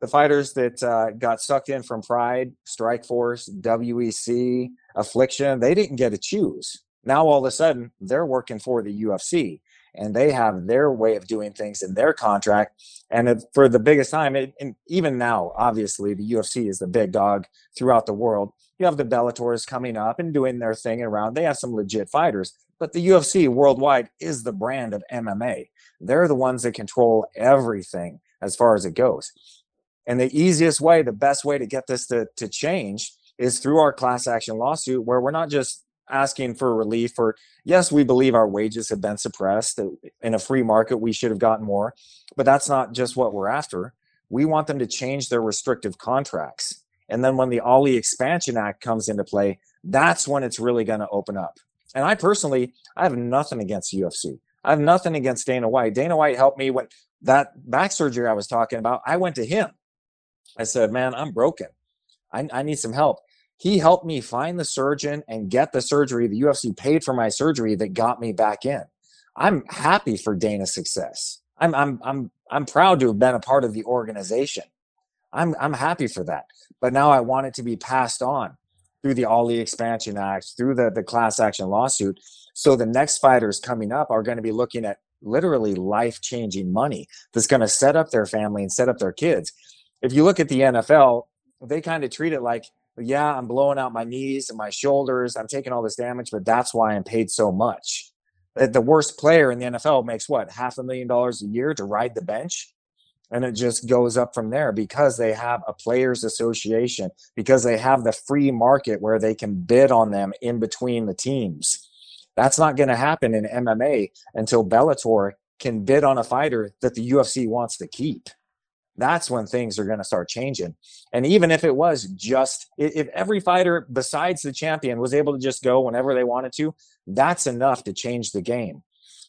The fighters that uh, got sucked in from Pride, Strikeforce, WEC, Affliction, they didn't get to choose. Now all of a sudden, they're working for the UFC and they have their way of doing things in their contract. And it, for the biggest time, it, and even now, obviously, the UFC is the big dog throughout the world. You have the Bellators coming up and doing their thing around. They have some legit fighters, but the UFC worldwide is the brand of MMA. They're the ones that control everything as far as it goes. And the easiest way, the best way to get this to, to change is through our class action lawsuit, where we're not just asking for relief for yes we believe our wages have been suppressed in a free market we should have gotten more but that's not just what we're after. We want them to change their restrictive contracts. And then when the ali expansion act comes into play that's when it's really going to open up. And i personally i have nothing against ufc i have nothing against dana white. Dana white helped me when that back surgery i was talking about i went to him. I said man i'm broken. I, I need some help he helped me find the surgeon and get the surgery. The UFC paid for my surgery that got me back in. I'm happy for Dana's success. I'm I'm I'm I'm proud to have been a part of the organization. I'm I'm happy for that. But now I want it to be passed on through the Ali Expansion Act, through the, the class action lawsuit. So the next fighters coming up are going to be looking at literally life changing money that's going to set up their family and set up their kids. If you look at the NFL, they kind of treat it like yeah, I'm blowing out my knees and my shoulders. I'm taking all this damage, but that's why I'm paid so much. Eh, the worst player in the NFL makes what half a million dollars a year to ride the bench. And it just goes up from there because they have a players association, because they have the free market where they can bid on them in between the teams. That's not going to happen in MMA until Bellator can bid on a fighter that the UFC wants to keep that's when things are going to start changing. And even if it was just, if every fighter besides the champion was able to just go whenever they wanted to, that's enough to change the game.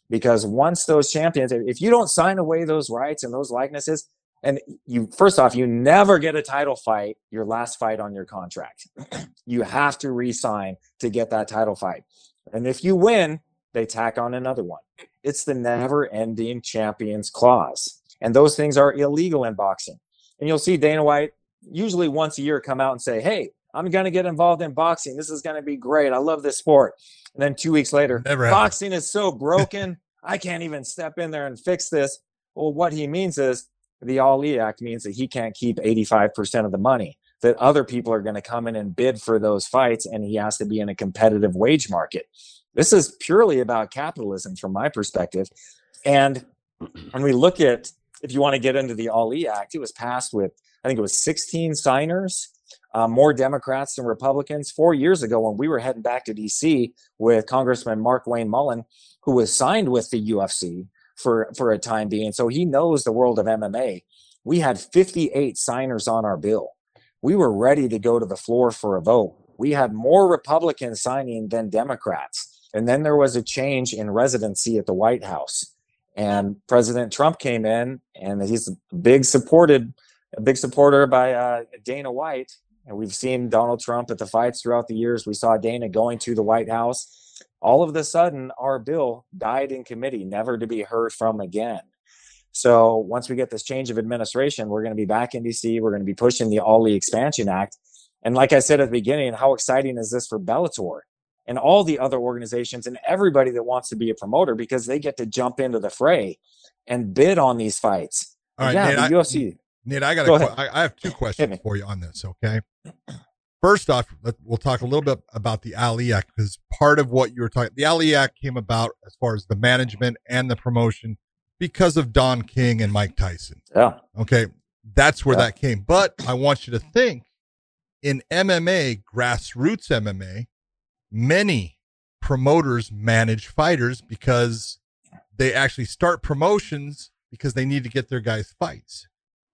Because once those champions, if you don't sign away those rights and those likenesses, and you, first off, you never get a title fight, your last fight on your contract. you have to re sign to get that title fight. And if you win, they tack on another one. It's the never ending champions clause. And those things are illegal in boxing. And you'll see Dana White usually once a year come out and say, Hey, I'm going to get involved in boxing. This is going to be great. I love this sport. And then two weeks later, boxing is so broken. I can't even step in there and fix this. Well, what he means is the Ali Act means that he can't keep 85% of the money, that other people are going to come in and bid for those fights, and he has to be in a competitive wage market. This is purely about capitalism from my perspective. And when we look at if you want to get into the Ali Act, it was passed with, I think it was 16 signers, uh, more Democrats than Republicans. Four years ago, when we were heading back to DC with Congressman Markwayne Mullin, who was signed with the UFC for, for a time being. So he knows the world of MMA. We had 58 signers on our bill. We were ready to go to the floor for a vote. We had more Republicans signing than Democrats. And then there was a change in residency at the White House and President Trump came in, and he's a big supported, a big supporter by uh, Dana White. and we've seen Donald Trump at the fights throughout the years. We saw Dana going to the White House. All of a sudden, our bill died in committee, never to be heard from again. So once we get this change of administration, we're going to be back in DC. We're going to be pushing the Ali Expansion Act. And like I said at the beginning, how exciting is this for Bellator and all the other organizations and everybody that wants to be a promoter because they get to jump into the fray and bid on these fights. All right, yeah, Nate, the I- UFC. Nate, I got Go I, I have two questions for you on this. Okay. First off, let, we'll talk a little bit about the Ali Act because part of what you were talking, the Ali Act came about as far as the management and the promotion because of Don King and Mike Tyson. Yeah. Okay. That's where Yeah. that came. But I want you to think in MMA, grassroots MMA, many promoters manage fighters because they actually start promotions because they need to get their guys fights.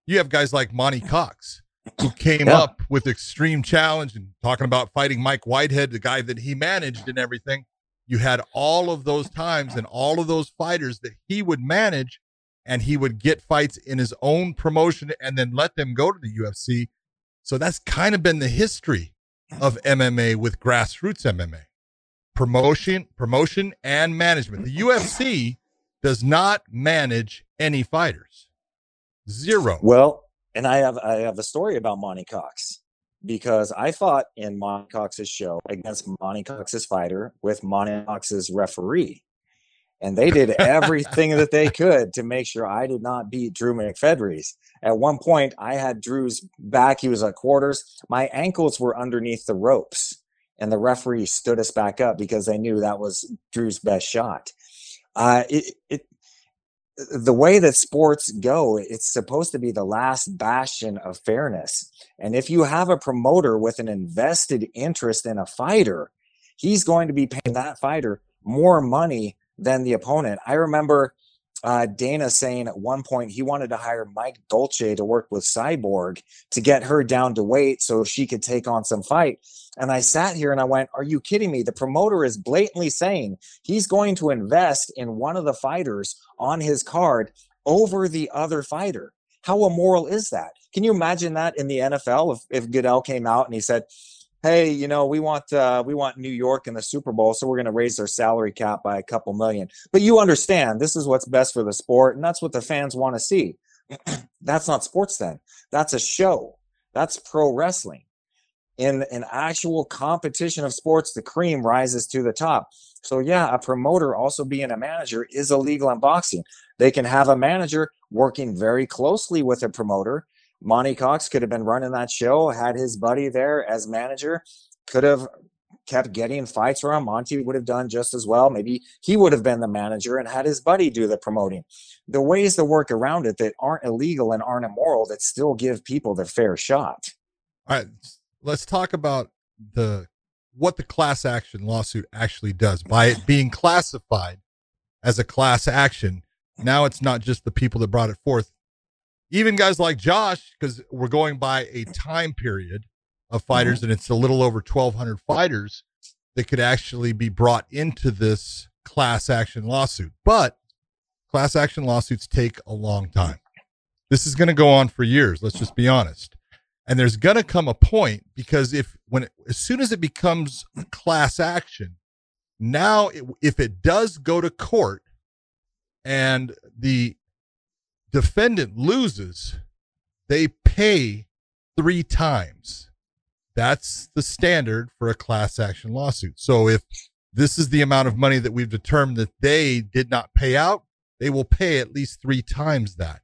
You have guys like Monty Cox who came Yeah. up with Extreme Challenge and talking about fighting Mike Whitehead, the guy that he managed and everything. You had all of those times and all of those fighters that he would manage and he would get fights in his own promotion and then let them go to the UFC. So that's kind of been the history of MMA with grassroots MMA. Promotion, promotion and management. The UFC does not manage any fighters. Zero. Well, and I have I have a story about Monty Cox because I fought in Monty Cox's show against Monty Cox's fighter with Monty Cox's referee. And they did everything that they could to make sure I did not beat Drew McFedries. At one point, I had Drew's back. He was at quarters. My ankles were underneath the ropes, and the referee stood us back up because they knew that was Drew's best shot. Uh, it, it the way that sports go, it's supposed to be the last bastion of fairness. And if you have a promoter with an invested interest in a fighter, he's going to be paying that fighter more money than the opponent. I remember uh, Dana saying at one point he wanted to hire Mike Dolce to work with Cyborg to get her down to weight so she could take on some fight. And I sat here and I went, Are you kidding me? The promoter is blatantly saying he's going to invest in one of the fighters on his card over the other fighter. How immoral is that? Can you imagine that in the NFL if, if Goodell came out and he said, Hey, you know, we want uh, we want New York in the Super Bowl, so we're going to raise their salary cap by a couple million. But you understand this is what's best for the sport, and that's what the fans want to see. that's not sports then. That's a show. That's pro wrestling. In an actual competition of sports, the cream rises to the top. So yeah, a promoter also being a manager is illegal in boxing. They can have a manager working very closely with a promoter. Monty Cox could have been running that show, had his buddy there as manager, could have kept getting fights around. Monty would have done just as well. Maybe he would have been the manager and had his buddy do the promoting. The ways to work around it that aren't illegal and aren't immoral that still give people their fair shot. All right, let's talk about the what the class action lawsuit actually does by it being classified as a class action. Now it's not just the people that brought it forth, even guys like Josh, because we're going by a time period of mm-hmm. fighters, and it's a little over 1,200 fighters that could actually be brought into this class action lawsuit. But class action lawsuits take a long time. This is going to go on for years. Let's just be honest. And there's going to come a point because if when it, as soon as it becomes class action, now it, if it does go to court and the defendant loses, they pay three times. That's the standard for a class action lawsuit. So if this is the amount of money that we've determined that they did not pay out, they will pay at least three times that,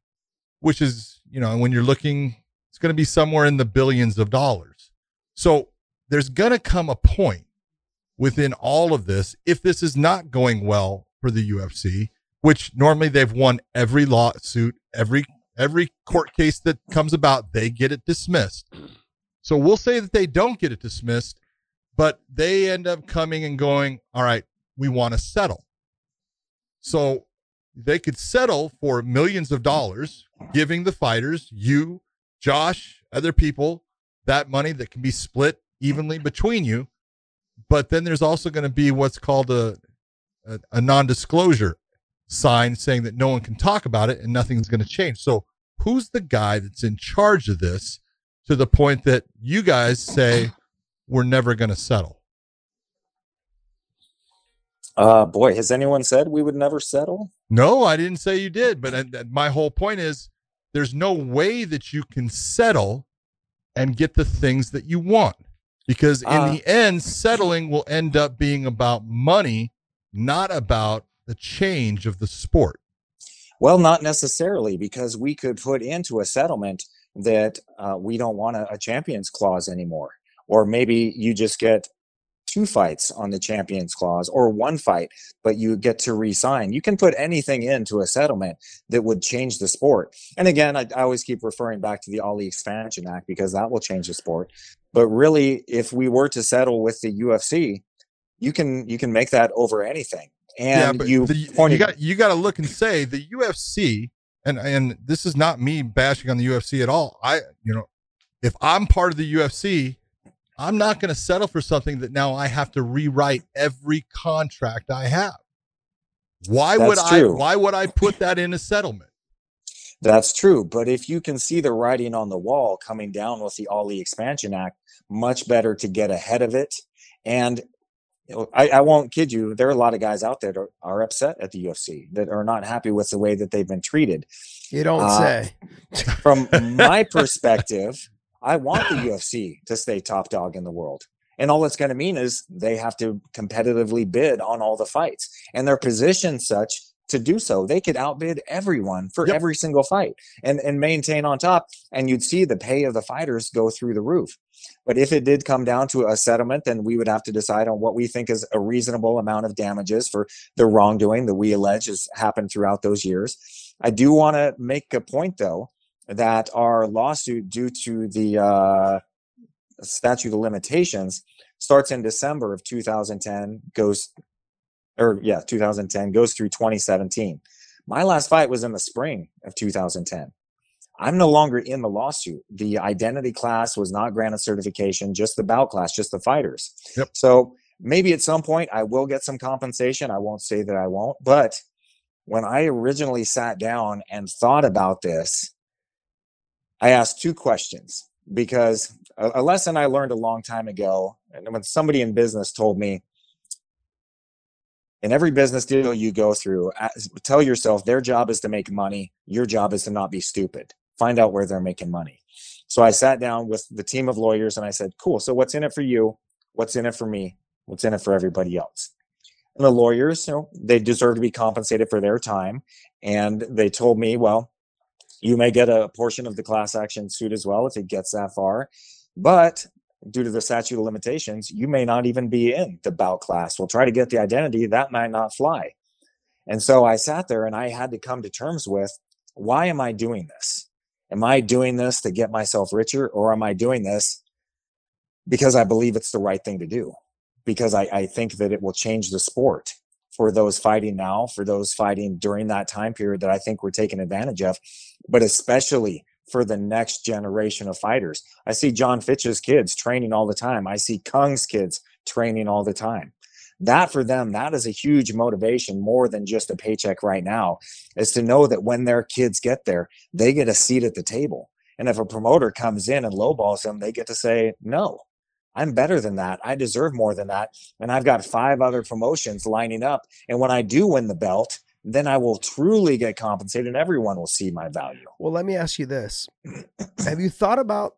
which is, you know, when you're looking, it's going to be somewhere in the billions of dollars. So there's going to come a point within all of this, if this is not going well for the UFC, which normally they've won every lawsuit, every every court case that comes about, they get it dismissed. So we'll say that they don't get it dismissed, but they end up coming and going, all right, we want to settle. So they could settle for millions of dollars, giving the fighters, you, Josh, other people, that money that can be split evenly between you. But then there's also going to be what's called a, a, a non disclosure sign saying that no one can talk about it and nothing's going to change. So who's the guy that's in charge of this to the point that you guys say we're never going to settle? Uh, boy, has anyone said we would never settle? No, I didn't say you did, but uh, my whole point is there's no way that you can settle and get the things that you want because in Uh, the end settling will end up being about money, not about the change of the sport. Well, not necessarily, because we could put into a settlement that uh, we don't want a, a champions clause anymore, or maybe you just get two fights on the champions clause, or one fight, but you get to resign. You can put anything into a settlement that would change the sport. And again, I, I always keep referring back to the Ali Expansion Act because that will change the sport. But really, if we were to settle with the UFC, you can you can make that over anything. And you the, pointed you got you got to look and say the UFC and and this is not me bashing on the UFC at all. I you know if I'm part of the UFC, I'm not going to settle for something that now I have to rewrite every contract I have. Why would That's I why would I put that in a settlement? That's true. But if you can see the writing on the wall coming down with the Ali Expansion Act, much better to get ahead of it. And I, I won't kid you, there are a lot of guys out there that are, are upset at the UFC that are not happy with the way that they've been treated. You don't Uh, say. From my perspective, I want the UFC to stay top dog in the world. And all it's going to mean is they have to competitively bid on all the fights. And their position such to do so. They could outbid everyone for Yep. every single fight and, and maintain on top. And you'd see the pay of the fighters go through the roof. But if it did come down to a settlement, then we would have to decide on what we think is a reasonable amount of damages for the wrongdoing that we allege has happened throughout those years. I do want to make a point, though, that our lawsuit due to the uh, statute of limitations starts in December of 2010, goes, or yeah, 2010 goes through 2017. My last fight was in the spring of 2010. I'm no longer in the lawsuit. The identity class was not granted certification, just the bout class, just the fighters. Yep. So maybe at some point I will get some compensation. I won't say that I won't, but when I originally sat down and thought about this, I asked two questions because a, a lesson I learned a long time ago, and when somebody in business told me, in every business deal you go through, tell yourself their job is to make money. Your job is to not be stupid. Find out where they're making money. So I sat down with the team of lawyers and I said, cool. So what's in it for you? What's in it for me? What's in it for everybody else? And the lawyers, you know, they deserve to be compensated for their time. And they told me, well, you may get a portion of the class action suit as well if it gets that far. But due to the statute of limitations, you may not even be in the bout class. We'll try to get the identity. That might not fly. And so I sat there and I had to come to terms with why am I doing this? Am I doing this to get myself richer or am I doing this because I believe it's the right thing to do? Because I, I think that it will change the sport for those fighting now, for those fighting during that time period that I think we're taking advantage of, but especially for the next generation of fighters. I see Jon Fitch's kids training all the time. I see Cung's kids training all the time. That for them, that is a huge motivation more than just a paycheck right now, is to know that when their kids get there, they get a seat at the table. And if a promoter comes in and lowballs them, they get to say, no, I'm better than that. I deserve more than that. And I've got five other promotions lining up. And when I do win the belt, then I will truly get compensated and everyone will see my value. Well, let me ask you this. Have you thought about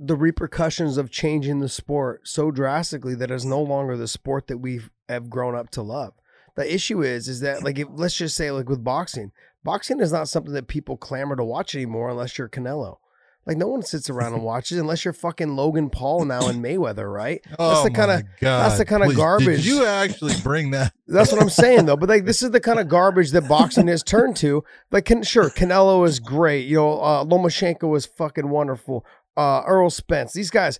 the repercussions of changing the sport so drastically that it's no longer the sport that we have grown up to love? The issue is, is that like, if, let's just say like with boxing, boxing is not something that people clamor to watch anymore unless you're Canelo. Like no one sits around and watches unless you're fucking Logan Paul now and Mayweather, right? Oh the kinda- that's the kinda garbage- Did you actually bring that? That's what I'm saying though. But like this is the kind of garbage that boxing has turned to. Like can sure, Canelo is great. You know, uh Lomachenko was fucking wonderful. Uh Errol Spence, these guys.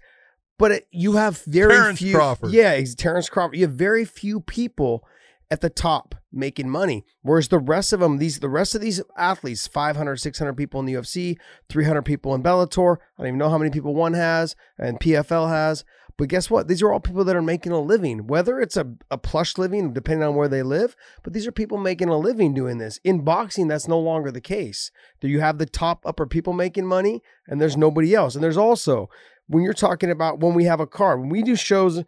But it, you have very Terence few Crawford. Yeah, he's Terence Crawford. You have very few people at the top making money. Whereas the rest of them, these the rest of these athletes, 500, 600 people in the UFC, 300 people in Bellator. I don't even know how many people one has and PFL has. But guess what? These are all people that are making a living, whether it's a, a plush living, depending on where they live. But these are people making a living doing this. In boxing, that's no longer the case. Do you have the top upper people making money and there's nobody else? And there's also, when you're talking about when we have a card, when we do shows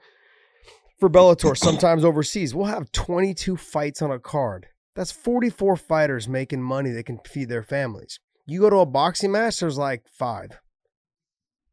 for Bellator, sometimes overseas, we'll have 22 fights on a card. That's 44 fighters making money that can feed their families. You go to a boxing match, there's like five.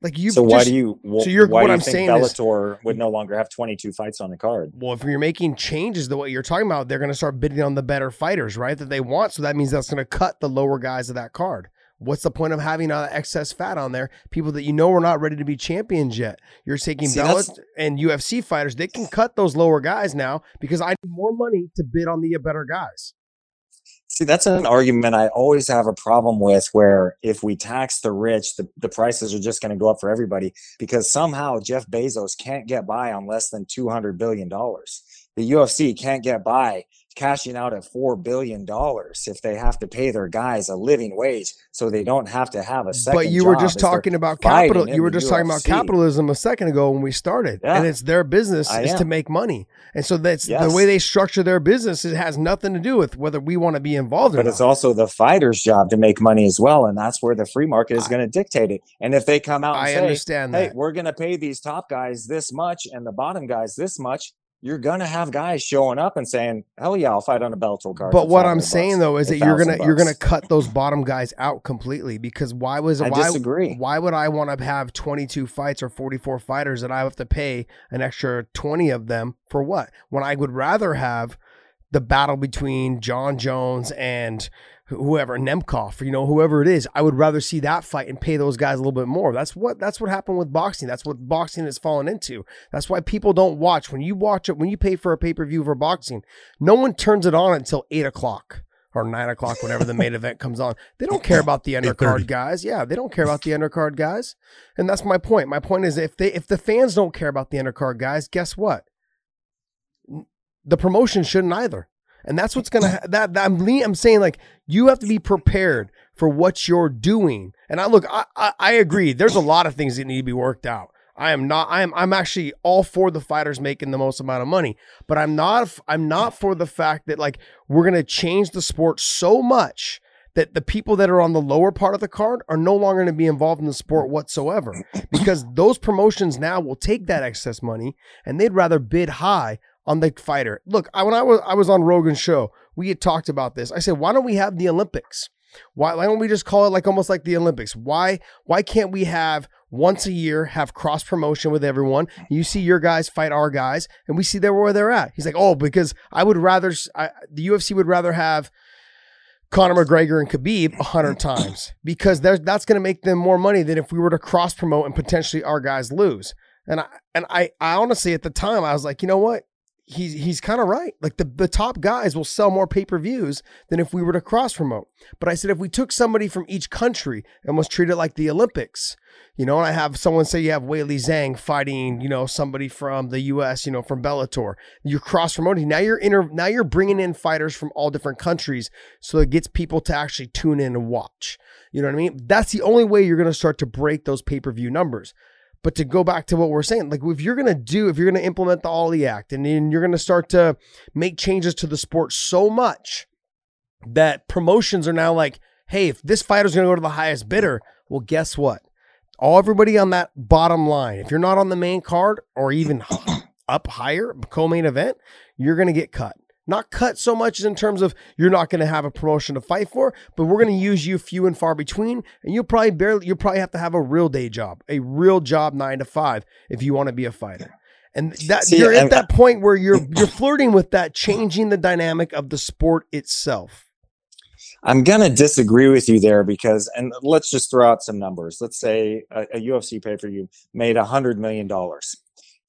Like you. So why do you? so you're- why what do you I'm think saying is- Bellator would no longer have 22 fights on the card? Well, if you're making changes to what you're talking about, they're going to start bidding on the better fighters, right? That they want. So that means that's going to cut the lower guys of that card. What's the point of having uh, excess fat on there? People that you know are not ready to be champions yet. You're taking See, Bellator and UFC fighters. They can cut those lower guys now because I need more money to bid on the better guys. See, that's an argument I always have a problem with where if we tax the rich, the, the prices are just going to go up for everybody because somehow Jeff Bezos can't get by on less than $200 billion. The UFC can't get by cashing out at $4 billion if they have to pay their guys a living wage so they don't have to have a second But you were job just talking about capital. You were just talking about capitalism a second ago when we started, and it's their business I is to make money, and so that's the way they structure their business. It has nothing to do with whether we want to be involved or But not. it's also the fighter's job to make money as well. And that's where the free market is going to dictate it. And if they come out and I say, understand hey, that. we're going to pay these top guys this much and the bottom guys this much, you're going to have guys showing up and saying, hell yeah, I'll fight on a Bellator card. But what I'm 500 saying bucks, though is that you're gonna you're gonna cut those bottom guys out completely because why was I why disagree. why would I want to have 22 fights or 44 fighters that I have to pay an extra 20 of them for what? When I would rather have the battle between Jon Jones and whoever Nemkov, you know, whoever it is, I would rather see that fight and pay those guys a little bit more. That's what that's what happened with boxing. That's what boxing has fallen into. That's why people don't watch when you watch it when you pay for a pay per view for boxing. No one turns it on until eight o'clock or nine o'clock whenever the main event comes on. They don't care about the undercard guys. Yeah, they don't care about the undercard guys, and that's my point. My point is if they if the fans don't care about the undercard guys, guess what? The promotion shouldn't either. And that's what's gonna ha- that, that I'm le- I'm saying like you have to be prepared for what you're doing. And I look, I, I I agree. There's a lot of things that need to be worked out. I am not. I am. I'm actually all for the fighters making the most amount of money, but I'm not. I'm not for the fact that like we're gonna change the sport so much that the people that are on the lower part of the card are no longer going to be involved in the sport whatsoever because those promotions now will take that excess money and they'd rather bid high on the fighter. Look, I, when I was I was on Rogan's show, we had talked about this. I said, why don't we have the Olympics? Why, why don't we just call it like almost like the Olympics? Why why can't we have once a year have cross promotion with everyone? You see your guys fight our guys, and we see there where they're at. He's like, oh, because I would rather I, the UFC would rather have Conor McGregor and Khabib a hundred times because that's going to make them more money than if we were to cross promote and potentially our guys lose. And I and I, I honestly at the time I was like, you know what? He's he's kind of right. Like the, the top guys will sell more pay per views than if we were to cross promote. But I said if we took somebody from each country and was treated like the Olympics, you know, and I have someone say you have Weili Zhang fighting, you know, somebody from the U.S., you know, from Bellator. You're cross promoting. Now you're inter- now you're bringing in fighters from all different countries, so it gets people to actually tune in and watch. You know what I mean? That's the only way you're going to start to break those pay per view numbers. But to go back to what we're saying, like if you're going to do, if you're going to implement the Ali Act and you're going to start to make changes to the sport so much that promotions are now like, hey, if this fighter's going to go to the highest bidder, well, guess what? All everybody on that bottom line, if you're not on the main card or even up higher, co-main event, you're going to get cut. Not cut so much as in terms of you're not going to have a promotion to fight for, but we're going to use you few and far between, and you'll probably barely you'll probably have to have a real day job, a real job nine to five if you want to be a fighter. And that See, you're at and- that point where you're you're flirting with that, changing the dynamic of the sport itself. I'm gonna disagree with you there because, and let's just throw out some numbers. Let's say a, a UFC pay per view made a hundred million dollars.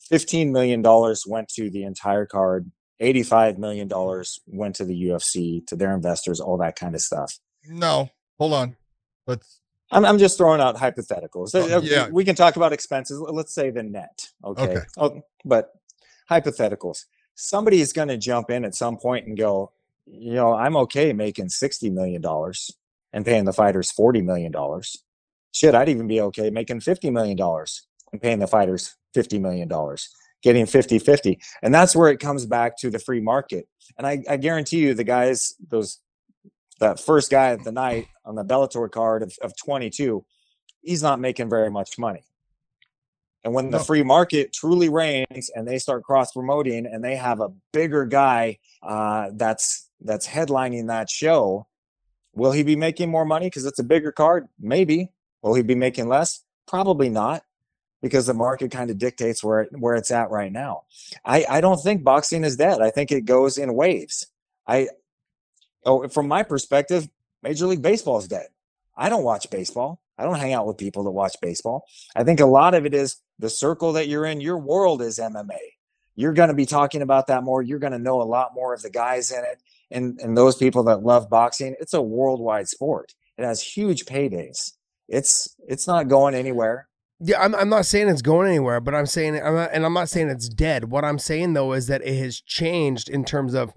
Fifteen million dollars went to the entire card. Eighty-five million dollars went to the UFC, to their investors, all that kind of stuff. No, hold on. Let's. I'm, I'm just throwing out hypotheticals. Oh, Uh, yeah. We can talk about expenses. Let's say the net. Okay. Okay. Oh, but hypotheticals. Somebody is going to jump in at some point and go, you know, I'm okay making $60 million and paying the fighters $40 million. Shit, I'd even be okay making $50 million and paying the fighters $50 million, getting 50 50. And that's where it comes back to the free market. And I, I guarantee you, the guys, those, that first guy at the night on the Bellator card of, of 22, he's not making very much money. And when the free market truly reigns and they start cross promoting and they have a bigger guy uh, that's that's headlining that show, will he be making more money because it's a bigger card? Maybe. Will he be making less? Probably not, because the market kind of dictates where it, where it's at right now. I I don't think boxing is dead. I think it goes in waves. I oh from my perspective, Major League Baseball is dead. I don't watch baseball. I don't hang out with people that watch baseball. I think a lot of it is the circle that you're in. Your world is MMA. You're going to be talking about that more. You're going to know a lot more of the guys in it and and those people that love boxing. It's a worldwide sport. It has huge paydays. It's it's not going anywhere. Yeah, I'm, I'm not saying it's going anywhere, but I'm saying, I'm not, and I'm not saying it's dead. What I'm saying though is that it has changed in terms of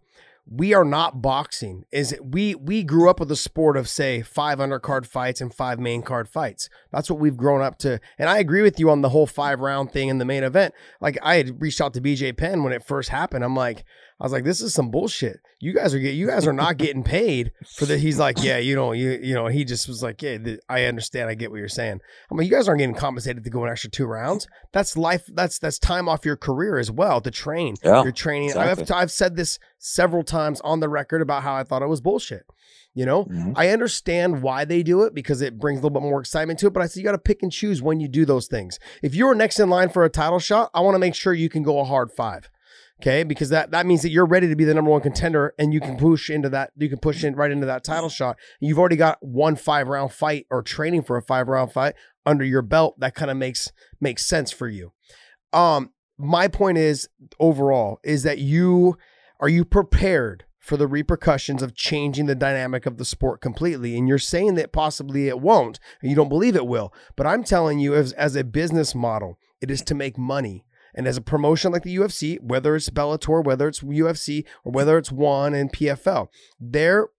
we are not boxing. Is we we grew up with a sport of say five undercard fights and five main card fights. That's what we've grown up to. And I agree with you on the whole five round thing in the main event. Like I had reached out to BJ Penn when it first happened. I'm like, I was like, this is some bullshit. You guys are get, you guys are not getting paid for that. He's like, yeah, you know, you you know, he just was like, yeah, th- I understand, I get what you're saying. I'm like, you guys aren't getting compensated to go an extra two rounds. That's life. That's that's time off your career as well to train. Yeah, You're training. exactly. I've I've said this several times on the record about how I thought it was bullshit. You know, Mhm. I understand why they do it because it brings a little bit more excitement to it. But I said you got to pick and choose when you do those things. If you're next in line for a title shot, I want to make sure you can go a hard five. Okay, because that that means that you're ready to be the number one contender, and you can push into that. You can push in right into that title shot. You've already got one five round fight or training for a five round fight under your belt. That kind of makes makes sense for you. Um, my point is overall is that you are you prepared for the repercussions of changing the dynamic of the sport completely and you're saying that possibly it won't and you don't believe it will but i'm telling you as, as a business model it is to make money and as a promotion like the UFC, whether it's Bellator, whether it's UFC, or whether it's One and PFL, their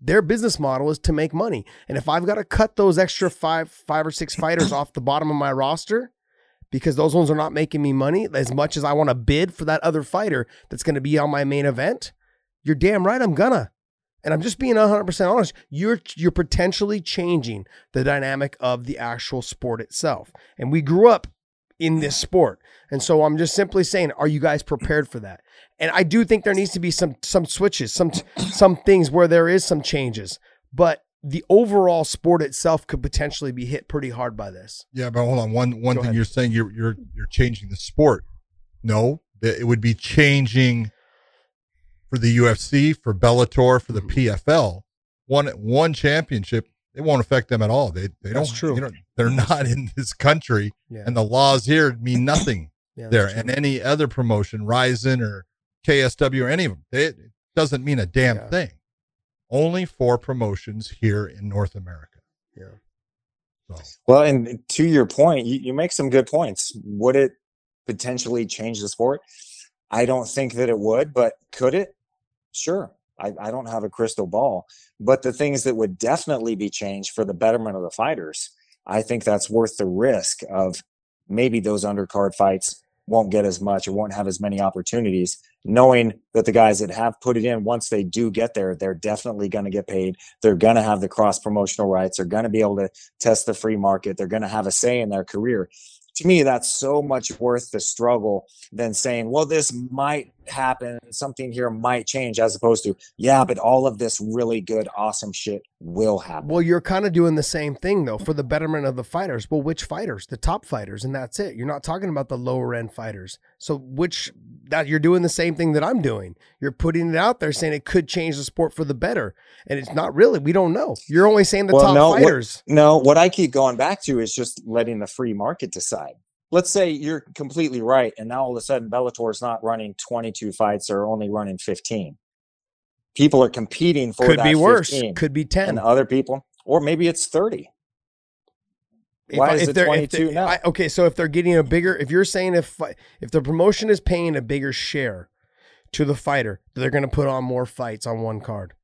their business model is to make money. And if I've got to cut those extra five, five or six fighters off the bottom of my roster because those ones are not making me money as much as I want to bid for that other fighter that's going to be on my main event, you're damn right I'm gonna. And I'm just being 100% honest. You're you're potentially changing the dynamic of the actual sport itself. And we grew up in this sport. And so I'm just simply saying, are you guys prepared for that? And I do think there needs to be some some switches, some some things where there is some changes. But the overall sport itself could potentially be hit pretty hard by this. Yeah, but hold on. One one Go thing ahead. you're saying you're you're you're changing the sport. No, that it would be changing for the UFC, for Bellator, for the mm-hmm. PFL. One one championship, it won't affect them at all. They they That's don't. true. You know, they're not in this country, Yeah. and the laws here mean nothing yeah there. true. And any other promotion, Rizin or KSW or any of them, it doesn't mean a damn Yeah. thing. Only for promotions here in North America. Yeah. So Well, and to your point, you, you make some good points. Would it potentially change the sport? I don't think that it would, but could it? Sure. I, I don't have a crystal ball. But the things that would definitely be changed for the betterment of the fighters, I think that's worth the risk of maybe those undercard fights won't get as much or won't have as many opportunities, knowing that the guys that have put it in, once they do get there, they're definitely going to get paid. They're going to have the cross promotional rights. They're going to be able to test the free market. They're going to have a say in their career. To me, that's so much worth the struggle than saying, well, this might happen, something here might change, as opposed to, yeah, but all of this really good, awesome shit will happen. Well, you're kind of doing the same thing though for the betterment of the fighters. Well, which fighters? The top fighters, and that's it. You're not talking about the lower end fighters. So, which that you're doing the same thing that I'm doing. You're putting it out there saying it could change the sport for the better, and it's not really. We don't know. You're only saying the Well, top no, what- fighters. No, what I keep going back to is just letting the free market decide. Let's say you're completely right, and now all of a sudden Bellator is not running 22 fights or only running 15. People are competing for that. could be worse. 15, Could be ten. and other people, or maybe it's 30. If Why I- is if it they're- if 22 they- now? I- okay, so if they're getting a bigger, if you're saying if if the promotion is paying a bigger share to the fighter, they're going to put on more fights on one card.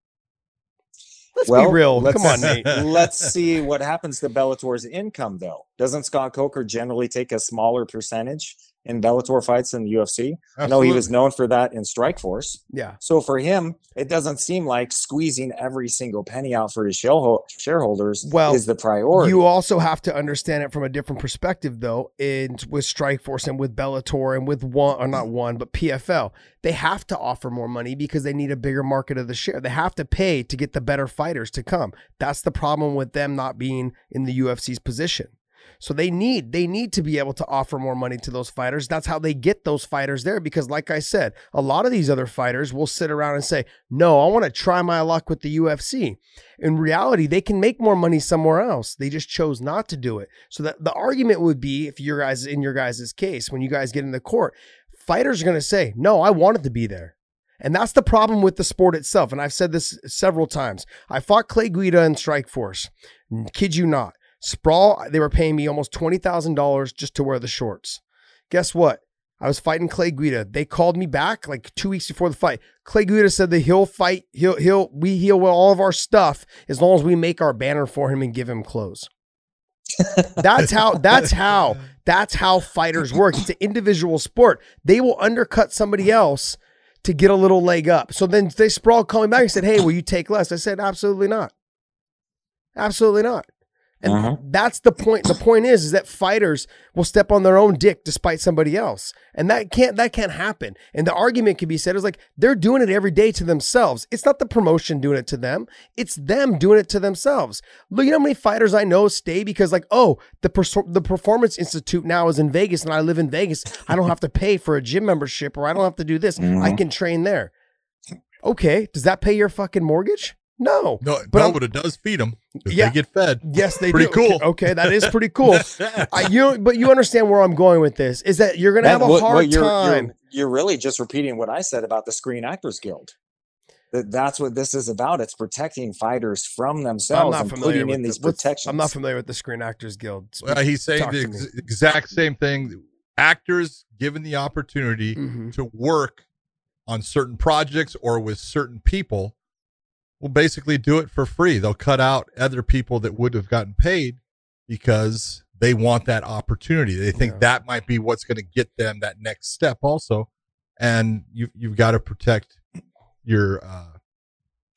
Let's Well, be real. let's- Come on, Nate. Let's see what happens to Bellator's income, though. Doesn't Scott Coker generally take a smaller percentage in Bellator fights than the UFC? I know he was known for that in Strikeforce. Yeah. So for him, it doesn't seem like squeezing every single penny out for his shareholders Well, is the priority. You also have to understand it from a different perspective, though. In with Strikeforce and with Bellator and with one or not one, but PFL, they have to offer more money because they need a bigger market of the share. They have to pay to get the better fighters to come. That's the problem with them not being in the UFC's position. So they need they need to be able to offer more money to those fighters. That's how they get those fighters there because like I said, a lot of these other fighters will sit around and say, "No, I want to try my luck with the UFC." In reality, they can make more money somewhere else. They just chose not to do it. So that the argument would be if your guys in your guys' case, when you guys get in the court, fighters are going to say, "No, I wanted to be there." And that's the problem with the sport itself. And I've said this several times. I fought Clay Guida in Strikeforce. Kid you not. Sprawl, they were paying me almost $20,000 just to wear the shorts. Guess what? I was fighting Clay Guida. They called me back like two weeks before the fight. Clay Guida said that he'll fight, he'll, he'll, we, he'll wear all of our stuff as long as we make our banner for him and give him clothes. that's how, that's how, that's how fighters work. It's an individual sport. They will undercut somebody else to get a little leg up. So then they sprawl called me back and said, Hey, will you take less? I said, Absolutely not. Absolutely not. And Uh-huh. that's the point. The point is, is that fighters will step on their own dick despite somebody else, and that can't that can't happen. And the argument can be said is like they're doing it every day to themselves. It's not the promotion doing it to them; it's them doing it to themselves. Look, you know how many fighters I know stay because like, oh, the pers- the Performance Institute now is in Vegas, and I live in Vegas. I don't have to pay for a gym membership, or I don't have to do this. I Mhm. can train there. Okay, does that pay your fucking mortgage? No. No, But no, I'm- but it does feed them. Yeah. They get fed. Yes, they Pretty do. cool. Okay, okay, that is pretty cool. I, you, but you understand where I'm going with this is that you're gonna have a what- hard what you're, time. You're, you're really just repeating what I said about the Screen Actors Guild. That that's what this is about. It's protecting fighters from I'm themselves not and familiar putting with in the- these what's- protections. I'm not familiar with the Screen Actors Guild. Well, he's saying the ex- exact same thing. Actors given the opportunity Mhm. to work on certain projects or with certain people will basically do it for free. They'll cut out other people that would have gotten paid because they want that opportunity. They think Yeah. that might be what's going to get them that next step also. And you you've got to protect your uh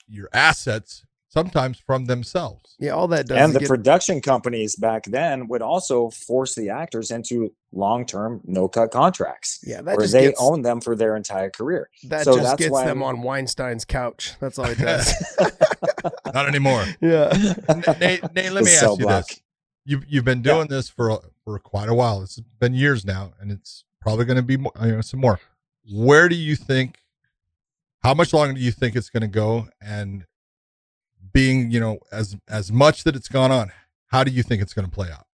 your assets sometimes from themselves. Yeah, all that does. and the get- production companies back then would also force the actors into long-term no-cut contracts yeah, that where just they gets, own them for their entire career. that so just that's gets why them I'm- on Weinstein's couch. That's all it does. Not anymore. yeah. Nate, Nate, let me cell ask you block. this. You've you've been doing this for for quite a while. It's been years now, and it's probably going to be more, you know, some more. Where do you think? How much longer do you think it's going to go? And being, you know, as as much that it's gone on, how do you think it's going to play out?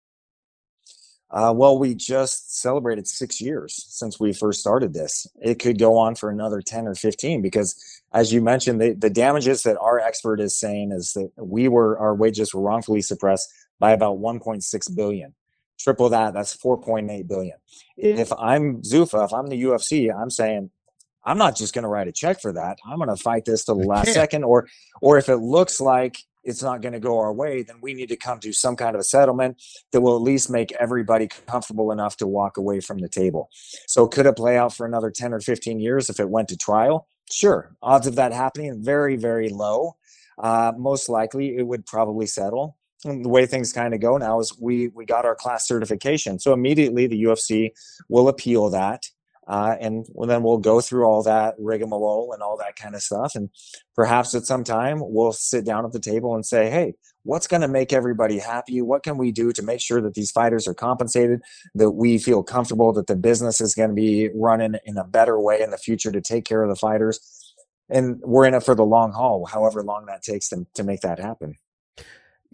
Uh, well, we just celebrated six years since we first started this. It could go on for another 10 or 15 because, as you mentioned, the, the damages that our expert is saying is that we were, our wages were wrongfully suppressed by about 1.6 billion. Triple that, that's 4.8 billion. If I'm Zuffa, if I'm the UFC, I'm saying, I'm not just going to write a check for that. I'm going to fight this to the last second. Or, or if it looks like it's not going to go our way, then we need to come to some kind of a settlement that will at least make everybody comfortable enough to walk away from the table. So could it play out for another 10 or 15 years if it went to trial? Sure. Odds of that happening very, very low. Uh, most likely it would probably settle. And the way things kind of go now is we we got our class certification. So immediately the UFC will appeal that. Uh, and then we'll go through all that rigmarole and all that kind of stuff. And perhaps at some time we'll sit down at the table and say, hey, what's going to make everybody happy? What can we do to make sure that these fighters are compensated, that we feel comfortable that the business is going to be running in a better way in the future to take care of the fighters? And we're in it for the long haul, however long that takes them to make that happen.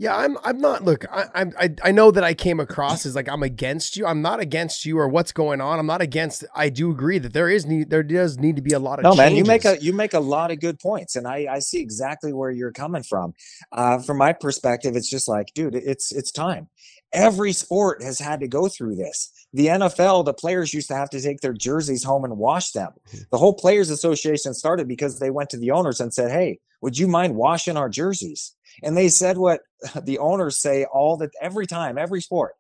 Yeah, I'm. I'm not. Look, I, I'm. I, I know that I came across as like I'm against you. I'm not against you or what's going on. I'm not against. I do agree that there is need. There does need to be a lot of. No, man, you make a you make a lot of good points, and I I see exactly where you're coming from. Uh, from my perspective, it's just like, dude, it's it's time. Every sport has had to go through this. The NFL, the players used to have to take their jerseys home and wash them. The whole Players Association started because they went to the owners and said, "Hey, would you mind washing our jerseys?" And they said what the owners say all the every time, every sport.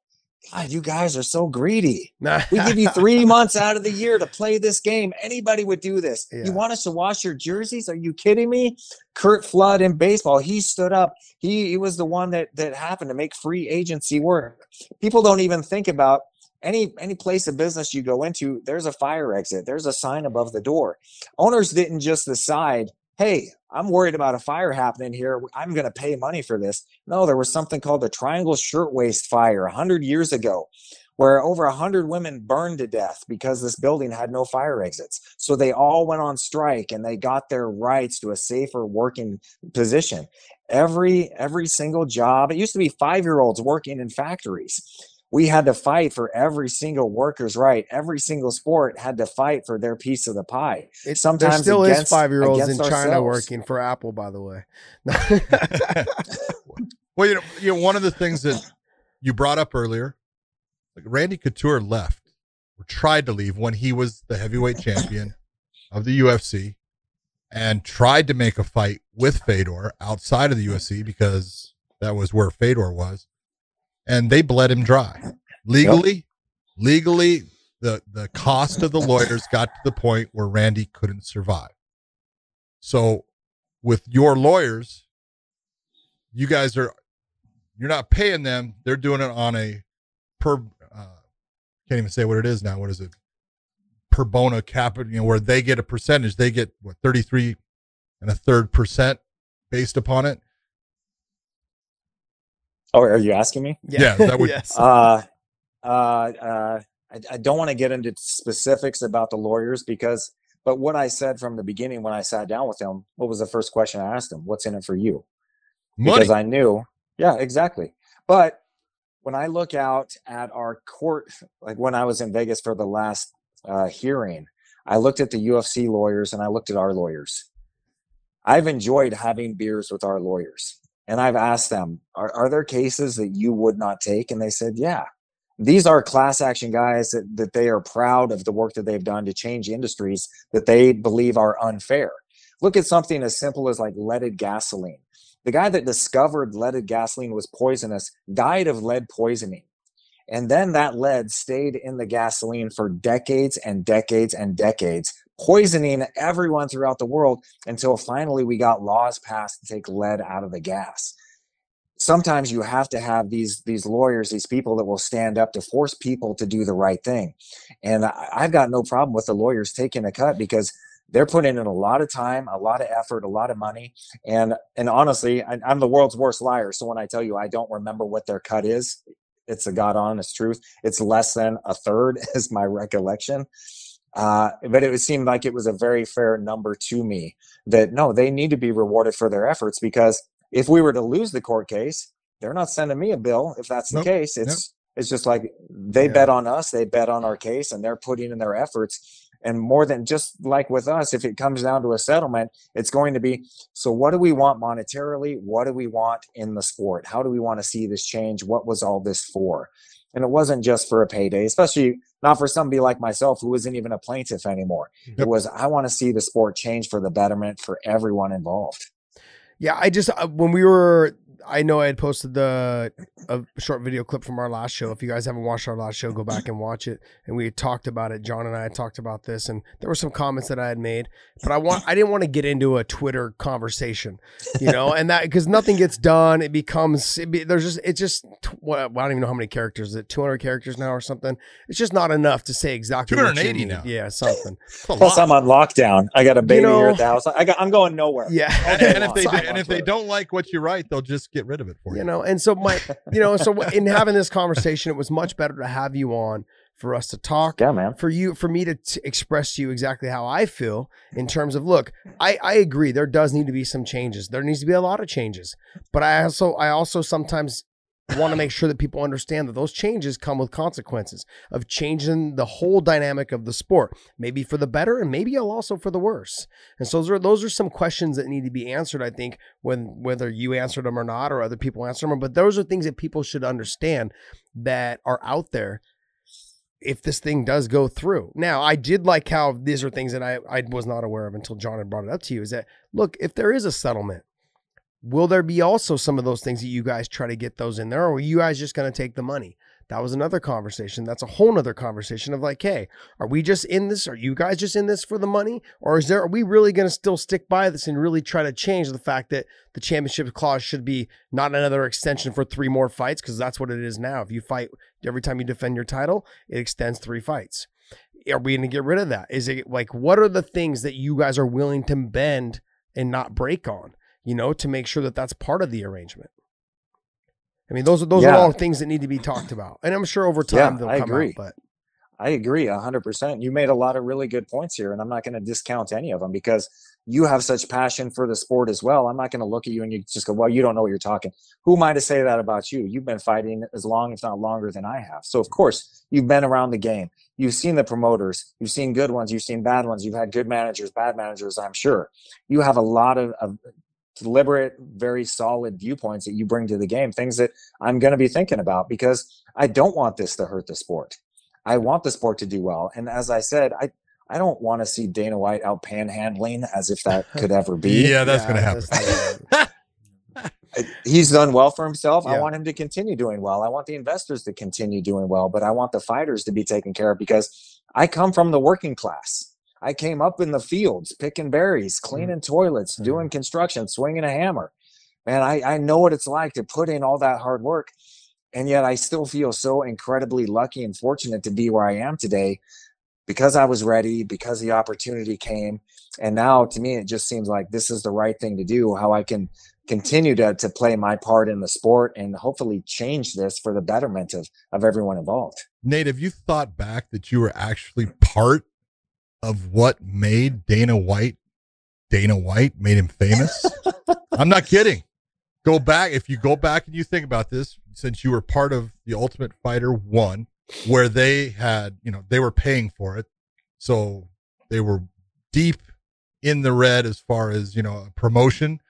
God, you guys are so greedy. We give you three months out of the year to play this game. Anybody would do this. Yeah. You want us to wash your jerseys? Are you kidding me? Curt Flood in baseball, he stood up. He, he was the one that that happened to make free agency work. People don't even think about any any place of business you go into. There's a fire exit. There's a sign above the door. Owners didn't just decide, "Hey, I'm worried about a fire happening here. I'm going to pay money for this." No, there was something called the Triangle Shirtwaist Fire 100 years ago where over 100 women burned to death because this building had no fire exits. So they all went on strike and they got their rights to a safer working position. Every every single job, it used to be 5-year-olds working in factories. We had to fight for every single worker's right. Every single sport had to fight for their piece of the pie. It, there Sometimes still is against- five year olds in against China working for Apple, by the way. Well, you know, you know, one of the things that you brought up earlier, like Randy Couture left or tried to leave when he was the heavyweight champion of the UFC and tried to make a fight with Fedor outside of the UFC because that was where Fedor was. And they bled him dry. Legally, legally, the, the cost of the lawyers got to the point where Randy couldn't survive. So with your lawyers, you guys are you're not paying them they're doing it on a per uh can't even say what it is now what is it per bona capita you know where they get a percentage they get what 33 and a third percent based upon it Oh, are you asking me? Yeah, that would- yes. uh, uh, uh, I, I don't want to get into specifics about the lawyers because, but what I said from the beginning when I sat down with him, what was the first question I asked him? What's in it for you? money Because I knew, yeah, exactly. But when I look out at our court, like when I was in Vegas for the last uh, hearing, I looked at the UFC lawyers and I looked at our lawyers. I've enjoyed having beers with our lawyers. And I've asked them, are, are there cases that you would not take? And they said, yeah. These are class action guys that, that they are proud of the work that they've done to change industries that they believe are unfair. Look at something as simple as like leaded gasoline. The guy that discovered leaded gasoline was poisonous died of lead poisoning. And then that lead stayed in the gasoline for decades and decades and decades, poisoning everyone throughout the world until finally we got laws passed to take lead out of the gas. Sometimes you have to have these these lawyers, these people that will stand up to force people to do the right thing. And I, I've got no problem with the lawyers taking a cut because they're putting in a lot of time, a lot of effort, a lot of money. And and honestly, I, I'm the world's worst liar. So when I tell you I don't remember what their cut is, it's a god honest truth. It's less than a third, is my recollection. Uh, but it seemed like it was a very fair number to me that no, they need to be rewarded for their efforts because if we were to lose the court case, they're not sending me a bill if that's the case. It's it's just like they Yeah. bet on us, they bet on our case, and they're putting in their efforts. And more than just like with us, if it comes down to a settlement, it's going to be so what do we want monetarily? What do we want in the sport? How do we want to see this change? What was all this for? And it wasn't just for a payday, especially not for somebody like myself who isn't even a plaintiff anymore. Yep. It was, I want to see the sport change for the betterment for everyone involved. Yeah, I just uh, when we were, I know I had posted the a short video clip from our last show. If you guys haven't watched our last show, go back and watch it. And we had talked about it. John and I had talked about this, and there were some comments that I had made. But I want, I didn't want to get into a Twitter conversation, you know, and that because nothing gets done. It becomes it be, there's just it's just tw- what I don't even know how many characters. Is it 200 characters now or something? It's just not enough to say exactly. what you 280 need. now. Yeah, something. Plus. I'm on lockdown. I got a baby here know- at the house. I got, I'm going nowhere. Yeah, and, and if they Sign and if they don't like what you write they'll just get rid of it for you, you. know and so my you know so in having this conversation it was much better to have you on for us to talk Yeah, man. for you for me to t- express to you exactly how i feel in terms of look i i agree there does need to be some changes. There needs to be a lot of changes. But i also i also sometimes want to make sure that people understand that those changes come with consequences of changing the whole dynamic of the sport maybe for the better and maybe also for the worse and so those are those are some questions that need to be answered i think when whether you answered them or not or other people answer them but those are things that people should understand that are out there if this thing does go through. Now, I did like how these are things that I, I was not aware of until John had brought it up to you is that, look, if there is a settlement, will there be also some of those things that you guys try to get those in there, or are you guys just going to take the money? That was another conversation. That's a whole nother conversation of like, hey, are we just in this? Are you guys just in this for the money? Or is there are we really gonna still stick by this and really try to change the fact that the championship clause should be not another extension for three more fights? Because that's what it is now. If you fight every time you defend your title, it extends three fights. Are we gonna get rid of that? Is it like what are the things that you guys are willing to bend and not break on? You know, to make sure that that's part of the arrangement. I mean, those are those Yeah. are all things that need to be talked about, and I'm sure over time Yeah, they'll I come agree. out. But I agree hundred percent. You made a lot of really good points here, and I'm not going to discount any of them because you have such passion for the sport as well. I'm not going to look at you and you just go, "Well, you don't know what you're talking." Who am I to say that about you? You've been fighting as long, if not longer, than I have. So of course, you've been around the game. You've seen the promoters. You've seen good ones. You've seen bad ones. You've had good managers, bad managers. I'm sure you have a lot of, of deliberate, very solid viewpoints that you bring to the game. Things that I'm going to be thinking about because I don't want this to hurt the sport. I want the sport to do well. And as I said, I I don't want to see Dana White out panhandling as if that could ever be. Yeah, that's gonna happen. He's done well for himself. I want him to continue doing well. I want the investors to continue doing well, but I want the fighters to be taken care of because I come from the working class. I came up in the fields, picking berries, cleaning toilets, Mhm. doing construction, swinging a hammer. Man, I, I know what it's like to put in all that hard work. And yet I still feel so incredibly lucky and fortunate to be where I am today because I was ready, because the opportunity came. And now to me, it just seems like this is the right thing to do, how I can continue to, to play my part in the sport and hopefully change this for the betterment of, of everyone involved. Nate, have you thought back that you were actually part of what made Dana White Dana White, made him famous? I'm not kidding. Go back if you go back and you think about this, since you were part of the Ultimate Fighter one, where they had, you know, they were paying for it, so they were deep in the red as far as you know promotion,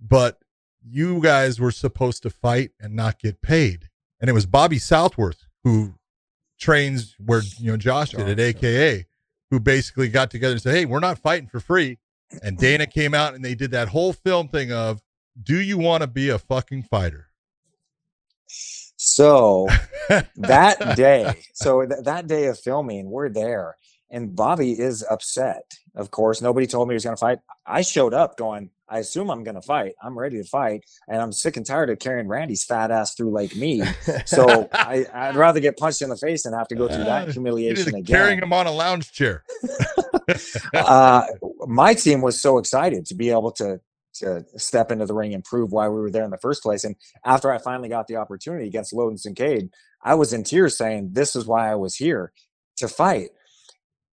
but you guys were supposed to fight and not get paid, and it was Bobby Southworth who trains where you know Josh did at AKA, who basically got together and said, "Hey, we're not fighting for free." And Dana came out and they did that whole film thing of, "Do you want to be a fucking fighter?" So that day, so th- that day of filming, we're there, and Bobby is upset. Of course, nobody told me he was going to fight. I showed up going, I assume I'm going to fight. I'm ready to fight, and I'm sick and tired of carrying Randy's fat ass through Lake Mead. So I, I'd rather get punched in the face than have to go through that humiliation again. carrying him on a lounge chair. uh, my team was so excited to be able to to step into the ring and prove why we were there in the first place. And after I finally got the opportunity against Lodune Sincaid, I was in tears saying, "This is why I was here to fight."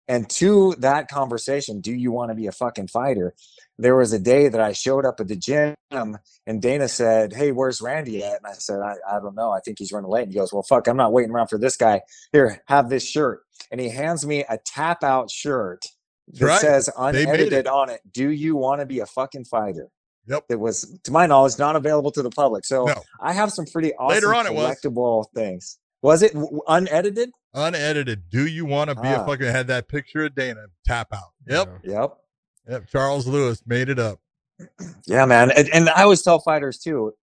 And to that conversation, do you want to be a fucking fighter? There was a day that I showed up at the gym and Dana said, Hey, where's Randy at? And I said, I, I don't know. I think he's running late. And he goes, Well, fuck, I'm not waiting around for this guy. Here, have this shirt. And he hands me a tap out shirt that Right. says made it. unedited on it. Do you want to be a fucking fighter? Yep. It was, to my knowledge, not available to the public. So No, I have some pretty awesome Later on it was. collectible things. Was it unedited? unedited. Do you want to be a Ah. fucking? Had that picture of Dana tap out. Yep, Yep. Yep. Charles Lewis made it up. Yeah, man. And, and I always tell fighters too,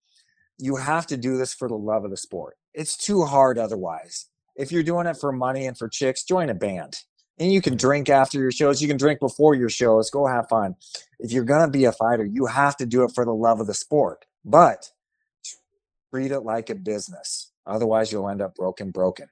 you have to do this for the love of the sport. It's too hard otherwise. If you're doing it for money and for chicks, join a band. And you can drink after your shows. You can drink before your shows. Go have fun. If you're going to be a fighter, you have to do it for the love of the sport. But treat it like a business. Otherwise, you'll end up broken, broken.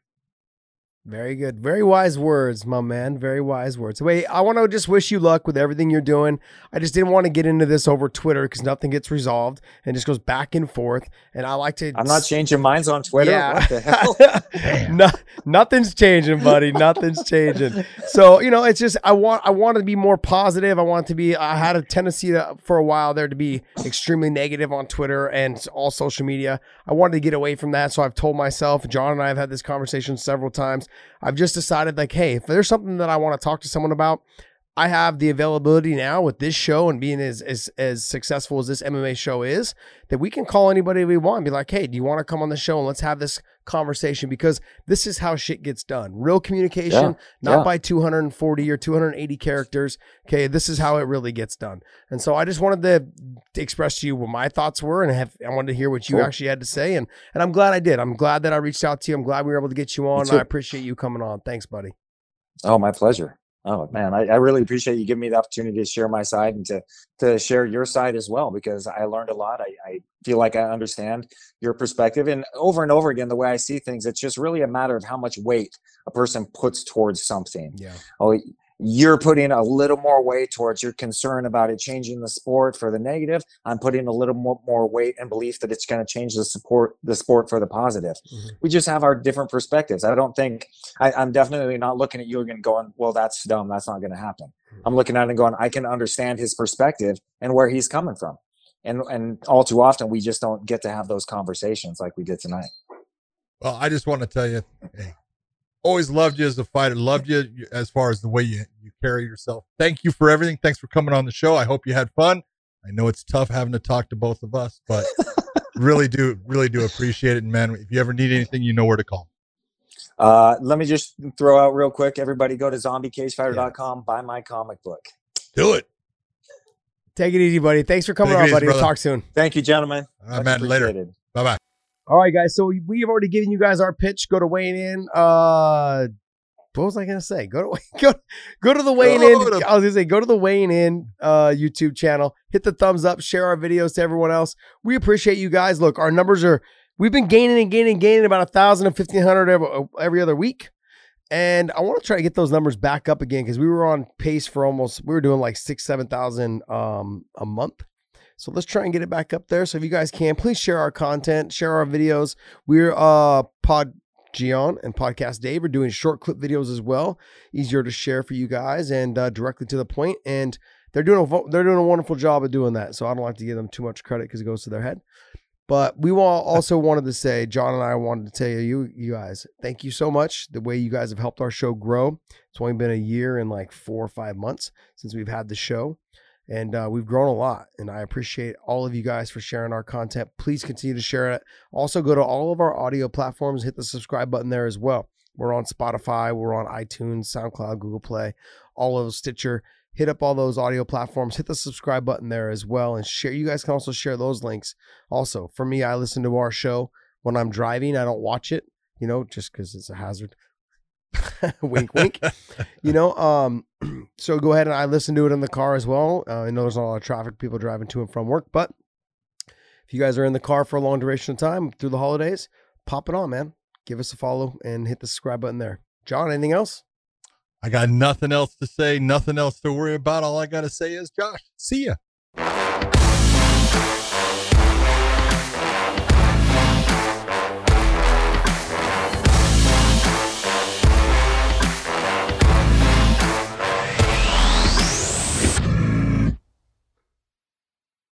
Very good. Very wise words, my man. Very wise words. Wait, I want to just wish you luck with everything you're doing. I just didn't want to get into this over Twitter because nothing gets resolved and just goes back and forth. And I like to. I'm not changing minds on Twitter. Yeah. What the hell? no, nothing's changing, buddy. Nothing's changing. So you know, it's just I want I want to be more positive. I want to be. I had a tendency to, for a while there to be extremely negative on Twitter and all social media. I wanted to get away from that, so I've told myself. John and I have had this conversation several times. I've just decided like, hey, if there's something that I want to talk to someone about. I have the availability now with this show and being as, as as successful as this MMA show is that we can call anybody we want and be like, hey, do you want to come on the show and let's have this conversation because this is how shit gets done. Real communication, Yeah, not yeah. by 240 or 280 characters. Okay, this is how it really gets done. And so I just wanted to, express to you what my thoughts were and have I wanted to hear what you Cool. actually had to say and and I'm glad I did. I'm glad that I reached out to you. I'm glad we were able to get you on. I appreciate you coming on. Thanks, buddy. Oh, my pleasure. Oh man, I, I really appreciate you giving me the opportunity to share my side and to to share your side as well because I learned a lot. I, I feel like I understand your perspective, and over and over again, the way I see things, it's just really a matter of how much weight a person puts towards something. Yeah. Oh, you're putting a little more weight towards your concern about it changing the sport for the negative. I'm putting a little more, more weight and belief that it's going to change the support the sport for the positive. Mhm. We just have our different perspectives. I don't think I, I'm definitely not looking at you and going, "Well, that's dumb. That's not going to happen." I'm looking at it and going, "I can understand his perspective and where he's coming from." And and all too often we just don't get to have those conversations like we did tonight. Well, I just want to tell you, hey, always loved you as a fighter. Loved you as far as the way you, you carry yourself. Thank you for everything. Thanks for coming on the show. I hope you had fun. I know it's tough having to talk to both of us, but really do, really do appreciate it. And man, if you ever need anything, you know where to call. Uh, let me just throw out real quick. Everybody go to zombiecagefighter.com, buy my comic book. Do it. Take it easy, buddy. Thanks for coming on, easy, buddy. We'll brother. talk soon. Thank you, gentlemen. All right, Much man. Later. Bye bye. All right, guys. So we- have already given you guys our pitch. Go to Weighing In. Uh, what was I gonna say? Go to go go to the Weighing In. Go to- I was gonna say go to the Weighing In uh, YouTube channel. Hit the thumbs up. Share our videos to everyone else. We appreciate you guys. Look, our numbers are we've been gaining and gaining and gaining about a thousand and fifteen hundred every, every other week. And I want to try to get those numbers back up again because we were on pace for almost we were doing like six, seven thousand um a month. So let's try and get it back up there. So if you guys can, please share our content, share our videos. We're uh Pod Gion and Podcast Dave are doing short clip videos as well, easier to share for you guys and uh, directly to the point. And they're doing a they're doing a wonderful job of doing that. So I don't like to give them too much credit because it goes to their head. But we also wanted to say, John and I wanted to tell you, you, you guys, thank you so much. The way you guys have helped our show grow. It's only been a year and like four or five months since we've had the show and uh, we've grown a lot and i appreciate all of you guys for sharing our content. Please continue to share it. Also go to all of our audio platforms hit the subscribe button there as well. We're on spotify we're on itunes soundcloud google play all of stitcher. Hit up all those audio platforms hit the subscribe button there as well and share you guys can also share those links. Also for me i listen to our show when i'm driving i don't watch it you know just because it's a hazard wink wink. You know um so go ahead and i listen to it in the car as well. Uh, i know there's a lot of traffic people driving to and from work but if you guys are in the car for a long duration of time through the holidays pop it on man. Give us a follow and hit the subscribe button there. John anything else? I got nothing else to say, nothing else to worry about. All I got to say is, Josh, see ya.